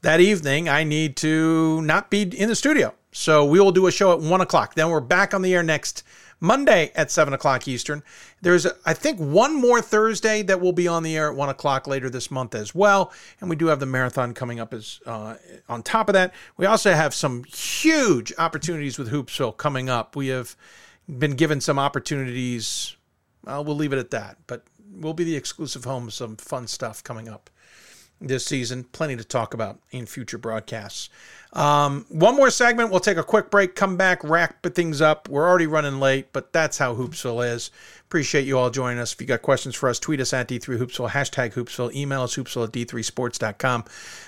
that evening I need to not be in the studio. So we will do a show at one o'clock. Then we're back on the air next Monday at 7 o'clock Eastern. There's, I think, one more Thursday that will be on the air at 1 o'clock later this month as well. And we do have the marathon coming up as uh, on top of that. We also have some huge opportunities with Hoopsville coming up. We have been given some opportunities. Well, we'll leave it at that. But we'll be the exclusive home of some fun stuff coming up this season. Plenty to talk about in future broadcasts. Um, one more segment. We'll take a quick break, come back, wrap things up. We're already running late, but that's how Hoopsville is. Appreciate you all joining us. If you got questions for us, tweet us at D3Hoopsville, hashtag Hoopsville, email us hoopsville at D3Sports.com.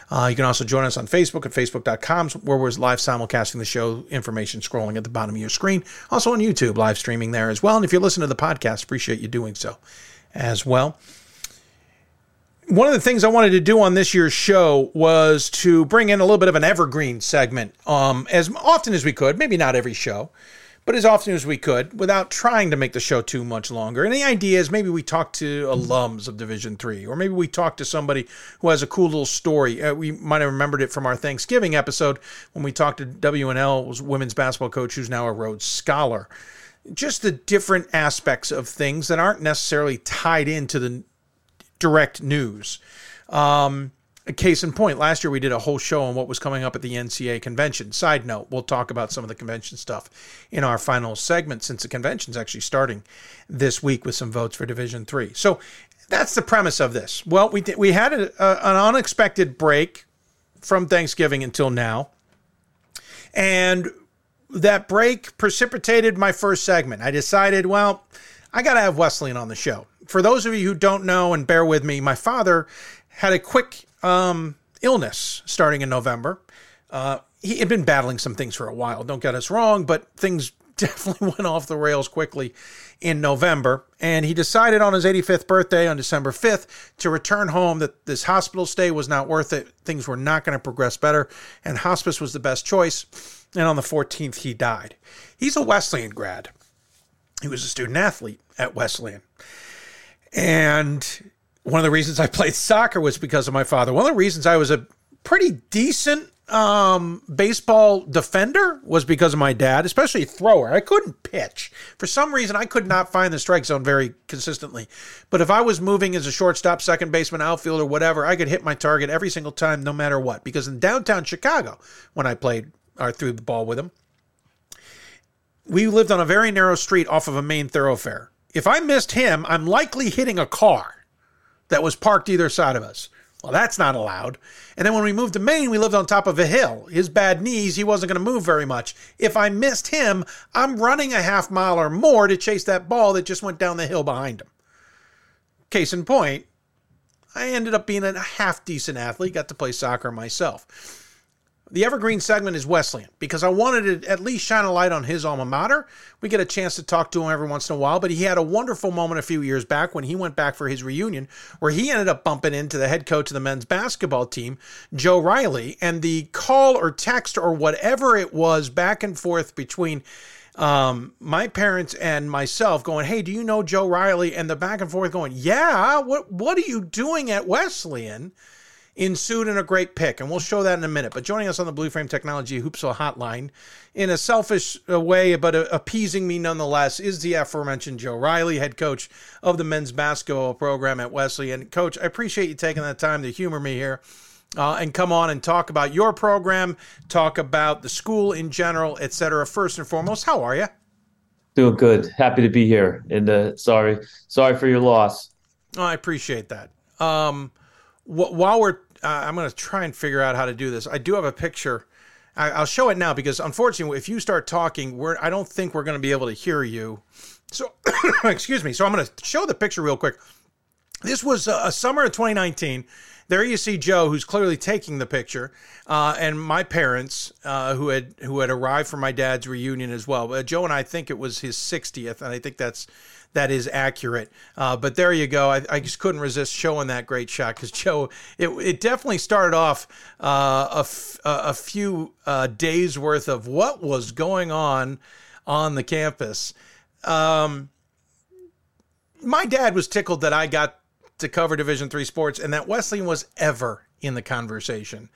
Uh, you can also join us on Facebook at Facebook.com, where we're live simulcasting the show, information scrolling at the bottom of your screen. Also on YouTube, live streaming there as well. And if you listen to the podcast, appreciate you doing so as well one of the things I wanted to do on this year's show was to bring in a little bit of an evergreen segment um, as often as we could, maybe not every show, but as often as we could without trying to make the show too much longer. And the idea is maybe we talk to alums of Division Three, or maybe we talk to somebody who has a cool little story. Uh, we might have remembered it from our Thanksgiving episode when we talked to W&L's women's basketball coach, who's now a Rhodes Scholar. Just the different aspects of things that aren't necessarily tied into the direct news. Um, case in point, last year we did a whole show on what was coming up at the NCAA convention. Side note, we'll talk about some of the convention stuff in our final segment since the convention's actually starting this week with some votes for Division Three. So that's the premise of this. Well, we we had a, a, an unexpected break from Thanksgiving until now, and that break precipitated my first segment. I decided, well, I got to have Wesleyan on the show for those of you who don't know and bear with me, my father had a quick um, illness starting in November. Uh, he had been battling some things for a while, don't get us wrong, but things definitely went off the rails quickly in November. And he decided on his 85th birthday on December 5th to return home that this hospital stay was not worth it. Things were not going to progress better, and hospice was the best choice. And on the 14th, he died. He's a Wesleyan grad. He was a student athlete at Wesleyan. And one of the reasons I played soccer was because of my father. One of the reasons I was a pretty decent um, baseball defender was because of my dad, especially thrower. I couldn't pitch. For some reason, I could not find the strike zone very consistently. But if I was moving as a shortstop, second baseman, outfielder, whatever, I could hit my target every single time, no matter what. Because in downtown Chicago, when I played or threw the ball with him, we lived on a very narrow street off of a main thoroughfare if I missed him, I'm likely hitting a car that was parked either side of us. Well, that's not allowed. And then when we moved to Maine, we lived on top of a hill. His bad knees, he wasn't going to move very much. If I missed him, I'm running a half mile or more to chase that ball that just went down the hill behind him. Case in point, I ended up being a half decent athlete, got to play soccer myself. The Evergreen segment is Wesleyan because I wanted to at least shine a light on his alma mater. We get a chance to talk to him every once in a while, but he had a wonderful moment a few years back when he went back for his reunion where he ended up bumping into the head coach of the men's basketball team, Joe Reilly, and the call or text or whatever it was back and forth between um, my parents and myself going, Hey, do you know Joe Reilly? And the back and forth going, Yeah, what, what are you doing at Wesleyan? Ensued in a great pick, and we'll show that in a minute. But joining us on the Blue Frame Technology Hoopsville Hotline, in a selfish uh, way, but appeasing me nonetheless, is the aforementioned Joe Reilly, head coach of the men's basketball program at Wesleyan. And coach, I appreciate you taking the time to humor me here. Uh, and come on and talk about your program, talk about the school in general, etc. First and foremost, how are you? Doing good. Happy to be here. And uh, sorry, sorry for your loss. Oh, I appreciate that. Um, wh- while we're, uh, I'm to try and figure out how to do this. I do have a picture. I, will show it now because unfortunately, if you start talking, we're, I don't think we're to be able to hear you. So, excuse me. So I'm to show the picture real quick. This was a, a summer of 2019 there you see Joe, who's clearly taking the picture, uh, and my parents, uh, who had who had arrived for my dad's reunion as well. Uh, Joe and I think it was his 60th, and I think that's that is accurate. Uh, but there you go. I, I, just couldn't resist showing that great shot because Joe, it, it definitely started off uh, a, f- a few uh, days worth of what was going on on the campus. Um, my dad was tickled that I got to cover Division three sports and that Wesleyan was ever in the conversation.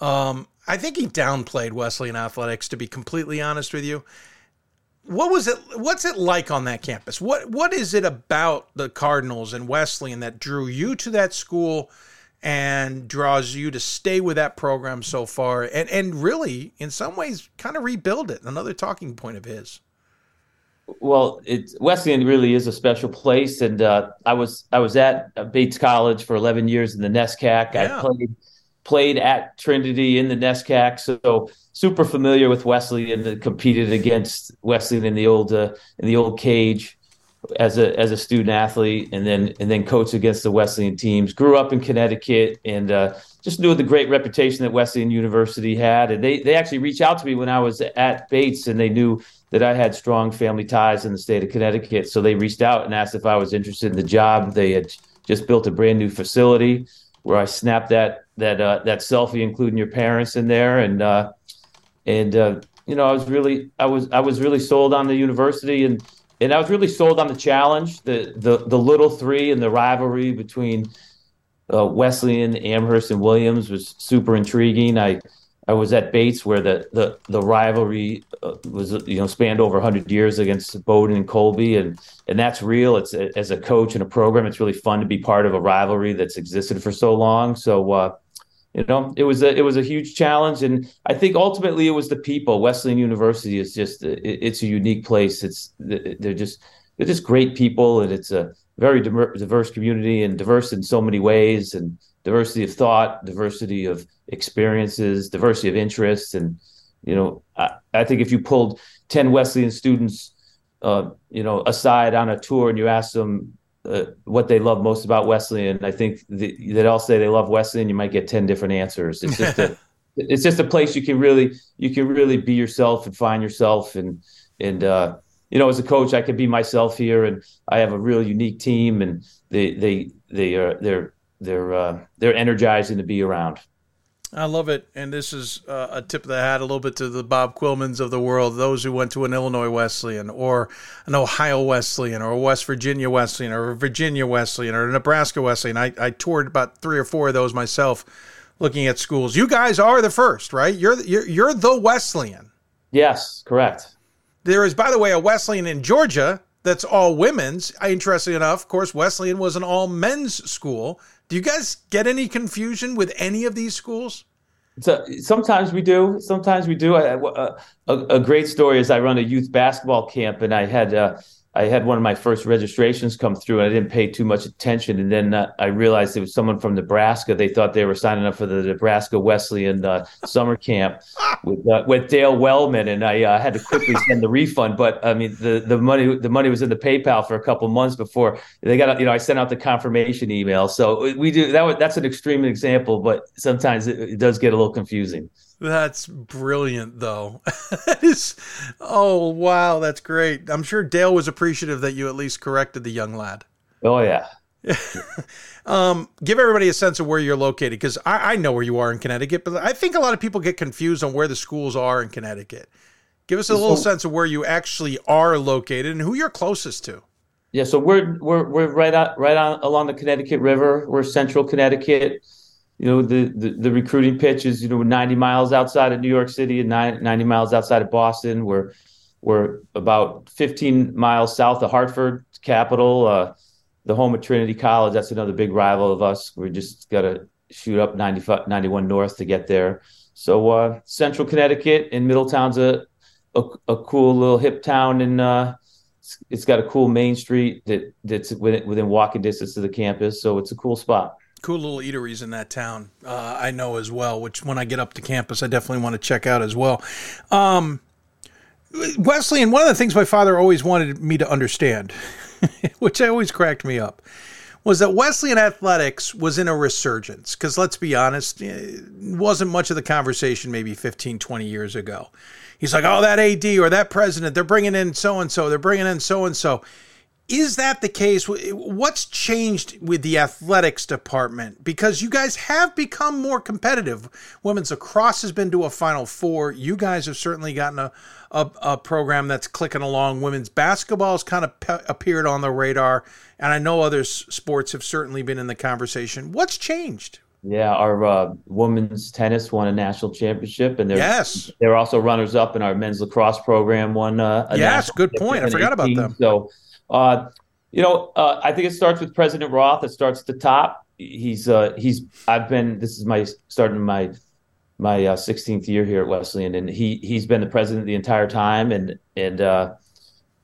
Um, I think he downplayed Wesleyan athletics, to be completely honest with you what was it what's it like on that campus? What what is it about the cardinals and wesleyan that drew you to that school and draws you to stay with that program so far and and really in some ways kind of rebuild it? Another talking point of his. Well it wesleyan really is a special place and uh, i was i was at bates college for 11 years in the nescac yeah. i played played at Trinity in the NESCAC, so super familiar with Wesleyan. And competed against Wesleyan in the old uh, in the old cage as a as a student athlete, and then and then coached against the Wesleyan teams. Grew up in Connecticut, and uh, just knew the great reputation that Wesleyan University had. And they they actually reached out to me when I was at Bates, and they knew that I had strong family ties in the state of Connecticut. So they reached out and asked if I was interested in the job. They had just built a brand new facility where I snapped that that uh, that selfie, including your parents in there, and uh, and uh, you know I was really I was I was really sold on the university, and and I was really sold on the challenge, the the the little three, and the rivalry between uh, Wesleyan, Amherst, and Williams was super intriguing. I I was at Bates where the the the rivalry uh, was you know spanned over 100 years against Bowdoin and Colby, and and that's real. It's as a coach and a program, it's really fun to be part of a rivalry that's existed for so long. So. Uh, you know, it was a it was a huge challenge, and I think ultimately it was the people. Wesleyan University is just it, it's a unique place. It's they're just they're just great people, and it's a very diverse community and diverse in so many ways, and diversity of thought, diversity of experiences, diversity of interests, and you know, I, I think if you pulled ten Wesleyan students, uh, you know, aside on a tour and you asked them uh, what they love most about Wesleyan, I think the, they'd all say they love Wesleyan. You might get ten different answers. It's just a it's just a place you can really you can really be yourself and find yourself and and uh, you know as a coach I can be myself here and I have a real unique team and they they they are they're they're uh, they're energizing to be around. I love it, and this is uh, a tip of the hat a little bit to the Bob Quillmans of the world, those who went to an Illinois Wesleyan or an Ohio Wesleyan or a West Virginia Wesleyan or a Virginia Wesleyan or a Nebraska Wesleyan. I, I toured about three or four of those myself, looking at schools. You guys are the first, right? You're you're, you're the Wesleyan. Yes, correct. There is, by the way, a Wesleyan in Georgia that's all women's. Interestingly enough, of course, Wesleyan was an all men's school. Do you guys get any confusion with any of these schools? So sometimes we do. Sometimes we do. A, great story is I run a youth basketball camp, and I had uh, I had one of my first registrations come through, and I didn't pay too much attention. And then uh, I realized it was someone from Nebraska. They thought they were signing up for the Nebraska Wesleyan uh, summer camp with uh, with Dale Wellman, and I uh, had to quickly send the refund. But I mean, the the money the money was in the PayPal for a couple months before they got. You know, I sent out the confirmation email. So we do that. That's an extreme example, but sometimes it, it does get a little confusing. That's brilliant, though. that is, oh wow, that's great. I'm sure Dale was appreciative that you at least corrected the young lad. Oh yeah. um, give everybody a sense of where you're located because I, I know where you are in Connecticut, but I think a lot of people get confused on where the schools are in Connecticut. Give us a little sense of where you actually are located and who you're closest to. Yeah, so we're we're we're right out right on along the Connecticut River. We're central Connecticut. You know the, the, the recruiting pitch is you know 90 miles outside of New York City and 90 miles outside of Boston. We're we're about 15 miles south of Hartford, capital, uh, the home of Trinity College. That's another big rival of us. We just got to shoot up 95, 91 north to get there. So uh, Central Connecticut and Middletown's a, a, a cool little hip town, and uh, it's, got a cool main street that that's within, within walking distance to the campus. So it's a cool spot cool little eateries in that town. Uh, I know as well, which when I get up to campus, I definitely want to check out as well. Um, Wesleyan, one of the things my father always wanted me to understand, which I always cracked me up, was that Wesleyan athletics was in a resurgence. Because let's be honest, it wasn't much of the conversation maybe 15, 20 years ago. He's like, oh, that AD or that president, they're bringing in so and so, they're bringing in so and so. Is that the case? What's changed with the athletics department? Because you guys have become more competitive. Women's lacrosse has been to a Final Four. You guys have certainly gotten a, a, a program that's clicking along. Women's basketball has kind of pe- appeared on the radar. And I know other sports have certainly been in the conversation. What's changed? Yeah, our uh, women's tennis won a national championship, and they're yes, they're also runners up in our men's lacrosse program. Won uh, yes, good point. I forgot about them. So uh, you know, uh, I think it starts with President Roth. It starts at the top. He's uh, he's I've been this is my starting my my uh, 16th year here at Wesleyan, and he he's been the president the entire time, and and uh,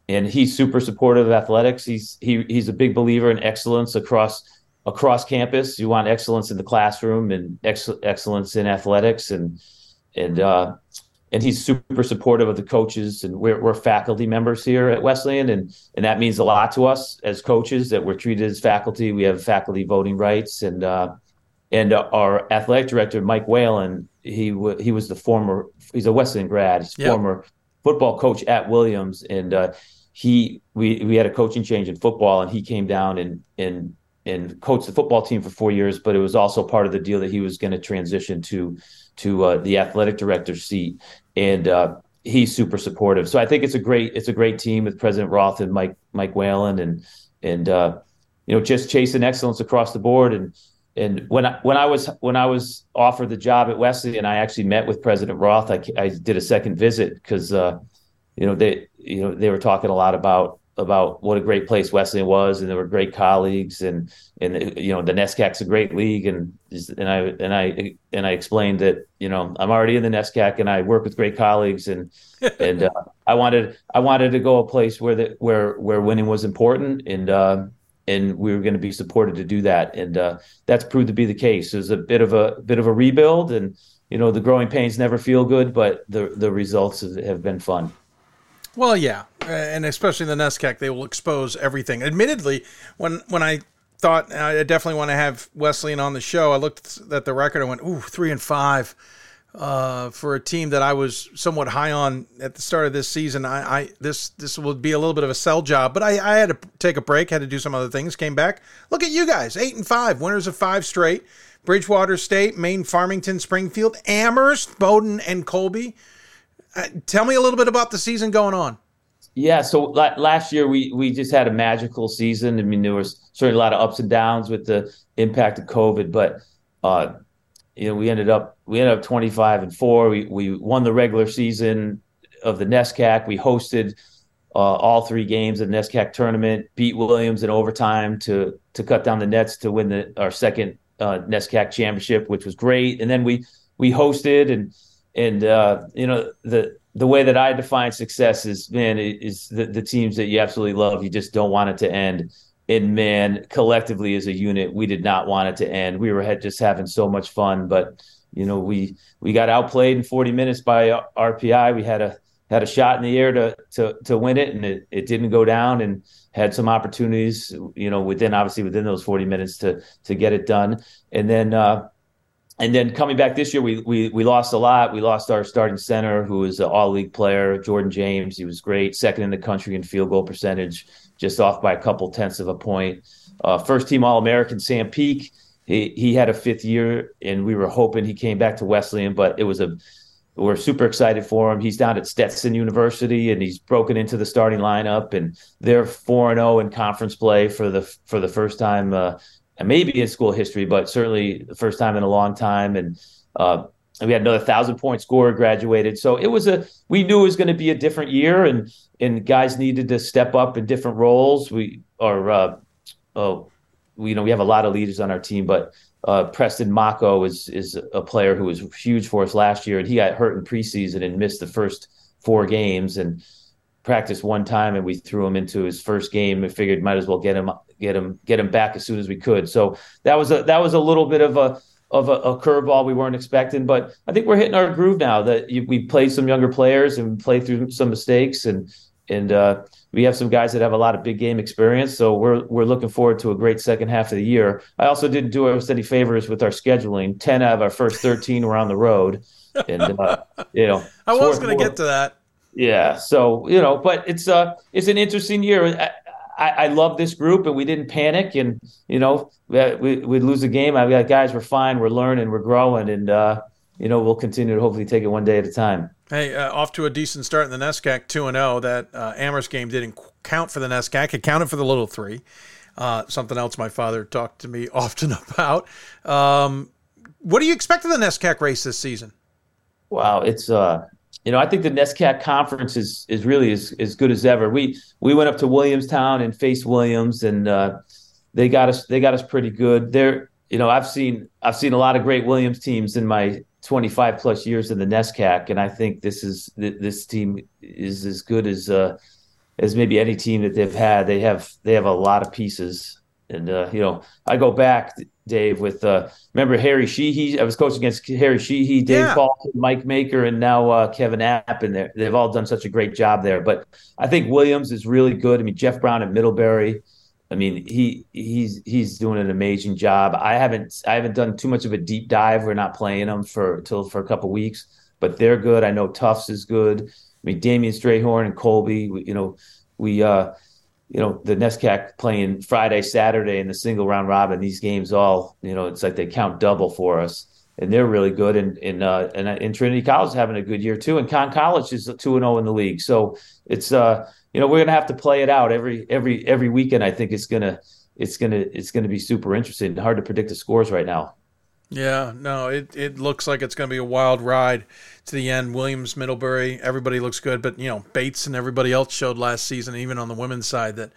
and he's super supportive of athletics. He's he he's a big believer in excellence across across campus. You want excellence in the classroom and ex- excellence in athletics, and and uh, and he's super supportive of the coaches and we're, we're faculty members here at Wesleyan and and that means a lot to us as coaches that we're treated as faculty we have faculty voting rights and uh, and our athletic director Mike Whalen he w- he was the former he's a Wesleyan grad he's yep. former football coach at Williams and uh, he we we had a coaching change in football and he came down and and and coached the football team for four years but it was also part of the deal that he was going to transition to to uh, the athletic director seat and uh, he's super supportive. So I think it's a great it's a great team with President Roth and Mike Mike Whalen and and uh, you know just chasing excellence across the board and and when I when I was when I was offered the job at Wesley and I actually met with President Roth, I, I did a second visit because uh, you know they you know they were talking a lot about about what a great place Wesleyan was, and there were great colleagues, and and you know the NESCAC's a great league, and and I and I and I explained that you know I'm already in the NESCAC, and I work with great colleagues, and and uh, I wanted I wanted to go a place where the where where winning was important, and uh, and we were going to be supported to do that, and uh, that's proved to be the case. It was a bit of a bit of a rebuild, and you know the growing pains never feel good, but the the results have been fun. Well, yeah, and especially the NESCAC, they will expose everything. Admittedly, when when I thought I definitely want to have Wesleyan on the show, I looked at the record and went, "Ooh, three and five uh, for a team that I was somewhat high on at the start of this season." I, I this this would be a little bit of a sell job, but I, I had to take a break, had to do some other things. Came back. Look at you guys, eight and five, winners of five straight. Bridgewater State, Maine, Farmington, Springfield, Amherst, Bowdoin, and Colby uh, tell me a little bit about the season going on. Yeah, so last year we we just had a magical season. I mean, there was certainly a lot of ups and downs with the impact of COVID, but uh, you know, we ended up we ended up twenty five and four. We we won the regular season of the NESCAC. We hosted uh, all three games of the NESCAC tournament. Beat Williams in overtime to to cut down the nets to win the our second uh, NESCAC championship, which was great. And then we we hosted and and uh, you know the the way that I define success is man is the, the teams that you absolutely love. You just don't want it to end. And man, collectively as a unit, we did not want it to end. We were just having so much fun, but you know we we got outplayed in 40 minutes by RPI. We had a had a shot in the air to to to win it, and it, it didn't go down. And had some opportunities, you know, within obviously within those 40 minutes to to get it done. And then uh, and then coming back this year, we we we lost a lot. We lost our starting center, who was an all league player, Jordan James. He was great, second in the country in field goal percentage, just off by a couple tenths of a point. Uh, first team All American Sam Peak. He he had a fifth year, and we were hoping he came back to Wesleyan, but it was a we're super excited for him. He's down at Stetson University, and he's broken into the starting lineup, and they're four and zero oh in conference play for the for the first time. Uh, maybe in school history, but certainly the first time in a long time. And uh, we had another thousand point scorer graduated. So it was a we knew it was going to be a different year, and and guys needed to step up in different roles. We are uh, oh, we, you know we have a lot of leaders on our team, but uh, Preston Mako is is a player who was huge for us last year, and he got hurt in preseason and missed the first four games and practiced one time, and we threw him into his first game and figured might as well get him get him get him back as soon as we could. So that was a that was a little bit of a of a, a curveball we weren't expecting, but I think we're hitting our groove now. That you, we played some younger players and played through some mistakes, and and uh, we have some guys that have a lot of big game experience. So we're we're looking forward to a great second half of the year. I also didn't do us any favors with our scheduling. Ten out of our first thirteen were on the road, and uh, you know I was going to get to that. Yeah, so you know, but it's uh it's an interesting year. I, I love this group, and we didn't panic. And you know, we we'd lose a game. I've got guys. We're fine. We're learning. We're growing, and uh, you know, we'll continue to hopefully take it one day at a time. Hey, uh, off to a decent start in the NESCAC, two and zero. Oh. That uh, Amherst game didn't count for the NESCAC. It counted for the Little Three. Uh, something else my father talked to me often about. Um, what do you expect of the NESCAC race this season? Wow, it's uh, you know, I think the NESCAC conference is is really as, as good as ever. We we went up to Williamstown and faced Williams, and uh, they got us they got us pretty good. They're you know I've seen I've seen a lot of great Williams teams in my 25 plus years in the NESCAC, and I think this is this team is as good as uh, as maybe any team that they've had. They have they have a lot of pieces, and uh, you know I go back Dave, with uh, remember Harry Sheehy? I was coaching against Harry Sheehy, Dave yeah. Paul, Mike Maker, and now uh, Kevin App, and they've all done such a great job there. But I think Williams is really good. I mean, Jeff Brown at Middlebury. I mean, he he's he's doing an amazing job. I haven't I haven't done too much of a deep dive. We're not playing them for till for a couple weeks, but they're good. I know Tufts is good. I mean, Damian Strayhorn and Colby. You know, we uh, you know the NESCAC playing Friday, Saturday in the single round robin. These games all you know it's like they count double for us, and they're really good. And in uh, and, and Trinity College is having a good year too. And Conn College is two and zero in the league. So it's uh you know we're gonna have to play it out every every every weekend. I think it's gonna it's gonna it's gonna be super interesting. Hard to predict the scores right now. Yeah, no, it, it looks like it's going to be a wild ride to the end. Williams, Middlebury, everybody looks good, but you know Bates and everybody else showed last season, even on the women's side, that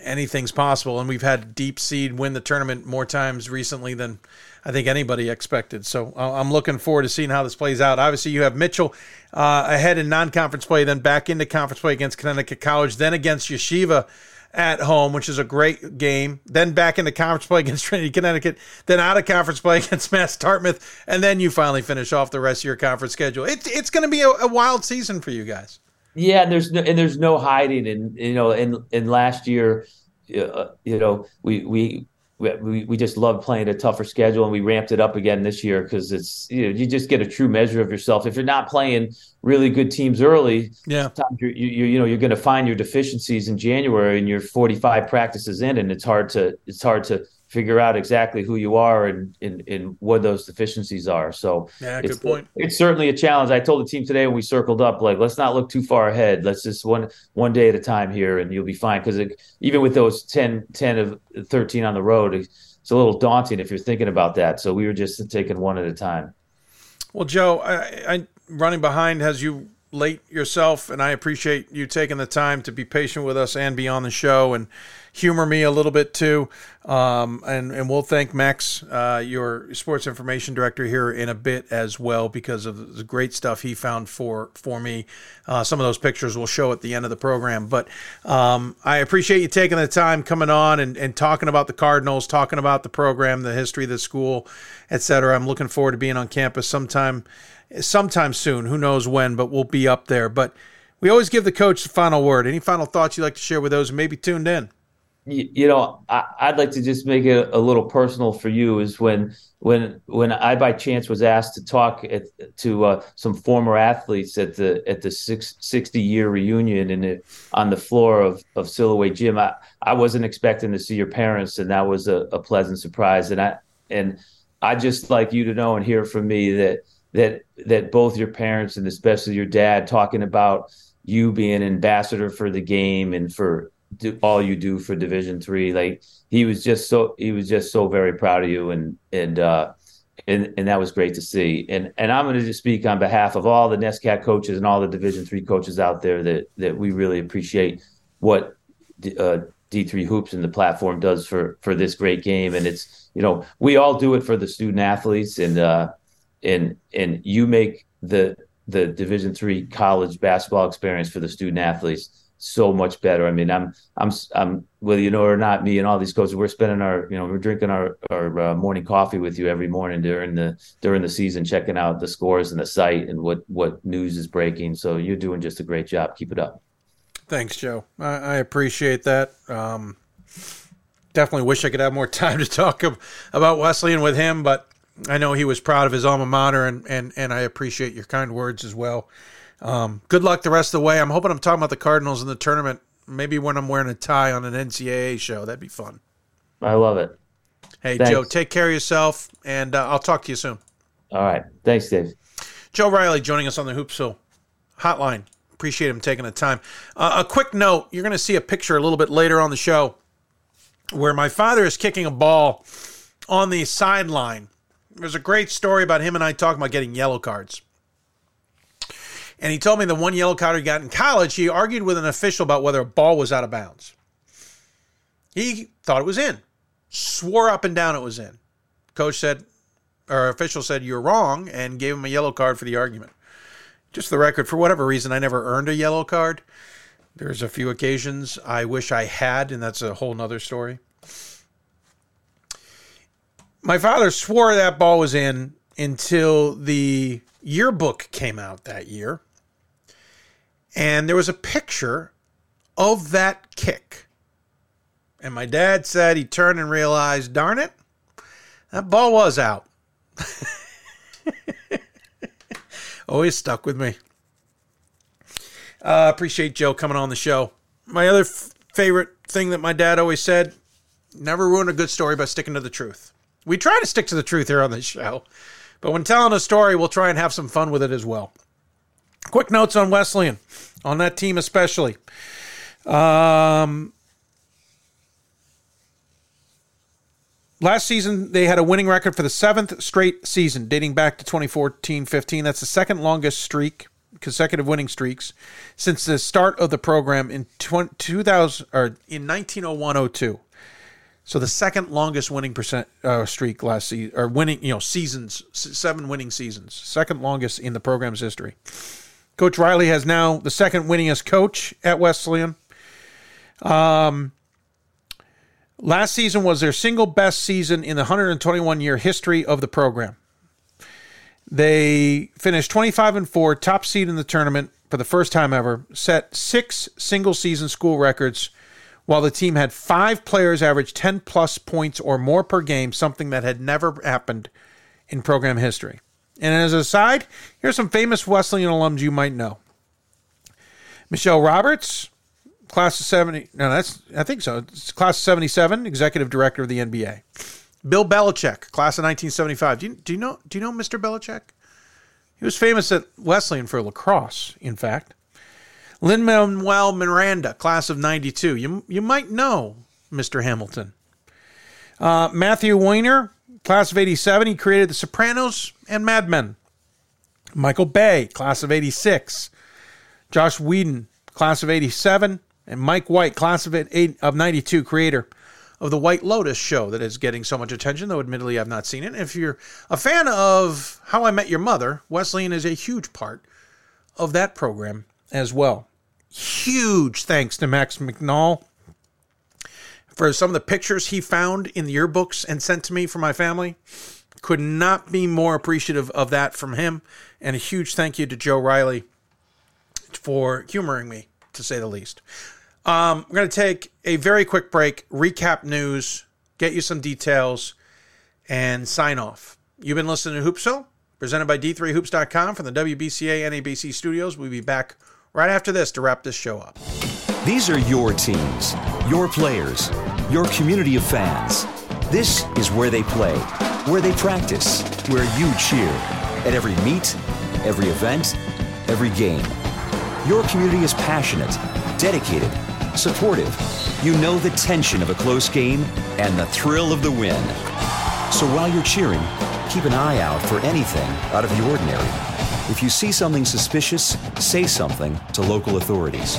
anything's possible. And we've had deep seed win the tournament more times recently than I think anybody expected. So I'm looking forward to seeing how this plays out. Obviously, you have Mitchell uh, ahead in non-conference play, then back into conference play against Connecticut College, then against Yeshiva at home, which is a great game. Then back into conference play against Trinity, Connecticut. Then out of conference play against Mass Dartmouth, and then you finally finish off the rest of your conference schedule. It's it's going to be a, a, wild season for you guys. Yeah, and there's no and there's no hiding, and you know, in in last year, uh, you know, we we we, we just love playing a tougher schedule and we ramped it up again this year because it's you know you just get a true measure of yourself. If you're not playing really good teams early yeah. you you you know you're going to find your deficiencies in January and you're 45 practices in and it's hard to it's hard to figure out exactly who you are and, and, and what those deficiencies are. So yeah, good point. It's certainly a challenge. I told the team today when we circled up, like, let's not look too far ahead. Let's just one, one day at a time here and you'll be fine. Cause it, even with those 10, 10 of 13 on the road, it's a little daunting if you're thinking about that. So we were just taking one at a time. Well, Joe, I, I running behind has you late yourself, and I appreciate you taking the time to be patient with us and be on the show and humor me a little bit too. Um, and and we'll thank Max, uh, your sports information director here in a bit as well because of the great stuff he found for for me. Uh, some of those pictures we'll show at the end of the program. But um, I appreciate you taking the time coming on and, and talking about the Cardinals, talking about the program, the history of the school, etc. I'm looking forward to being on campus sometime sometime soon. Who knows when, but we'll be up there. But we always give the coach the final word. Any final thoughts you'd like to share with those who may be tuned in? You, you know, I, would like to just make it a little personal for you. Is when when when I by chance was asked to talk at, to uh, some former athletes at the at the six, 60 year reunion and on the floor of of Silloway Gym. I, I wasn't expecting to see your parents, and that was a, a pleasant surprise. And I and I just like you to know and hear from me that that that both your parents and especially your dad talking about you being ambassador for the game and for do all you do for Division three. Like he was just so he was just so very proud of you, and and uh, and and that was great to see. And and I'm going to just speak on behalf of all the NESCAC coaches and all the Division three coaches out there that that we really appreciate what uh, D3 Hoops and the platform does for for this great game. And it's you know we all do it for the student athletes, and uh, and and you make the the Division three college basketball experience for the student athletes so much better. I mean, I'm, I'm, I'm, whether you know or not, me and all these coaches, we're spending our, you know, we're drinking our, our uh, morning coffee with you every morning during the, during the season, checking out the scores and the site and what, what news is breaking. So you're doing just a great job. Keep it up. Thanks, Joe. I, I appreciate that. Um, definitely wish I could have more time to talk about Wesleyan with him, but I know he was proud of his alma mater and, and, and I appreciate your kind words as well. Um, good luck the rest of the way. I'm hoping I'm talking about the Cardinals in the tournament. Maybe when I'm wearing a tie on an NCAA show, that'd be fun. I love it. Hey, Thanks. Joe, take care of yourself, and uh, I'll talk to you soon. All right. Thanks, Dave. Joe Reilly joining us on the Hoopsville hotline. Appreciate him taking the time. Uh, a quick note you're going to see a picture a little bit later on the show where my father is kicking a ball on the sideline. There's a great story about him and I talking about getting yellow cards. And he told me the one yellow card he got in college, he argued with an official about whether a ball was out of bounds. He thought it was in, swore up and down it was in. Coach said, or official said, you're wrong, and gave him a yellow card for the argument. Just the record, for whatever reason, I never earned a yellow card. There's a few occasions I wish I had, and that's a whole nother story. My father swore that ball was in until the yearbook came out that year. And there was a picture of that kick. And my dad said he turned and realized, darn it, that ball was out. Always stuck with me. Uh, appreciate Joe coming on the show. My other f- favorite thing that my dad always said never ruin a good story by sticking to the truth. We try to stick to the truth here on this show, but when telling a story, we'll try and have some fun with it as well. Quick notes on Wesleyan, on that team especially. Um, last season, they had a winning record for the seventh straight season, dating back to 2014 15. That's the second longest streak, consecutive winning streaks, since the start of the program in 2000 or in 1901 02. So the second longest winning percent uh, streak last season, or winning, you know, seasons, seven winning seasons, second longest in the program's history. Coach Reilly has now the second winningest coach at Wesleyan. Um, last season was their single best season in the 121 year history of the program. They finished 25 and 4, top seed in the tournament for the first time ever, set six single season school records, while the team had five players average 10 plus points or more per game, something that had never happened in program history. And as an aside, here's some famous Wesleyan alums you might know. Michele Roberts, class of 70, no, that's, I think so. It's class of 77, executive director of the NBA. Bill Belichick, class of 1975. Do you, do you know, do you know Mr. Belichick? He was famous at Wesleyan for lacrosse, in fact. Lin Manuel Miranda, class of 92. You, you might know Mr. Hamilton. Uh, Matthew Weiner, class of 87, he created The Sopranos and Mad Men. Michael Bay, class of 86. Joss Whedon, class of 87. And Mike White, class of, eight, of 92, creator of The White Lotus show that is getting so much attention, though admittedly I've not seen it. If you're a fan of How I Met Your Mother, Wesleyan is a huge part of that program as well. Huge thanks to Max McNall for some of the pictures he found in the yearbooks and sent to me for my family. Could not be more appreciative of that from him. And a huge thank you to Joe Reilly for humoring me, to say the least. Um, we're going to take a very quick break, recap news, get you some details, and sign off. You've been listening to Hoopsville, presented by D3Hoops.com from the WBCA NABC studios. We'll be back right after this to wrap this show up. These are your teams, your players, your community of fans. This is where they play, where they practice, where you cheer. At every meet, every event, every game. Your community is passionate, dedicated, supportive. You know the tension of a close game and the thrill of the win. So while you're cheering, keep an eye out for anything out of the ordinary. If you see something suspicious, say something to local authorities.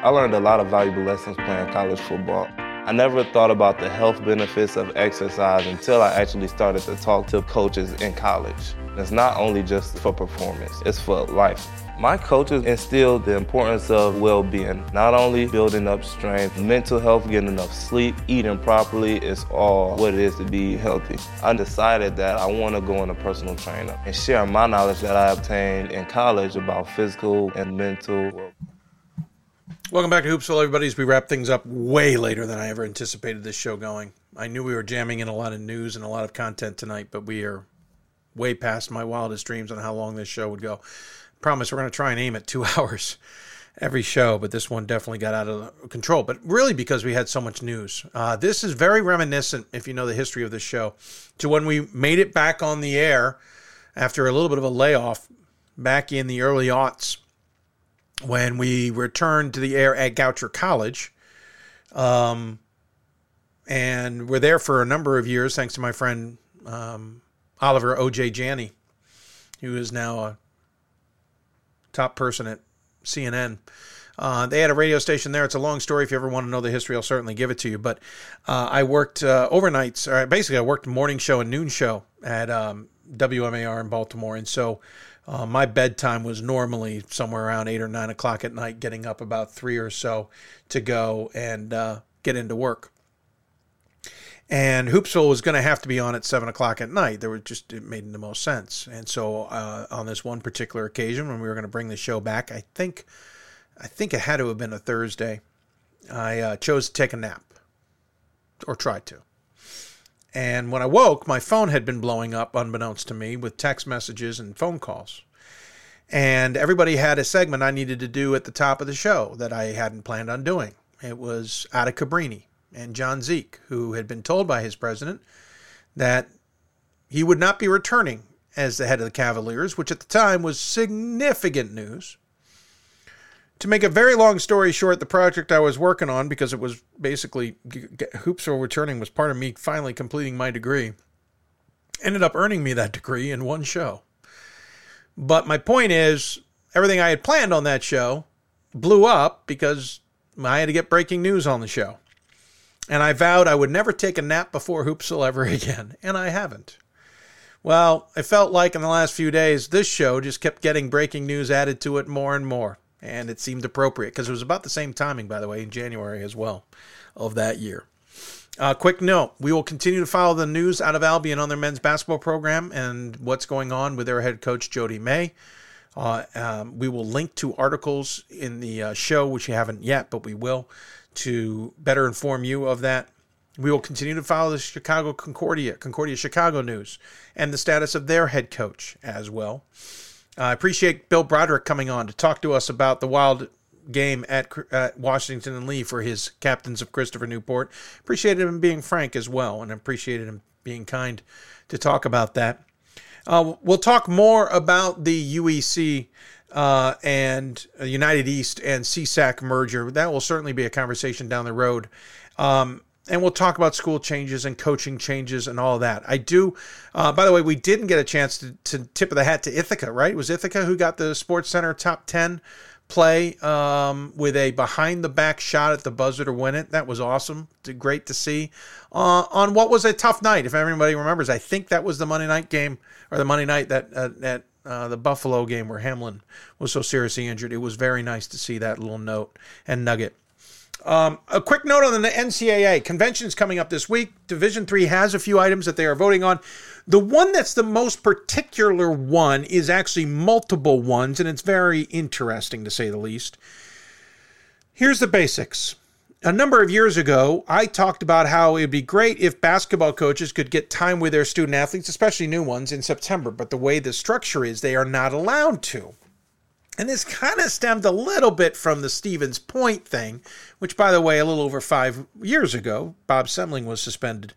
I learned a lot of valuable lessons playing college football. I never thought about the health benefits of exercise until I actually started to talk to coaches in college. It's not only just for performance, it's for life. My coaches instilled the importance of well-being, not only building up strength, mental health, getting enough sleep, eating properly, it's all what it is to be healthy. I decided that I want to go into personal trainer and share my knowledge that I obtained in college about physical and mental Welcome back to Hoopsville, everybody. As we wrap things up way later than I ever anticipated this show going. I knew we were jamming in a lot of news and a lot of content tonight, but we are way past my wildest dreams on how long this show would go. Promise we're going to try and aim at two hours every show, but this one definitely got out of control. But really, because we had so much news. Uh, this is very reminiscent, if you know the history of this show, to when we made it back on the air after a little bit of a layoff back in the early aughts when we returned to the air at Goucher College. Um, and we're there for a number of years, thanks to my friend um, Oliver O.J. Janney, who is now a top person at CNN. Uh, they had a radio station there. It's a long story. If you ever want to know the history, I'll certainly give it to you. But uh, I worked uh, overnights, or basically, I worked morning show and noon show at um, WMAR in Baltimore. And so uh, my bedtime was normally somewhere around eight or nine o'clock at night, getting up about three or so to go and uh, get into work. And Hoopsville was going to have to be on at seven o'clock at night. There was just it made the most sense. And so uh, on this one particular occasion, when we were going to bring the show back, I think, I think it had to have been a Thursday. I uh, chose to take a nap, or tried to. And when I woke, my phone had been blowing up, unbeknownst to me, with text messages and phone calls. And everybody had a segment I needed to do at the top of the show that I hadn't planned on doing. It was Ada Cabrini and John Dzik, who had been told by his president that he would not be returning as the head of the Cavaliers, which at the time was significant news. To make a very long story short, the project I was working on, because it was basically hoops Hoopsville returning, was part of me finally completing my degree, ended up earning me that degree in one show. But my point is, everything I had planned on that show blew up because I had to get breaking news on the show. And I vowed I would never take a nap before Hoopsville ever again, and I haven't. Well, I felt like in the last few days, this show just kept getting breaking news added to it more and more and it seemed appropriate because it was about the same timing, by the way, in January as well of that year. Uh, quick note we will continue to follow the news out of Albion on their men's basketball program and what's going on with their head coach, Jody May. Uh, um, we will link to articles in the uh, show, which you haven't yet, but we will, to better inform you of that. We will continue to follow the Chicago Concordia, Concordia Chicago news, and the status of their head coach as well. I appreciate Bill Broderick coming on to talk to us about the wild game at, at Washington and Lee for his captains of Christopher Newport. Appreciated him being frank as well, and appreciated him being kind to talk about that. Uh, we'll talk more about the UEC uh, and United East and CSAC merger. That will certainly be a conversation down the road. Um, and we'll talk about school changes and coaching changes and all that. I do. Uh, by the way, we didn't get a chance to, to, tip of the hat to Ithaca, right? It was Ithaca who got the Sports Center top ten play um, with a behind the back shot at the buzzer to win it. That was awesome. Great to see. Uh, on what was a tough night, if everybody remembers, I think that was the Monday night game or the Monday night that uh, that uh, the Buffalo game where Hamlin was so seriously injured. It was very nice to see that little note and nugget. Um, a quick note on the NCAA conventions coming up this week. Division three has a few items that they are voting on. The one that's the most particular one is actually multiple ones, and it's very interesting to say the least. Here's the basics. A number of years ago, I talked about how it'd be great if basketball coaches could get time with their student athletes, especially new ones, in September. But the way the structure is, they are not allowed to. And this kind of stemmed a little bit from the Stevens Point thing, which, by the way, a little over five years ago, Bob Semling was suspended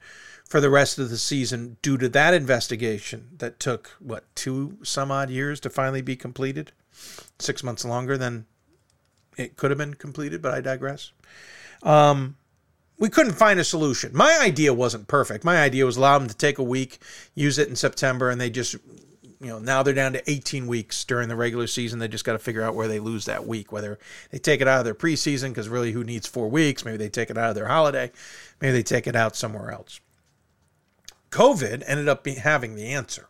for the rest of the season due to that investigation that took, what, two some odd years to finally be completed? Six months longer than it could have been completed, but I digress. Um, we couldn't find a solution. My idea wasn't perfect. My idea was allow them to take a week, use it in September, and they just, you know, now they're down to 18 weeks during the regular season. They just got to figure out where they lose that week, whether they take it out of their preseason, because really who needs four weeks? Maybe they take it out of their holiday. Maybe they take it out somewhere else. COVID ended up having the answer.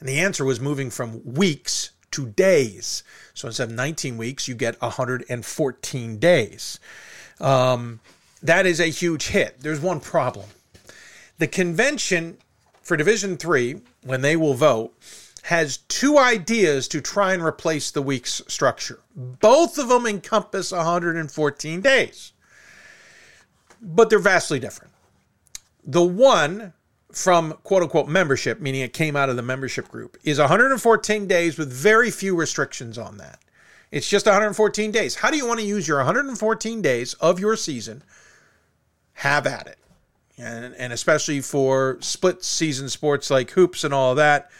And the answer was moving from weeks to days. So instead of 19 weeks, you get 114 days. Um, that is a huge hit. There's one problem. The convention for Division 3, when they will vote, has two ideas to try and replace the week's structure. Both of them encompass 114 days, but they're vastly different. The one from quote unquote membership, meaning it came out of the membership group, is 114 days with very few restrictions on that. It's just 114 days. How do you want to use your 114 days of your season? Have at it. And, and especially for split season sports like hoops and all of that,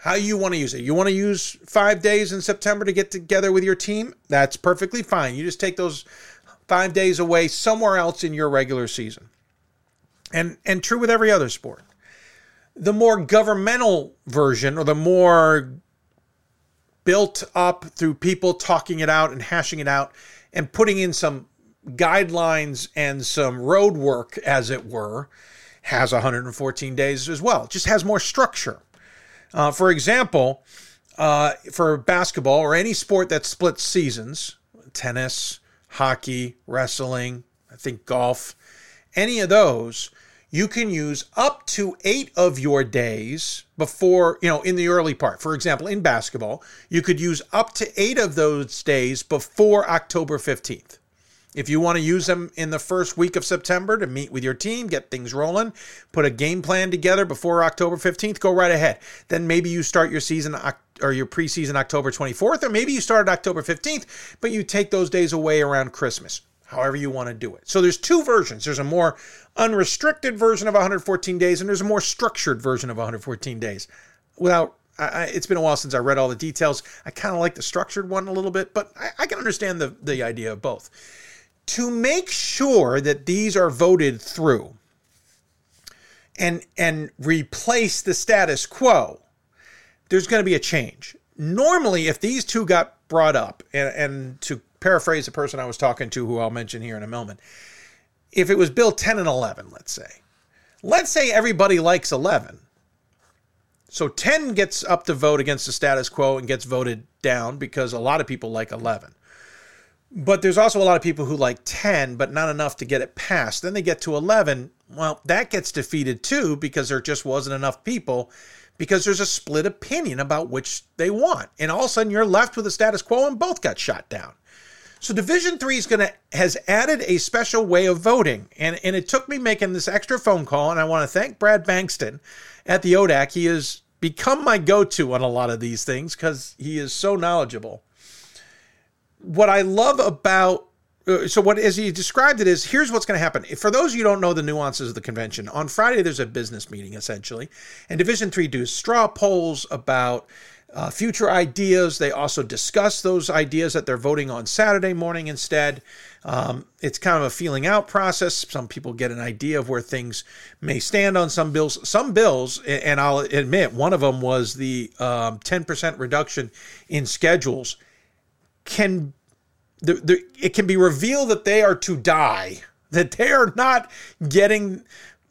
how you want to use it. You want to use five days in September to get together with your team? That's perfectly fine. You just take those five days away somewhere else in your regular season and and true with every other sport. The more governmental version, or the more built up through people talking it out and hashing it out, and putting in some guidelines and some road work, as it were, has 114 days as well. It just has more structure. Uh, for example, uh, for basketball or any sport that splits seasons, tennis, hockey, wrestling, I think golf, any of those, you can use up to eight of your days before, you know, in the early part. For example, in basketball, you could use up to eight of those days before October 15th. If you want to use them in the first week of September to meet with your team, get things rolling, put a game plan together before October 15th, go right ahead. Then maybe you start your season or your preseason October 24th, or maybe you start October 15th, but you take those days away around Christmas however you want to do it. So there's two versions. There's a more unrestricted version of 114 days, and there's a more structured version of 114 days. Without, I, it's been a while since I read all the details. I kind of like the structured one a little bit, but I, I can understand the, the idea of both. To make sure that these are voted through and and replace the status quo, there's going to be a change. Normally, if these two got brought up, and, and to paraphrase the person I was talking to, who I'll mention here in a moment. If it was Bill 10 and 11, let's say, let's say everybody likes 11. So 10 gets up to vote against the status quo and gets voted down because a lot of people like 11. But there's also a lot of people who like 10, but not enough to get it passed. Then they get to 11. Well, that gets defeated too because there just wasn't enough people because there's a split opinion about which they want. And all of a sudden you're left with the status quo and both got shot down. So Division Three is gonna has added a special way of voting, and and it took me making this extra phone call, and I want to thank Brad Bankston at the ODAC. He has become my go to on a lot of these things because he is so knowledgeable. What I love about uh, so what as he described it is here's what's going to happen for those of you who don't know the nuances of the convention on friday there's a business meeting essentially and division three do straw polls about uh, future ideas. They also discuss those ideas that they're voting on saturday morning instead. Um, it's kind of a feeling out process. Some people get an idea of where things may stand on some bills. Some bills and i'll admit one of them was the um, 10% reduction in schedules. Can the, the, it can be revealed that they are to die, that they are not getting,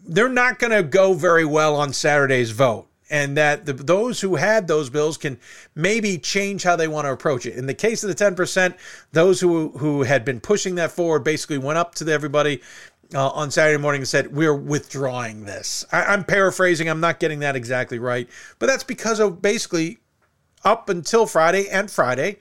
they're not going to go very well on Saturday's vote. And that the, those who had those bills can maybe change how they want to approach it. In the case of the 10%, those who, who had been pushing that forward basically went up to everybody uh, on Saturday morning and said, We're withdrawing this. I, I'm paraphrasing, I'm not getting that exactly right. But that's because of basically up until Friday and Friday,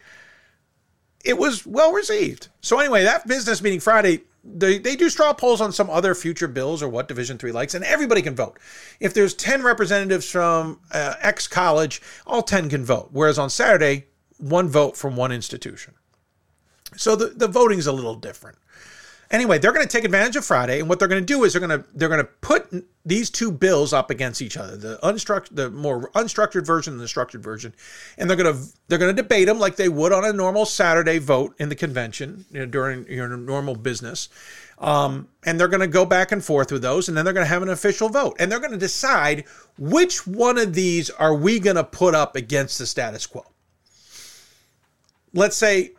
it was well received. So anyway, that business meeting Friday, they, they do straw polls on some other future bills or what Division Three likes, and everybody can vote. If there's ten representatives from uh, X college, all ten can vote. Whereas on Saturday, one vote from one institution. So the, the voting's a little different. Anyway, they're going to take advantage of Friday, and what they're going to do is they're going to they're going to put these two bills up against each other the unstructured the more unstructured version and the structured version, and they're going to they're going to debate them like they would on a normal Saturday vote in the convention you know, during your normal business, um, and they're going to go back and forth with those, and then they're going to have an official vote, and they're going to decide which one of these are we going to put up against the status quo. Let's say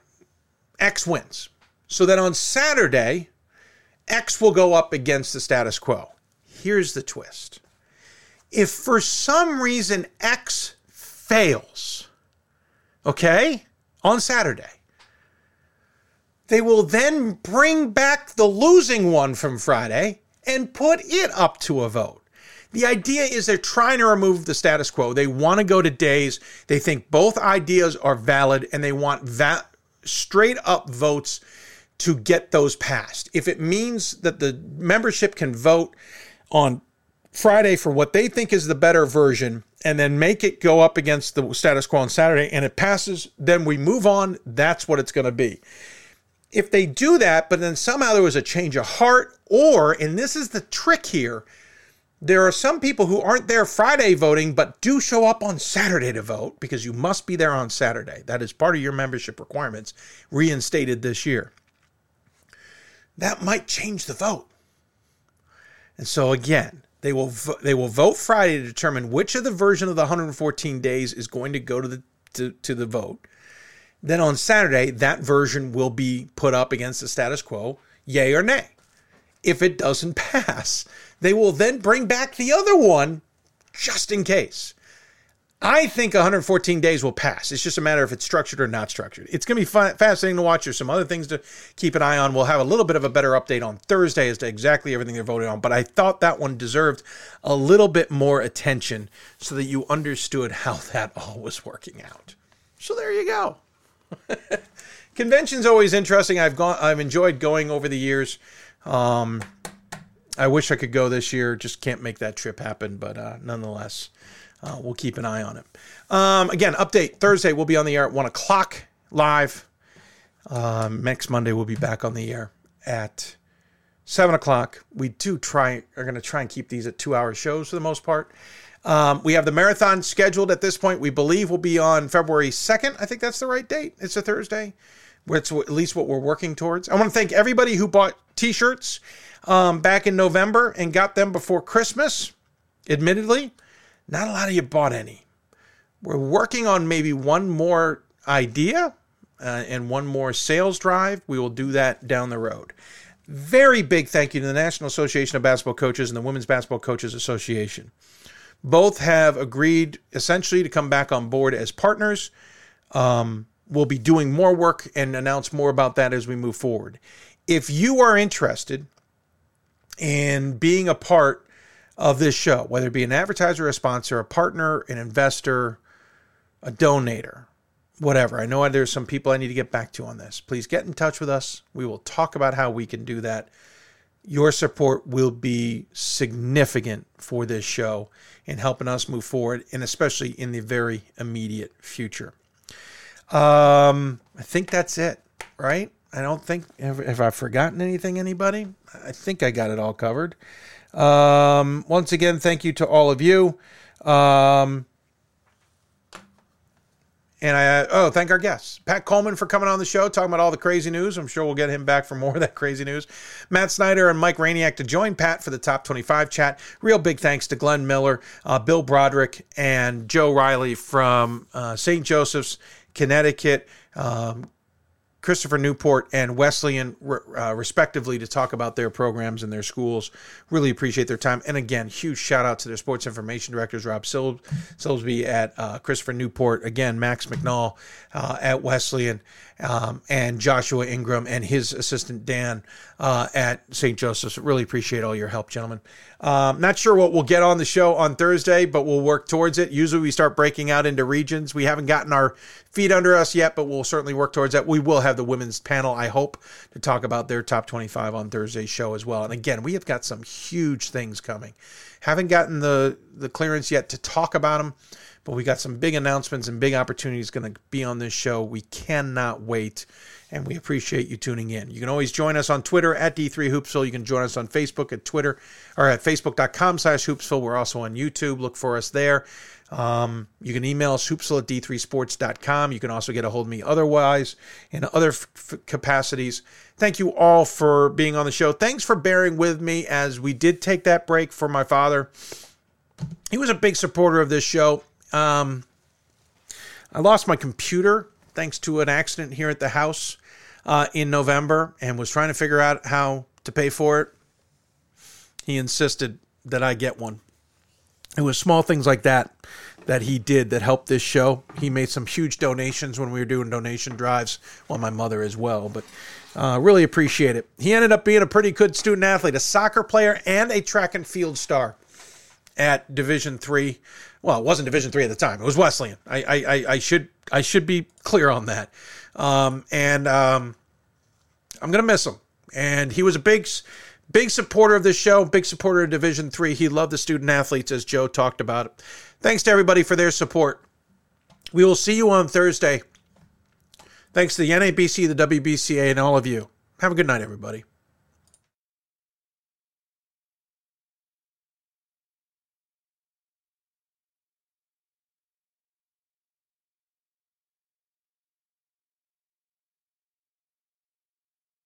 X wins so that on Saturday, X will go up against the status quo. Here's the twist if for some reason X fails, okay, on Saturday, they will then bring back the losing one from Friday and put it up to a vote. The idea is they're trying to remove the status quo. They want to go to days. They think both ideas are valid and they want va- straight up votes to get those passed. If it means that the membership can vote on Friday for what they think is the better version and then make it go up against the status quo on Saturday and it passes, then we move on. That's what it's going to be. If they do that, but then somehow there was a change of heart, or, and this is the trick here, there are some people who aren't there Friday voting, but do show up on Saturday to vote because you must be there on Saturday. That is part of your membership requirements, reinstated this year that might change the vote. And so again, they will vo- they will vote Friday to determine which of the version of the 114 days is going to go to the to, to the vote. Then on Saturday, that version will be put up against the status quo, yay or nay. If it doesn't pass, they will then bring back the other one just in case. I think 114 days will pass. It's just a matter if it's structured or not structured. It's going to be fascinating to watch. There's some other things to keep an eye on. We'll have a little bit of a better update on Thursday as to exactly everything they're voting on. But I thought that one deserved a little bit more attention so that you understood how that all was working out. So there you go. Convention's always interesting. I've gone. I've enjoyed going over the years. Um, I wish I could go this year. Just can't make that trip happen. But uh, nonetheless uh, we'll keep an eye on it. Um, again, update Thursday. We'll be on the air at one o'clock live. Um, next Monday we'll be back on the air at seven o'clock. We do try are going to try and keep these at two-hour shows for the most part. Um, we have the marathon scheduled at this point. We believe will be on February second. I think that's the right date. It's a Thursday. It's at least what we're working towards. I want to thank everybody who bought T-shirts um, back in November and got them before Christmas. Admittedly, not a lot of you bought any. We're working on maybe one more idea uh, and one more sales drive. We will do that down the road. Very big thank you to the National Association of Basketball Coaches and the Women's Basketball Coaches Association. Both have agreed essentially to come back on board as partners. Um, we'll be doing more work and announce more about that as we move forward. If you are interested in being a part of this show, whether it be an advertiser, a sponsor, a partner, an investor, a donator, whatever. I know there's some people I need to get back to on this. Please get in touch with us. We will talk about how we can do that. your support will be significant for this show in helping us move forward, and especially in the very immediate future. Um, I think that's it, right? I don't think have, have I forgotten anything. Anybody? I think I got it all covered. Um, once again, thank you to all of you. Um, and I oh thank our guests Pat Coleman for coming on the show talking about all the crazy news. I'm sure we'll get him back for more of that crazy news. Matt Snyder and Mike Rainiac to join Pat for the top 25 chat. Real big thanks to Glenn Miller, uh, Bill Broderick, and Joe Reilly from uh, St. Joseph's, Connecticut. Um, Christopher Newport and Wesleyan, uh, respectively, to talk about their programs and their schools. Really appreciate their time. And again, huge shout out to their sports information directors, Rob Sil- Silsby at uh, Christopher Newport, again, Max McNall uh, at Wesleyan, um, and Joshua Ingram and his assistant Dan uh, at St. Joseph's. Really appreciate all your help, gentlemen. Um, not sure what we'll get on the show on Thursday, but we'll work towards it. Usually we start breaking out into regions. We haven't gotten our feet under us yet, but we'll certainly work towards that. We will have the women's panel, I hope, to talk about their top 25 on Thursday's show as well. And again, we have got some huge things coming. Haven't gotten the, the clearance yet to talk about them, but we got some big announcements and big opportunities going to be on this show. We cannot wait and we appreciate you tuning in. You can always join us on Twitter at D3Hoopsville. You can join us on Facebook at Twitter or at facebook.com slash hoopsville. We're also on YouTube. Look for us there. Um, you can email us hoopsville at d3sports.com. You can also get a hold of me otherwise in other f- f- capacities. Thank you all for being on the show. Thanks for bearing with me as we did take that break for my father. He was a big supporter of this show. Um, I lost my computer thanks to an accident here at the house uh, in November and was trying to figure out how to pay for it. He insisted that I get one. It was small things like that that he did that helped this show. He made some huge donations when we were doing donation drives. Well, my mother as well, but uh, really appreciate it. He ended up being a pretty good student athlete, a soccer player, and a track and field star at Division Three. Well, it wasn't Division Three at the time; it was Wesleyan. I, I, I should I should be clear on that. Um, and um, I'm gonna miss him. And he was a big, big supporter of this show, big supporter of Division Three. He loved the student athletes, as Joe talked about. Thanks to everybody for their support. We will see you on Thursday. Thanks to the NABC, the WBCA, and all of you. Have a good night, everybody.